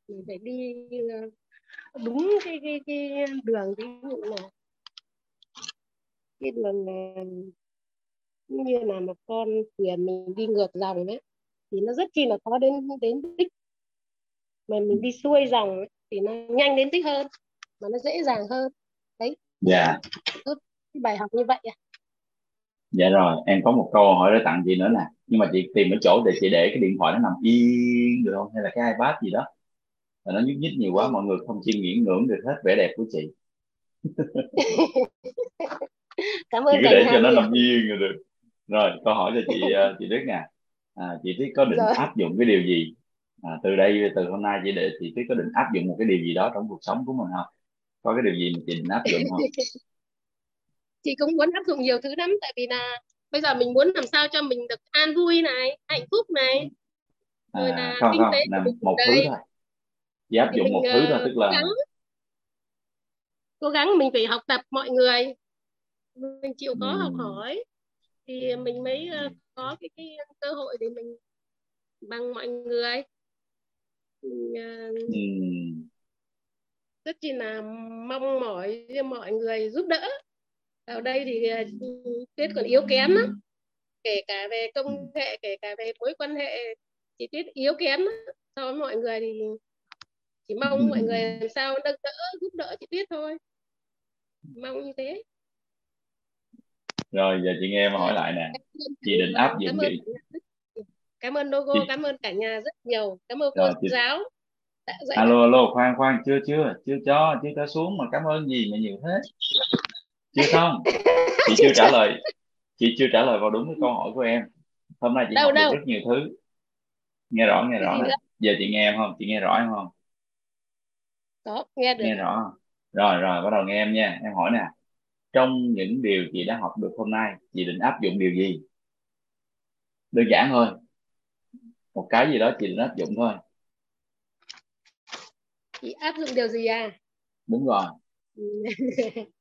mình phải đi ờ, đúng cái cái cái đường ví dụ là cái đường ờ, như là một con thuyền mình đi ngược dòng ấy thì nó rất chi là khó đến đến đích mà mình đi xuôi dòng ấy, thì nó nhanh đến đích hơn mà nó dễ dàng hơn. Đấy. Dạ. Tốt cái bài học như vậy à dạ rồi em có một câu hỏi để tặng chị nữa nè. Nhưng mà chị tìm ở chỗ để chị để cái điện thoại nó nằm yên được không? Hay là cái iPad gì đó? Và nó nhúc nhích nhiều quá mọi người không chiêm nghiệm ngưỡng được hết vẻ đẹp của chị. Cảm chị ơn cứ cả để cho nó nằm yên rồi được. Rồi câu hỏi cho chị ờ, chị Tuyết nè. À, chị Tuyết có định rồi áp dụng cái điều gì à, từ đây từ hôm nay chị để chị Tuyết có định áp dụng một cái điều gì đó trong cuộc sống của mình không? Có cái điều gì mà chị định áp dụng không? Chị cũng muốn áp dụng nhiều thứ lắm tại vì là bây giờ mình muốn làm sao cho mình được an vui này hạnh phúc này. Rồi à, là không kinh không tế mình một thứ đầy thôi. Chị áp dụng mình một thứ thôi ờ, tức cố là gắng. Cố gắng mình phải học tập mọi người. Mình chịu khó học ừm, hỏi thì mình mới ờ, có cái, cái cơ hội để mình bằng mọi người ừm, rất chi là mong mỏi mọi người giúp đỡ. Vào đây thì ờ, Tuyết còn yếu kém lắm. Kể cả về công nghệ kể cả về mối quan hệ chị Tuyết yếu kém so với mọi người thì chỉ mong mọi người làm sao nâng đỡ giúp đỡ chị Tuyết thôi. Mong như thế. Rồi giờ chị nghe em hỏi lại nè. Chị định áp dụng điều cảm ơn Logo chị cảm ơn cả nhà rất nhiều. Cảm ơn cô rồi chị giáo đã dạy alo alo khoan khoan chưa chưa chưa cho chưa cho xuống mà cảm ơn gì mà nhiều thế. Chưa xong. Chị chưa trả lời. Chị chưa trả lời vào đúng cái câu hỏi của em. Hôm nay chị đâu học được đâu? rất nhiều thứ. Nghe rõ nghe rõ nữa giờ chị nghe em không? Chị nghe rõ em không? Có nghe được. Nghe rõ. Rồi rồi bắt đầu nghe em nha. Em hỏi nè. Trong những điều chị đã học được hôm nay chị định áp dụng điều gì? Đơn giản thôi một cái gì đó chị định áp dụng thôi. Chị áp dụng điều gì à? Đúng rồi.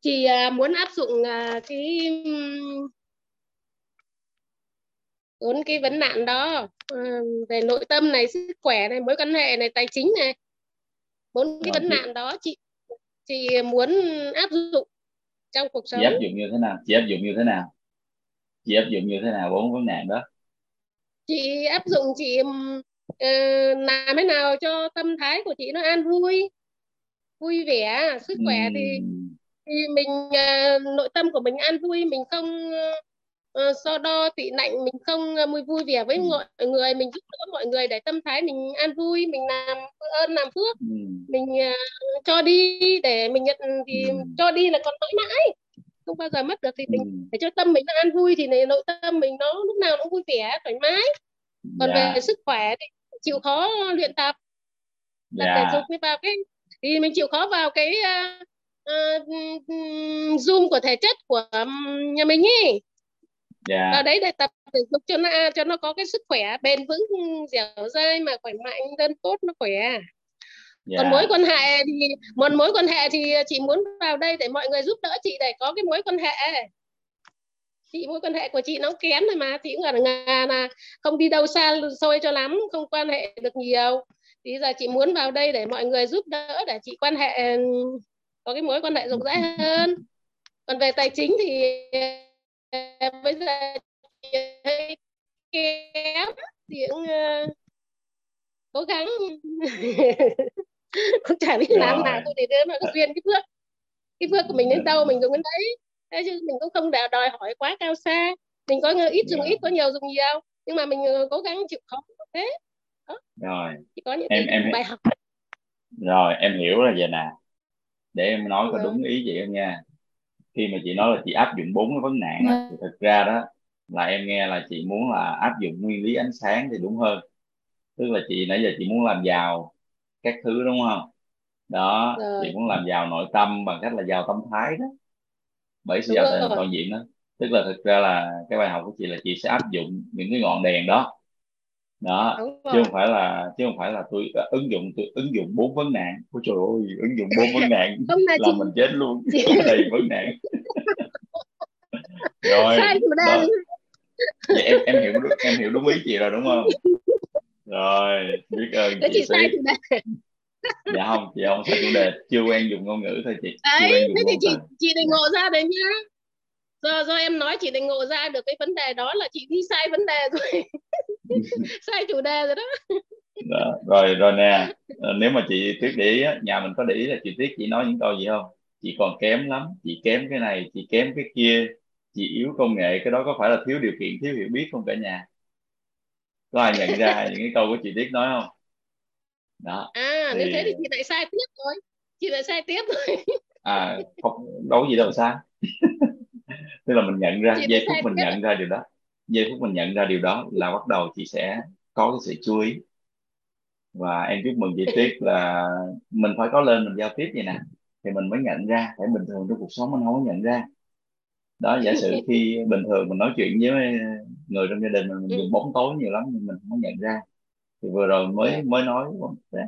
Chị à, muốn áp dụng à, cái ừm, bốn cái vấn nạn đó về nội tâm này sức khỏe này mối quan hệ này tài chính này. Bốn cái vấn chị nạn đó chị chị muốn áp dụng trong cuộc chị sống. áp dụng như thế nào? Chị áp dụng như thế nào chị áp dụng như thế nào bốn vấn nạn đó? Chị áp dụng chị ờ, làm thế nào cho tâm thái của chị nó an vui vui vẻ sức khỏe thì Ừm, thì mình ờ, nội tâm của mình an vui mình không ờ, so đo tị nạnh mình không ờ, vui vẻ với mọi người. Mình giúp đỡ mọi người để tâm thái mình an vui mình làm ơn làm phước. Ừm, mình ờ, cho đi để mình nhận thì ừm, cho đi là còn mãi mãi không bao giờ mất được thì mình ừm. để cho tâm mình nó an vui thì này nội tâm mình nó lúc nào nó cũng vui vẻ thoải mái. Còn dạ. về sức khỏe thì chịu khó luyện tập. Tập thể dạ dục mới vào cái thì mình chịu khó vào cái uh, uh, zoom của thể chất của nhà mình ấy dạ. Vào đấy để tập thể dục cho nó cho nó có cái sức khỏe bền vững dẻo dai mà khỏe mạnh đơn tốt nó khỏe Dạ. còn mối quan hệ thì, một mối quan hệ thì chị muốn vào đây để mọi người giúp đỡ chị để có cái mối quan hệ. Chị, mối quan hệ của chị nó kém rồi mà, chị cũng ở nhà là không đi đâu xa xôi cho lắm, không quan hệ được nhiều. Thì giờ chị muốn vào đây để mọi người giúp đỡ, để chị quan hệ, có cái mối quan hệ rộng rãi hơn. Còn về tài chính thì, bây giờ chị hơi kém thì cũng ờ, cố gắng. cũng chả biết làm rồi. nào thôi để đưa nó có duyên cái phước. Cái phước của mình đến đâu mình dùng đến đấy. Thế chứ mình cũng không đòi hỏi quá cao xa. Mình có ít dùng rồi ít có nhiều dùng nhiều. Nhưng mà mình ờ, cố gắng chịu khó thế. Đó. Rồi. Chỉ có những em em bài học. Rồi em hiểu là vậy nè. Để em nói có rồi đúng ý chị không nha. Khi mà chị nói là chị áp dụng bốn cái vấn nạn á, thì thực ra đó là em nghe là chị muốn là áp dụng nguyên lý ánh sáng thì đúng hơn. Tức là chị nãy giờ chị muốn làm giàu các thứ đúng không? Đó chị rồi. muốn làm giàu nội tâm bằng cách là giàu tâm thái đó. Bởi sự giàu rồi. toàn diện đó. Tức là thực ra là cái bài học của chị là chị sẽ áp dụng những cái ngọn đèn đó. Đó chứ không phải là chứ không phải là tôi uh, ứng dụng tôi ứng dụng bốn vấn nạn. Ôi trời ơi ứng dụng bốn vấn nạn là chị mình chết luôn. chị đầy vấn nạn rồi đó. vậy em em hiểu đúng- em hiểu đúng ý chị rồi đúng không rồi biết ơn thế chị chị sai chủ đề. Dạ không chị không sai chủ đề. Chưa quen dùng ngôn ngữ thôi chị. Đấy thế thì chị chị định ngộ ra đấy nhá. Do do em nói chị định ngộ ra được cái vấn đề đó là chị đi sai vấn đề rồi. Sai chủ đề rồi đó. Đó. rồi rồi nè. Ờ, nếu mà chị Tuyết để ý nhà mình có để ý là chị Tuyết chỉ nói những câu gì không? Chị còn kém lắm chị kém cái này chị kém cái kia chị yếu công nghệ cái đó có phải là thiếu điều kiện thiếu hiểu biết không cả nhà có ai nhận ra những cái câu của chị Tuyết nói không? Đó à nếu thì thế thì chị lại sai tiếp rồi. Chị lại sai tiếp rồi. À không đâu gì đâu sai. Tức là mình nhận ra chị giây phút mình tiếp. nhận ra điều đó. Giây phút mình nhận ra điều đó là bắt đầu chị sẽ có cái sự chú ý. Và em chúc mừng chị Tuyết là mình phải có lên mình giao tiếp vậy nè thì mình mới nhận ra. Tại bình thường trong cuộc sống mình không có nhận ra. Đó giả sử khi bình thường mình nói chuyện với người trong gia đình mình, mình dùng bóng tối nhiều lắm nhưng mình không có nhận ra. Thì vừa rồi mới mới nói đấy,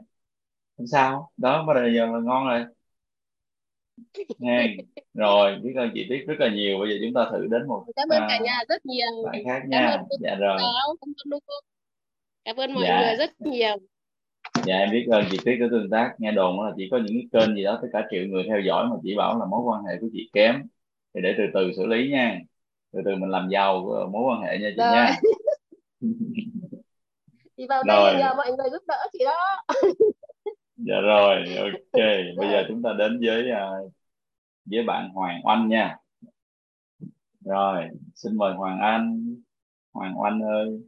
không sao đó bắt đầu giờ là ngon rồi. Nghe rồi biết ơn chị Tuyết rất là nhiều. Bây giờ chúng ta thử đến một cảm ơn à, cả nhà rất nhiều. bạn khác cảm ơn nha cô dạ rồi. cảm ơn cô cảm ơn mọi Dạ. người rất nhiều. Dạ em biết ơn chị Tuyết đã tương tác. Nghe đồn là chỉ có những cái kênh gì đó tất cả triệu người theo dõi mà chỉ bảo là mối quan hệ của chị kém. Thì để từ từ xử lý nha từ từ mình làm giàu ờ, mối quan hệ nha chị Rồi. nha chị vào Rồi. đây nhờ mọi người giúp đỡ chị đó dạ rồi ok bây giờ chúng ta đến với à, với bạn Hoàng Oanh nha rồi xin mời Hoàng Anh Hoàng Oanh ơi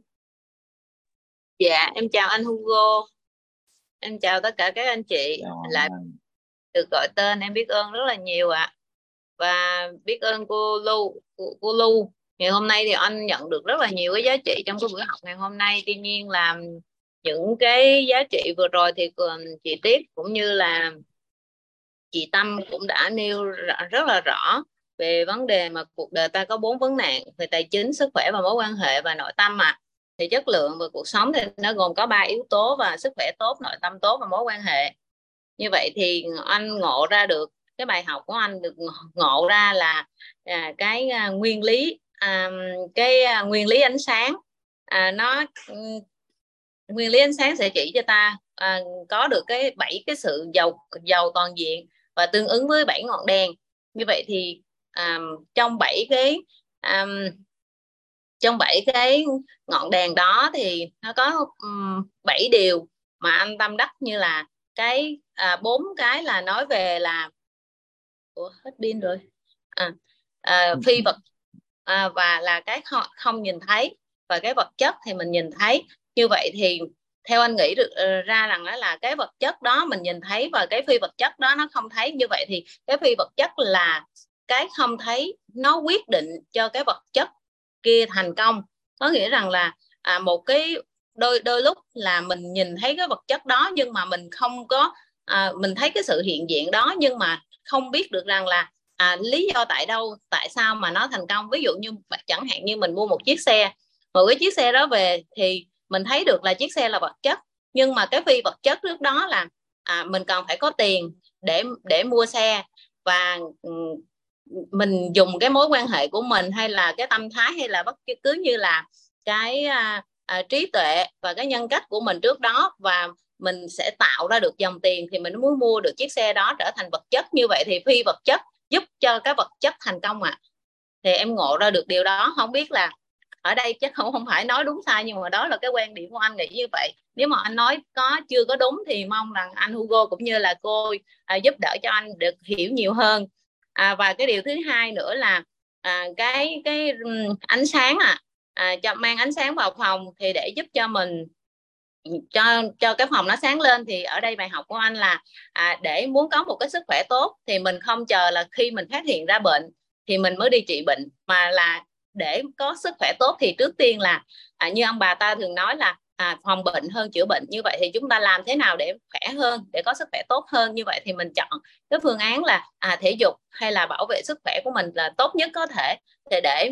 Dạ, em chào anh Hugo. Em chào tất cả các anh chị. chào Lại được gọi tên em biết ơn rất là nhiều ạ. Và biết ơn cô Lu, cô, cô Lu. Ngày hôm nay thì anh nhận được rất là nhiều cái giá trị trong cái buổi học ngày hôm nay. Tuy nhiên là những cái giá trị vừa rồi thì chị Tiếp cũng như là chị Tâm cũng đã nêu rất là rõ về vấn đề mà cuộc đời ta có bốn vấn nạn về tài chính, sức khỏe và mối quan hệ và nội tâm à thì chất lượng và cuộc sống thì nó gồm có ba yếu tố và sức khỏe tốt nội tâm tốt và mối quan hệ như vậy thì anh ngộ ra được cái bài học của anh được ngộ ra là à, cái à, nguyên lý à, cái à, nguyên lý ánh sáng. À, nó ừ, nguyên lý ánh sáng sẽ chỉ cho ta à, có được cái bảy cái sự giàu giàu toàn diện và tương ứng với bảy ngọn đèn. Như vậy thì à, trong bảy cái à, trong bảy cái ngọn đèn đó thì nó có um, điều mà anh tâm đắc như là cái à, bốn cái là nói về là Ủa, hết pin rồi. À, à, phi vật à, và là cái không, không nhìn thấy và cái vật chất thì mình nhìn thấy. Như vậy thì theo anh nghĩ được ờ, ra rằng đó là cái vật chất đó mình nhìn thấy và cái phi vật chất đó nó không thấy. Như vậy thì cái phi vật chất là cái không thấy nó quyết định cho cái vật chất kia thành công. Có nghĩa rằng là à, một cái đôi đôi lúc là mình nhìn thấy cái vật chất đó nhưng mà mình không có à, mình thấy cái sự hiện diện đó nhưng mà không biết được rằng là à, lý do tại đâu tại sao mà nó thành công. Ví dụ như chẳng hạn như mình mua một chiếc xe một cái chiếc xe đó về thì mình thấy được là chiếc xe là vật chất nhưng mà cái phi vật chất trước đó là à, mình cần phải có tiền để để mua xe và ừ, mình dùng cái mối quan hệ của mình hay là cái tâm thái hay là bất cứ như là cái à, à, trí tuệ và cái nhân cách của mình trước đó. Và mình sẽ tạo ra được dòng tiền thì mình muốn mua được chiếc xe đó trở thành vật chất. Như vậy thì phi vật chất giúp cho cái vật chất thành công ạ. À. thì em ngộ ra được điều đó. Không biết là ở đây chắc không không phải nói đúng sai nhưng mà đó là cái quan điểm của anh nghĩ như vậy. Nếu mà anh nói có chưa có đúng thì mong rằng anh Hugo cũng như là cô à, giúp đỡ cho anh được hiểu nhiều hơn. À, và cái điều thứ hai nữa là à, cái cái um, ánh sáng à, à cho mang ánh sáng vào phòng thì để giúp cho mình cho cho cái phòng nó sáng lên thì ở đây bài học của anh là à, để muốn có một cái sức khỏe tốt thì mình không chờ là khi mình phát hiện ra bệnh thì mình mới đi trị bệnh. Mà là để có sức khỏe tốt thì trước tiên là à, như ông bà ta thường nói là à, phòng bệnh hơn chữa bệnh. Như vậy thì chúng ta làm thế nào để khỏe hơn để có sức khỏe tốt hơn? Như vậy thì mình chọn cái phương án là à, thể dục hay là bảo vệ sức khỏe của mình là tốt nhất có thể. Để để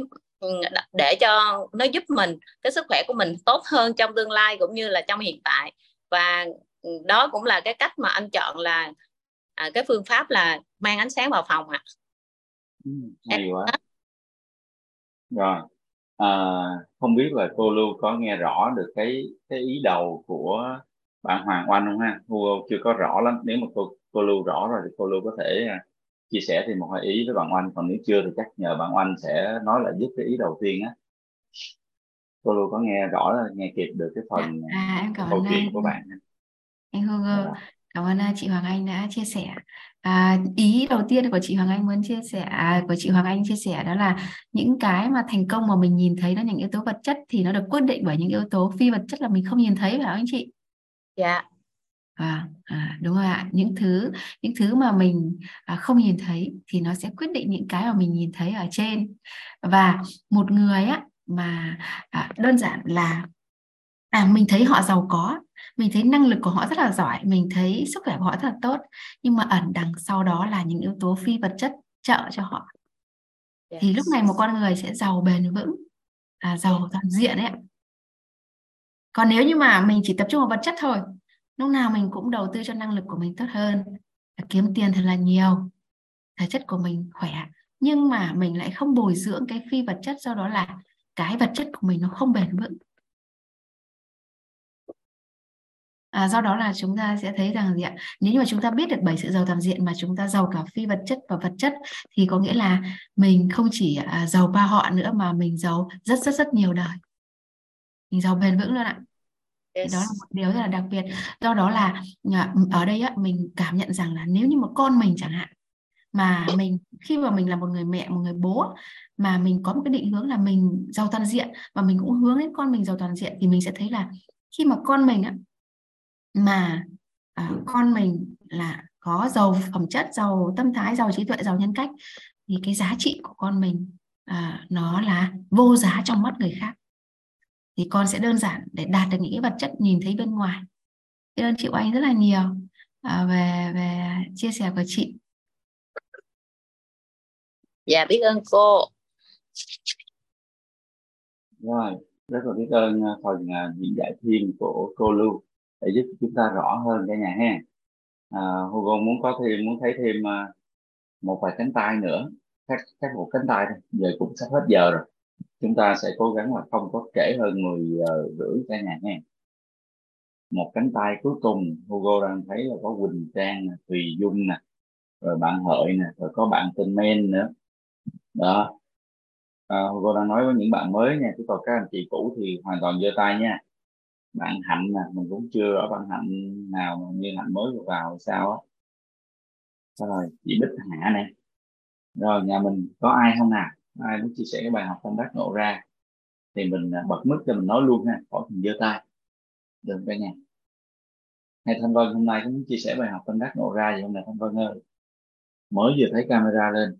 để cho nó giúp mình cái sức khỏe của mình tốt hơn trong tương lai cũng như là trong hiện tại. Và ừ, đó cũng là cái cách mà anh chọn là à, cái phương pháp là mang ánh sáng vào phòng ạ. À. hay quá. rồi à, không biết là cô Lưu có nghe rõ được cái cái ý đầu của bạn Hoàng Oanh không ha? Hugo chưa có rõ lắm. Nếu mà cô cô Lưu rõ rồi thì cô Lưu có thể à, chia sẻ thêm một hai ý với bạn Oanh. Còn nếu chưa thì chắc nhờ bạn Oanh sẽ nói lại giúp cái ý đầu tiên á. Cô Lưu có nghe rõ nghe kịp được cái phần à, em cảm câu chuyện của bạn. Anh Hugo Dạ. cảm ơn à, chị Hoàng Anh đã chia sẻ. À, ý đầu tiên của chị Hoàng Anh muốn chia sẻ à, của chị Hoàng Anh chia sẻ đó là những cái mà thành công mà mình nhìn thấy nó những yếu tố vật chất thì nó được quyết định bởi những yếu tố phi vật chất là mình không nhìn thấy phải không anh chị? Dạ À, à, đúng rồi ạ. Những thứ những thứ mà mình à, không nhìn thấy thì nó sẽ quyết định những cái mà mình nhìn thấy ở trên. Và một người á mà à, đơn giản là à mình thấy họ giàu có mình thấy năng lực của họ rất là giỏi mình thấy sức khỏe của họ rất là tốt nhưng mà ẩn đằng sau đó là những yếu tố phi vật chất trợ cho họ. Thì lúc này một con người sẽ giàu bền vững à, giàu toàn diện ấy còn nếu như mà mình chỉ tập trung vào vật chất thôi lúc nào mình cũng đầu tư cho năng lực của mình tốt hơn kiếm tiền thật là nhiều thể chất của mình khỏe nhưng mà mình lại không bồi dưỡng cái phi vật chất do đó là cái vật chất của mình nó không bền vững À, do đó là chúng ta sẽ thấy rằng gì ạ? Nếu như mà chúng ta biết được bảy sự giàu toàn diện mà chúng ta giàu cả phi vật chất và vật chất thì có nghĩa là mình không chỉ à, giàu ba họ nữa mà mình giàu rất rất rất nhiều đời. Mình giàu bền vững luôn ạ. Thì đó là một điều rất là đặc biệt. Do đó là à, ở đây á, mình cảm nhận rằng là nếu như một con mình chẳng hạn mà mình khi mà mình là một người mẹ, một người bố mà mình có một cái định hướng là mình giàu toàn diện và mình cũng hướng đến con mình giàu toàn diện thì mình sẽ thấy là khi mà con mình á, mà à, con mình là có giàu phẩm chất giàu tâm thái giàu trí tuệ giàu nhân cách thì cái giá trị của con mình à, nó là vô giá trong mắt người khác thì con sẽ đơn giản để đạt được những cái vật chất nhìn thấy bên ngoài. Cảm ơn chị Oanh rất là nhiều. À, về về chia sẻ của chị. Dạ biết ơn cô. Rồi rất là biết ơn à, phần uh, diễn giải thêm của cô Lưu để giúp chúng ta rõ hơn cả nhà ha. À, Hugo muốn có thêm muốn thấy thêm một vài cánh tay nữa. Các các một cánh tay thôi. Giờ cũng sắp hết giờ rồi chúng ta sẽ cố gắng là không có trễ hơn 10 giờ rưỡi cả nhà nha. Một cánh tay cuối cùng Hugo đang thấy là có Quỳnh Trang Thùy Dung nè rồi bạn Hợi nè rồi có bạn tên Men nữa. Đó. À, Hugo đang nói với những bạn mới nha chứ còn các anh chị cũ thì hoàn toàn giơ tay nha. Bạn hạnh nè mình cũng chưa ở bạn hạnh nào như hạnh mới vừa vào sao á. Rồi chị bích hạ nè. Rồi nhà mình có ai không nào? Ai muốn chia sẻ cái bài học tâm đắc ngộ ra. Thì mình à, bật mức cho mình nói luôn ha khỏi mình giơ tay. Được cả nhà. Hay thanh vân hôm nay cũng chia sẻ bài học tâm đắc ngộ ra gì hôm nay thanh vân ơi mới vừa thấy camera lên.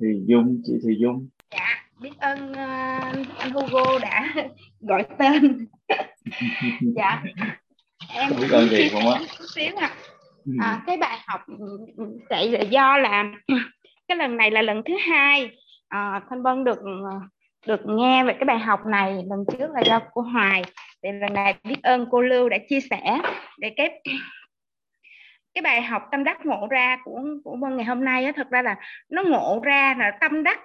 Thì dung chị thì dung. Dạ biết ơn uh, anh Hugo đã gọi tên. Dạ. Em biết ơn chị không á. Xíu ạ Ừ. à, cái bài học ừ, ừ, chạy là do là cái lần này là lần thứ hai à, thanh vân được được nghe về cái bài học này lần trước là do cô hoài. Thì lần này biết ơn cô lưu đã chia sẻ để cái cái bài học tâm đắc ngộ ra của của vân ngày hôm nay á. Thật ra là nó ngộ ra là tâm đắc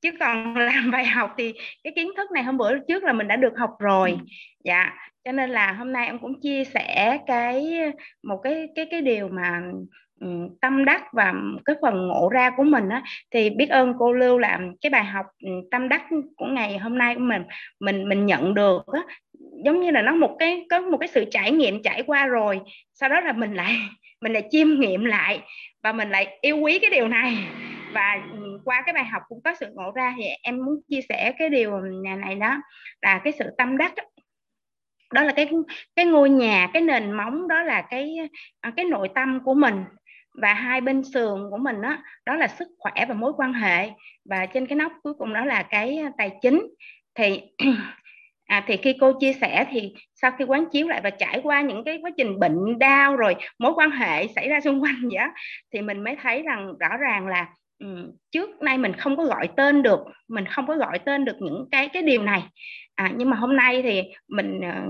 chứ còn làm bài học thì cái kiến thức này hôm bữa trước là mình đã được học rồi. Dạ cho nên là hôm nay em cũng chia sẻ cái một cái cái cái điều mà um, tâm đắc và cái phần ngộ ra của mình á. Thì biết ơn cô lưu làm cái bài học um, tâm đắc của ngày hôm nay của mình mình mình nhận được á. Giống như là nó một cái có một cái sự trải nghiệm trải qua rồi. Sau đó là mình lại mình lại chiêm nghiệm lại và mình lại yêu quý cái điều này và ừ, qua cái bài học cũng có sự ngộ ra thì em muốn chia sẻ cái điều nhà này đó là cái sự tâm đắc đó, đó là cái cái ngôi nhà cái nền móng đó là cái à, cái nội tâm của mình. Và hai bên sườn của mình đó đó là sức khỏe và mối quan hệ. Và trên cái nóc cuối cùng đó là cái tài chính. Thì à, thì khi cô chia sẻ thì sau khi quán chiếu lại và trải qua những cái quá trình bệnh đau rồi mối quan hệ xảy ra xung quanh vậy đó, thì mình mới thấy rằng rõ ràng là Ừ, trước nay mình không có gọi tên được mình không có gọi tên được những cái cái điều này. À, nhưng mà hôm nay thì mình ờ,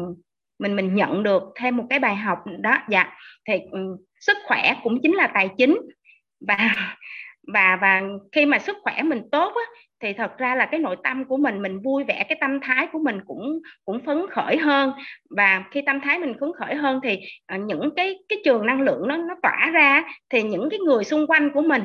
mình mình nhận được thêm một cái bài học đó. Dạ thì ừ, sức khỏe cũng chính là tài chính. Và và và khi mà sức khỏe mình tốt á, thì thật ra là cái nội tâm của mình mình vui vẻ cái tâm thái của mình cũng cũng phấn khởi hơn. Và khi tâm thái mình phấn khởi hơn thì uh, những cái cái trường năng lượng nó nó tỏa ra thì những cái người xung quanh của mình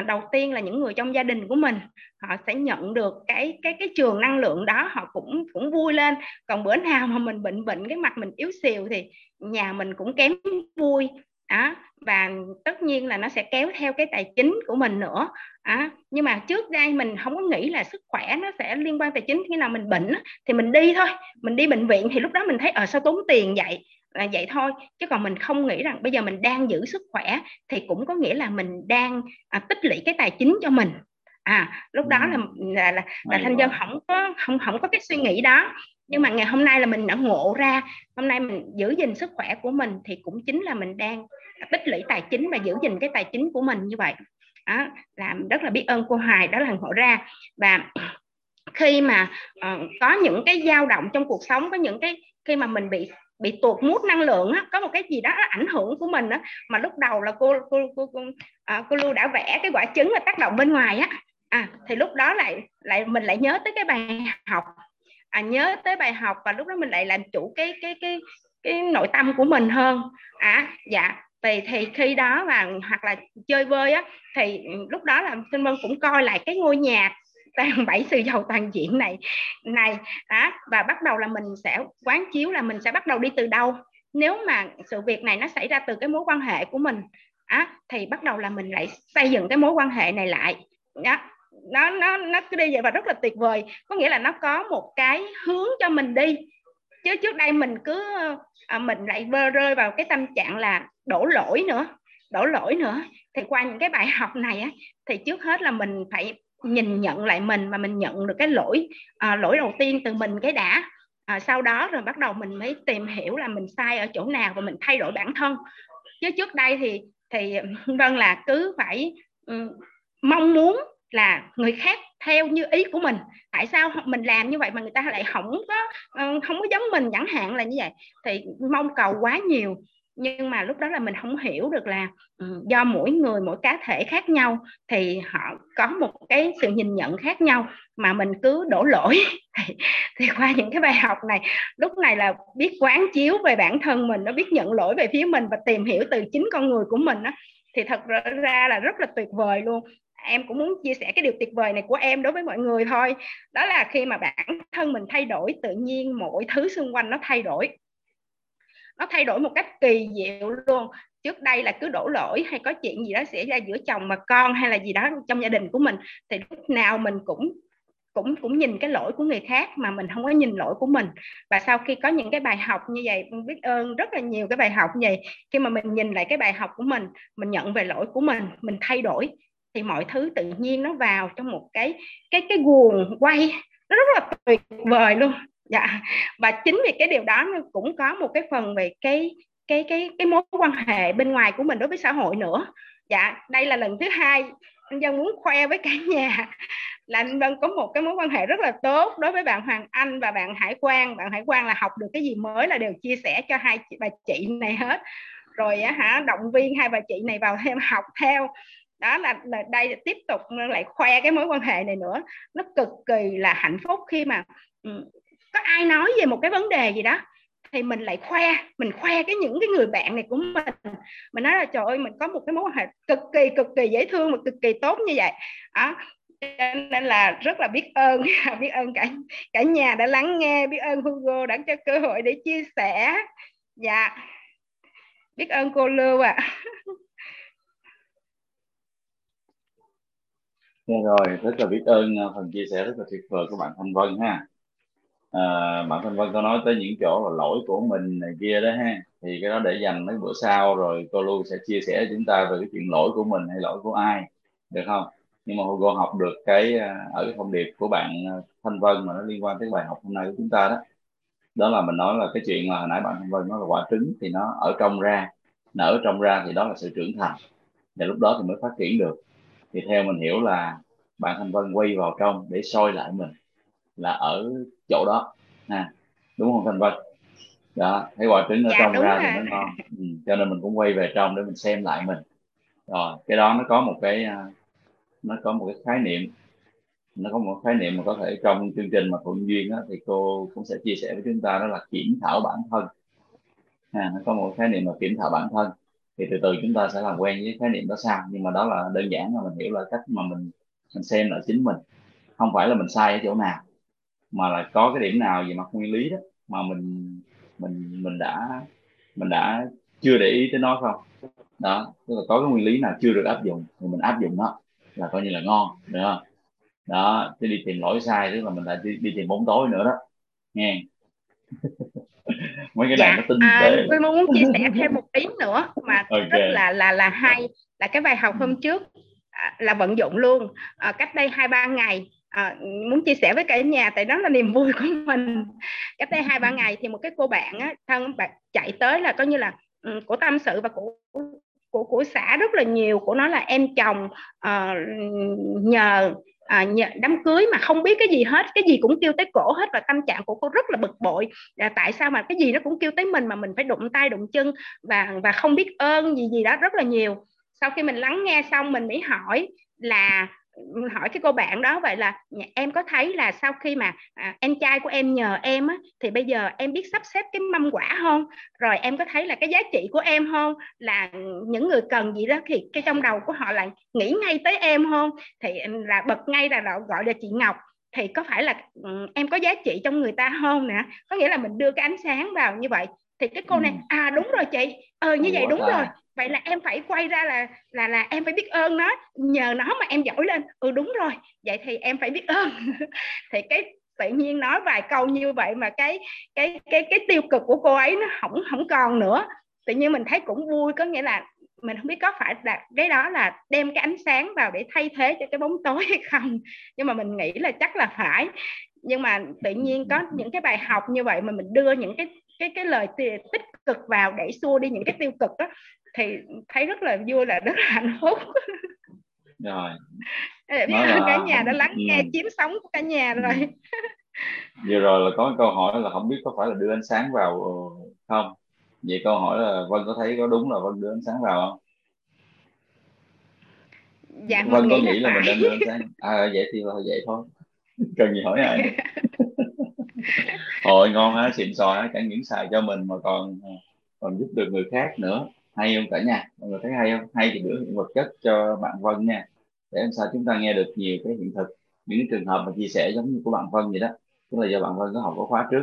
uh, đầu tiên là những người trong gia đình của mình họ sẽ nhận được cái cái cái trường năng lượng đó họ cũng cũng vui lên. Còn bữa nào mà mình bệnh bệnh cái mặt mình yếu xìu thì nhà mình cũng kém vui đó và tất nhiên là nó sẽ kéo theo cái tài chính của mình nữa. À, nhưng mà trước đây mình không có nghĩ là sức khỏe nó sẽ liên quan tài chính. Khi nào mình bệnh thì mình đi thôi. Mình đi bệnh viện thì lúc đó mình thấy ở ờ, sao tốn tiền vậy? Là vậy thôi. Chứ còn mình không nghĩ rằng bây giờ mình đang giữ sức khỏe thì cũng có nghĩa là mình đang à, tích lũy cái tài chính cho mình. À lúc đó là là là, là thanh dân không có không không có cái suy nghĩ đó nhưng mà ngày hôm nay là mình đã ngộ ra hôm nay mình giữ gìn sức khỏe của mình thì cũng chính là mình đang tích lũy tài chính và giữ gìn cái tài chính của mình như vậy. Đó, làm rất là biết ơn cô Hoài đó là ngộ ra. Và khi mà uh, có những cái dao động trong cuộc sống có những cái khi mà mình bị bị tuột mút năng lượng á, có một cái gì đó ảnh hưởng của mình á, mà lúc đầu là cô cô cô cô, à, cô lưu đã vẽ cái quả trứng là tác động bên ngoài á. À, thì lúc đó lại lại mình lại nhớ tới cái bài học à, nhớ tới bài học và lúc đó mình lại làm chủ cái cái cái cái nội tâm của mình hơn. À dạ thì thì khi đó là hoặc là chơi vơi á thì lúc đó là sinh vân cũng coi lại cái ngôi nhà toàn bảy sự giàu toàn diện này này đó và bắt đầu là mình sẽ quán chiếu là mình sẽ bắt đầu đi từ đâu. Nếu mà sự việc này nó xảy ra từ cái mối quan hệ của mình á thì bắt đầu là mình lại xây dựng cái mối quan hệ này lại đó nó nó nó cứ đi vậy và rất là tuyệt vời. Có nghĩa là nó có một cái hướng cho mình đi. Chứ trước đây mình cứ ờ, à, mình lại vơ rơi vào cái tâm trạng là đổ lỗi nữa đổ lỗi nữa. Thì qua những cái bài học này á thì trước hết là mình phải nhìn nhận lại mình mà mình nhận được cái lỗi à, lỗi đầu tiên từ mình cái đã. À, sau đó rồi bắt đầu mình mới tìm hiểu là mình sai ở chỗ nào và mình thay đổi bản thân. Chứ trước đây thì thì vâng là cứ phải um, mong muốn là người khác theo như ý của mình. Tại sao mình làm như vậy mà người ta lại không có ờ, không có giống mình chẳng hạn là như vậy. Thì mong cầu quá nhiều nhưng mà lúc đó là mình không hiểu được là ừ, do mỗi người mỗi cá thể khác nhau thì họ có một cái sự nhìn nhận khác nhau mà mình cứ đổ lỗi. Thì, thì qua những cái bài học này lúc này là biết quán chiếu về bản thân mình nó biết nhận lỗi về phía mình và tìm hiểu từ chính con người của mình đó thì thật ra là rất là tuyệt vời luôn em cũng muốn chia sẻ cái điều tuyệt vời này của em đối với mọi người thôi. Đó là khi mà bản thân mình thay đổi, tự nhiên mọi thứ xung quanh nó thay đổi. Nó thay đổi một cách kỳ diệu luôn. Trước đây là cứ đổ lỗi hay có chuyện gì đó xảy ra giữa chồng và con hay là gì đó trong gia đình của mình, thì lúc nào mình cũng cũng cũng nhìn cái lỗi của người khác mà mình không có nhìn lỗi của mình. Và sau khi có những cái bài học như vậy, biết ơn rất là nhiều cái bài học như vậy, khi mà mình nhìn lại cái bài học của mình mình nhận về lỗi của mình mình thay đổi thì mọi thứ tự nhiên nó vào trong một cái cái cái guồng quay. Nó rất là tuyệt vời luôn. Dạ. Và chính vì cái điều đó nó cũng có một cái phần về cái cái cái cái mối quan hệ bên ngoài của mình đối với xã hội nữa. Dạ đây là lần thứ hai anh dân muốn khoe với cả nhà là anh Vân có một cái mối quan hệ rất là tốt đối với bạn Hoàng Anh và bạn Hải Quang. Bạn Hải Quang là học được cái gì mới là đều chia sẻ cho hai chị, bà chị này hết. Rồi hả động viên hai bà chị này vào thêm học theo đó là, là đây tiếp tục lại khoe cái mối quan hệ này nữa. Nó cực kỳ là hạnh phúc khi mà ừ, có ai nói về một cái vấn đề gì đó thì mình lại khoe mình khoe cái những cái người bạn này của mình. Mình nói là trời ơi mình có một cái mối quan hệ cực kỳ cực kỳ dễ thương và cực kỳ tốt như vậy. Đó nên là rất là biết ơn biết ơn cả cả nhà đã lắng nghe biết ơn Hugo đã cho cơ hội để chia sẻ. Dạ biết ơn cô Lưu ạ. à. Được rồi, rất là biết ơn à, phần chia sẻ rất là tuyệt vời của bạn Thanh Vân ha. À, bạn Thanh Vân có nói tới những chỗ là lỗi của mình này kia đó ha. Thì cái đó để dành mấy bữa sau rồi cô Lưu sẽ chia sẻ chúng ta về cái chuyện lỗi của mình hay lỗi của ai, được không? nhưng mà cô học được cái à, ở cái thông điệp của bạn à, Thanh Vân mà nó liên quan tới bài học hôm nay của chúng ta đó đó là mình nói là cái chuyện mà hồi nãy bạn Thanh Vân nói là quả trứng thì nó ở trong ra nở trong ra thì đó là sự trưởng thành và lúc đó thì mới phát triển được thì theo mình hiểu là bạn Thanh Vân quay vào trong để soi lại mình là ở chỗ đó. Ha đúng không Thanh Vân? Đó thấy quả trứng ở dạ trong ra rồi. thì nó ngon. Ừ. cho nên mình cũng quay về trong để mình xem lại mình. Rồi cái đó nó có một cái à, nó có một cái khái niệm. Nó có một khái niệm mà có thể trong chương trình mà thuận duyên đó, thì cô cũng sẽ chia sẻ với chúng ta đó là kiểm thảo bản thân. À, nó có một khái niệm là kiểm thảo bản thân thì từ từ chúng ta sẽ làm quen với khái niệm đó sau. Nhưng mà đó là đơn giản là mình hiểu là cách mà mình mình xem lại chính mình. Không phải là mình sai ở chỗ nào mà là có cái điểm nào về mặt nguyên lý đó mà mình mình mình đã mình đã chưa để ý tới nó không. Đó tức là có cái nguyên lý nào chưa được áp dụng thì mình áp dụng nó là coi như là ngon được không? Đó chứ đi tìm lỗi sai tức là mình lại đi, đi tìm bóng tối nữa đó. Nghe mấy cái này dạ nó tinh à, tế. tôi muốn chia sẻ thêm một ý nữa mà Ok. rất là là là hay là cái bài học hôm trước à, là vận dụng luôn. À, cách đây hai ba ngày à, muốn chia sẻ với cả nhà tại đó là niềm vui của mình. Cách đây hai ba ngày thì một cái cô bạn á, thân bạn chạy tới là coi như là ừ, của tâm sự và của của của xã rất là nhiều của nó là em chồng ờ, nhờ à, đám cưới mà không biết cái gì hết cái gì cũng kêu tới cổ hết và tâm trạng của cô rất là bực bội. À, tại sao mà cái gì nó cũng kêu tới mình mà mình phải đụng tay đụng chân và và không biết ơn gì gì đó rất là nhiều. Sau khi mình lắng nghe xong mình mới hỏi là hỏi cái cô bạn đó vậy là em có thấy là sau khi mà à, em trai của em nhờ em á, thì bây giờ em biết sắp xếp cái mâm quả không? Rồi em có thấy là cái giá trị của em không? Là những người cần gì đó thì cái trong đầu của họ là nghĩ ngay tới em không? Thì là bật ngay là gọi là chị Ngọc. Thì có phải là ừ, em có giá trị trong người ta không nè? Có nghĩa là mình đưa cái ánh sáng vào như vậy. Thì cái cô này Ừ. à đúng rồi chị. Ờ như vậy đúng rồi vậy là em phải quay ra là là là em phải biết ơn nó. Nhờ nó mà em giỏi lên. Ừ đúng rồi. Vậy thì em phải biết ơn. Thì cái tự nhiên nói vài câu như vậy mà cái cái cái cái tiêu cực của cô ấy nó không không còn nữa. Tự nhiên mình thấy cũng vui. Có nghĩa là mình không biết có phải là cái đó là đem cái ánh sáng vào để thay thế cho cái bóng tối hay không. Nhưng mà mình nghĩ là chắc là phải. Nhưng mà tự nhiên có những cái bài học như vậy mà mình đưa những cái cái cái lời tích cực vào để xua đi những cái tiêu cực đó thì thấy rất là vui là rất là hạnh phúc. Rồi. Biết là- cả nhà đã lắng nghe Ừ. chiếm sống của cả nhà rồi. Vừa rồi là có câu hỏi là không biết có phải là đưa ánh sáng vào ờ, không? Vậy câu hỏi là Vân có thấy có đúng là Vân đưa ánh sáng vào không? Dạ Vân có nghĩ nghĩ là là mình đang đưa ánh sáng à vậy thì là vậy thôi. Cần gì hỏi ai Ôi ngon á, xịn sò á, chẳng những xài cho mình mà còn ờ, còn giúp được người khác nữa. Hay không cả nhà? Mọi người thấy hay không? Hay thì biểu hiện vật chất cho bạn Vân nha. Để làm sao chúng ta nghe được nhiều cái hiện thực, những cái trường hợp mà chia sẻ giống như của bạn Vân vậy đó. Tức là do bạn Vân có học có khóa trước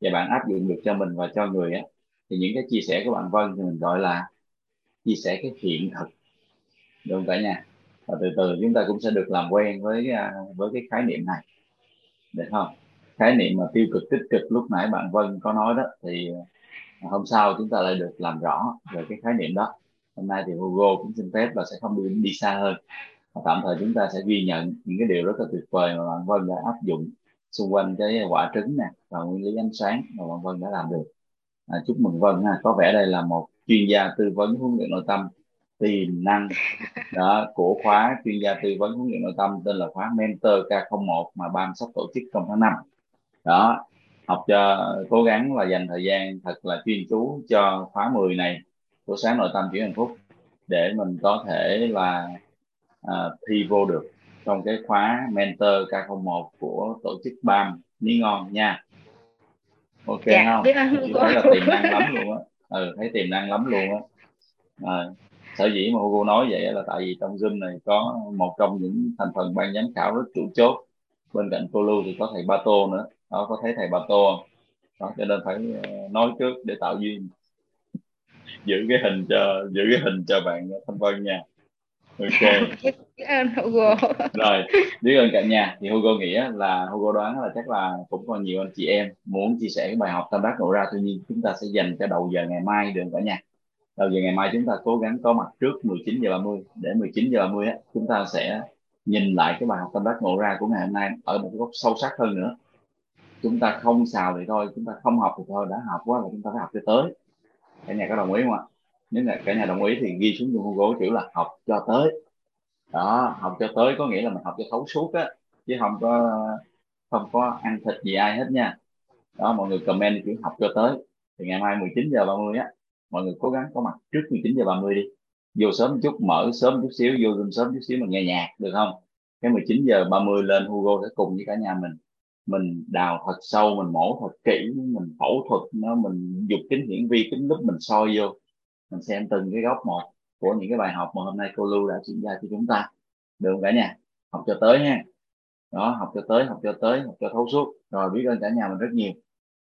và bạn áp dụng được cho mình và cho người á. Thì những cái chia sẻ của bạn Vân thì mình gọi là chia sẻ cái hiện thực. Được không cả nhà? Và từ từ chúng ta cũng sẽ được làm quen với à, với cái khái niệm này. Được không? Khái niệm mà tiêu cực tích cực lúc nãy bạn Vân có nói đó thì à, hôm sau chúng ta lại được làm rõ về cái khái niệm đó. Hôm nay thì Hugo cũng xin phép là sẽ không đi đi xa hơn. Và tạm thời chúng ta sẽ ghi nhận những cái điều rất là tuyệt vời mà bạn Vân đã áp dụng xung quanh cái quả trứng nè và nguyên lý ánh sáng mà bạn Vân đã làm được. À, chúc mừng Vân ha. Có vẻ đây là một chuyên gia tư vấn huấn luyện nội tâm tiềm năng. Đó của khóa chuyên gia tư vấn huấn luyện nội tâm tên là khóa Mentor K01 mà ban sắp tổ chức trong tháng 5 đó học cho cố gắng là dành thời gian thật là chuyên chú cho khóa 10 này của sáng nội tâm chuyển hạnh phúc để mình có thể là à, thi vô được trong cái khóa mentor K01 của tổ chức BAM Ní Ngon nha. Ok dạ không? biết chị thấy là tiềm năng lắm luôn á. Ừ thấy tiềm năng lắm luôn á. À, sở dĩ mà Hugo nói vậy là tại vì trong Zoom này có một trong những thành phần ban giám khảo rất chủ chốt. Bên cạnh cô Lưu thì có thầy Ba Tô nữa đó có thấy thầy Ba Tô đó cho nên phải ờ, nói trước để tạo duyên. Giữ cái hình cho giữ cái hình cho bạn Thanh Vân nha. Ok. Biết ơn Hugo. Rồi biết ơn cả nhà thì Hugo nghĩ là Hugo đoán là chắc là cũng còn nhiều anh chị em muốn chia sẻ cái bài học tâm đắc nổ ra. Tuy nhiên chúng ta sẽ dành cho đầu giờ ngày mai được cả nhà. Đầu giờ ngày mai chúng ta cố gắng có mặt trước 19 giờ 30 để 19 giờ 30 á, chúng ta sẽ nhìn lại cái bài học tâm đắc ngộ ra của ngày hôm nay ở một góc sâu sắc hơn nữa chúng ta không xào thì thôi, chúng ta không học thì thôi, đã học quá là chúng ta phải học cho tới. Cả nhà có đồng ý không ạ? Nếu là cả nhà đồng ý thì ghi xuống trong Google chữ là học cho tới. Đó, học cho tới có nghĩa là mình học cho thấu suốt á, chứ không có không có ăn thịt gì ai hết nha. Đó, mọi người comment chữ học cho tới. Thì ngày mai 19 giờ 30 á, mọi người cố gắng có mặt trước 19 giờ 30 đi. Vô sớm chút, mở sớm chút xíu, vô Zoom sớm chút xíu mà nghe nhạc được không? Cái 19 giờ 30 lên Hugo sẽ cùng với cả nhà mình mình đào thật sâu mình mổ thật kỹ mình phẫu thuật nó mình dục kính hiển vi kính lúc mình soi vô. Mình xem từng cái góc một của những cái bài học mà hôm nay cô Lưu đã chuyển ra cho chúng ta. Được không cả nhà? Học cho tới ha đó học cho tới học cho tới học cho thấu suốt. Rồi biết ơn cả nhà mình rất nhiều.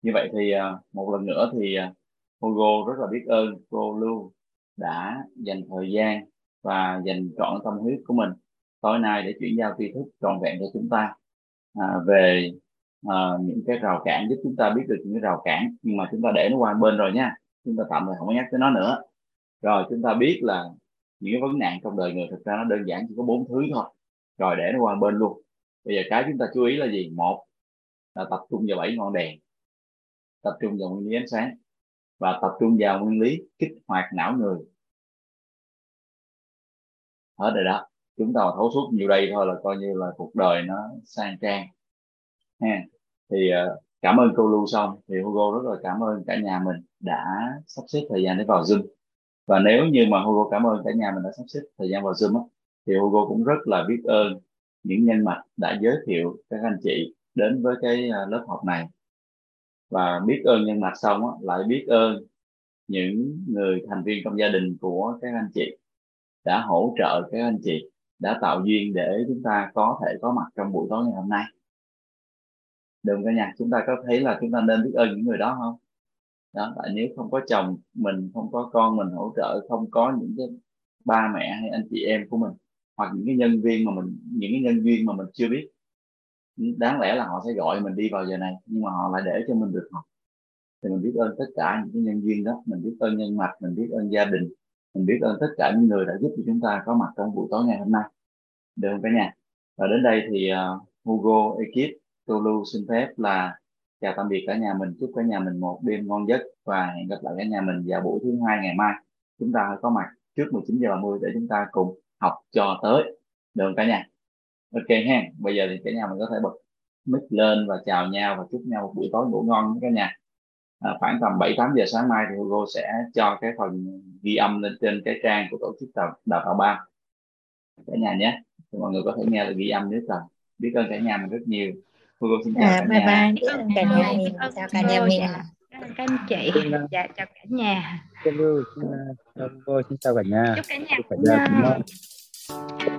Như vậy thì à, một lần nữa thì à, Hugo rất là biết ơn cô Lưu đã dành thời gian và dành trọn tâm huyết của mình tối nay để chuyển giao tri thức trọn vẹn cho chúng ta à, về uh, những cái rào cản giúp chúng ta biết được những cái rào cản nhưng mà chúng ta để nó qua bên rồi nha. Chúng ta tạm thời không có nhắc tới nó nữa. Rồi chúng ta biết là những cái vấn nạn trong đời người thực ra nó đơn giản chỉ có bốn thứ thôi. Rồi để nó qua bên luôn. Bây giờ cái chúng ta chú ý là gì? Một là tập trung vào bảy ngọn đèn. Tập trung vào nguyên lý ánh sáng. Và tập trung vào nguyên lý kích hoạt não người. Hết rồi đó. Chúng ta thấu suốt nhiều đây thôi là coi như là cuộc đời nó sang trang ha. Thì uh, cảm ơn cô Lưu xong thì Hugo rất là cảm ơn cả nhà mình đã sắp xếp thời gian để vào Zoom. Và nếu như mà Hugo cảm ơn cả nhà mình đã sắp xếp thời gian vào Zoom á, thì Hugo cũng rất là biết ơn những nhân mạch đã giới thiệu các anh chị đến với cái ờ, lớp học này. Và biết ơn nhân mạch xong á, lại biết ơn những người thành viên trong gia đình của các anh chị đã hỗ trợ các anh chị đã tạo duyên để chúng ta có thể có mặt trong buổi tối ngày hôm nay đừng cả nhà? Chúng ta có thấy là chúng ta nên biết ơn những người đó không? Đó tại nếu không có chồng mình không có con mình hỗ trợ không có những cái ba mẹ hay anh chị em của mình hoặc những cái nhân viên mà mình những cái nhân viên mà mình chưa biết đáng lẽ là họ sẽ gọi mình đi vào giờ này nhưng mà họ lại để cho mình được học. Thì mình biết ơn tất cả những cái nhân viên đó mình biết ơn nhân mạch mình biết ơn gia đình mình biết ơn tất cả những người đã giúp cho chúng ta có mặt trong buổi tối ngày hôm nay. Được không cả nhà? Và đến đây thì uh, Hugo ekip Tolu xin phép là chào tạm biệt cả nhà mình chúc cả nhà mình một đêm ngon giấc và hẹn gặp lại cả nhà mình vào buổi thứ hai ngày mai. Chúng ta có mặt trước 19 giờ 30 để chúng ta cùng học cho tới được không cả nhà? Ok ha bây giờ thì cả nhà mình có thể bật mic lên và chào nhau và chúc nhau một buổi tối ngủ ngon cả nhà. À, khoảng tầm 7 8 giờ sáng mai thì Hugo sẽ cho cái phần ghi âm lên trên cái trang của tổ chức đào, đào tạo ba. Cả nhà nhé thì mọi người có thể nghe được ghi âm nếu cần biết ơn cả nhà mình rất nhiều. Hugo xin chào à, cả bye nhà. bye. Cả nhà mình. Chào cả nhà mình. Các anh chị. Dạ chào cả nhà. Xin, xin chào. Cả nhà. chúc cả nhà Chúc cả nhà.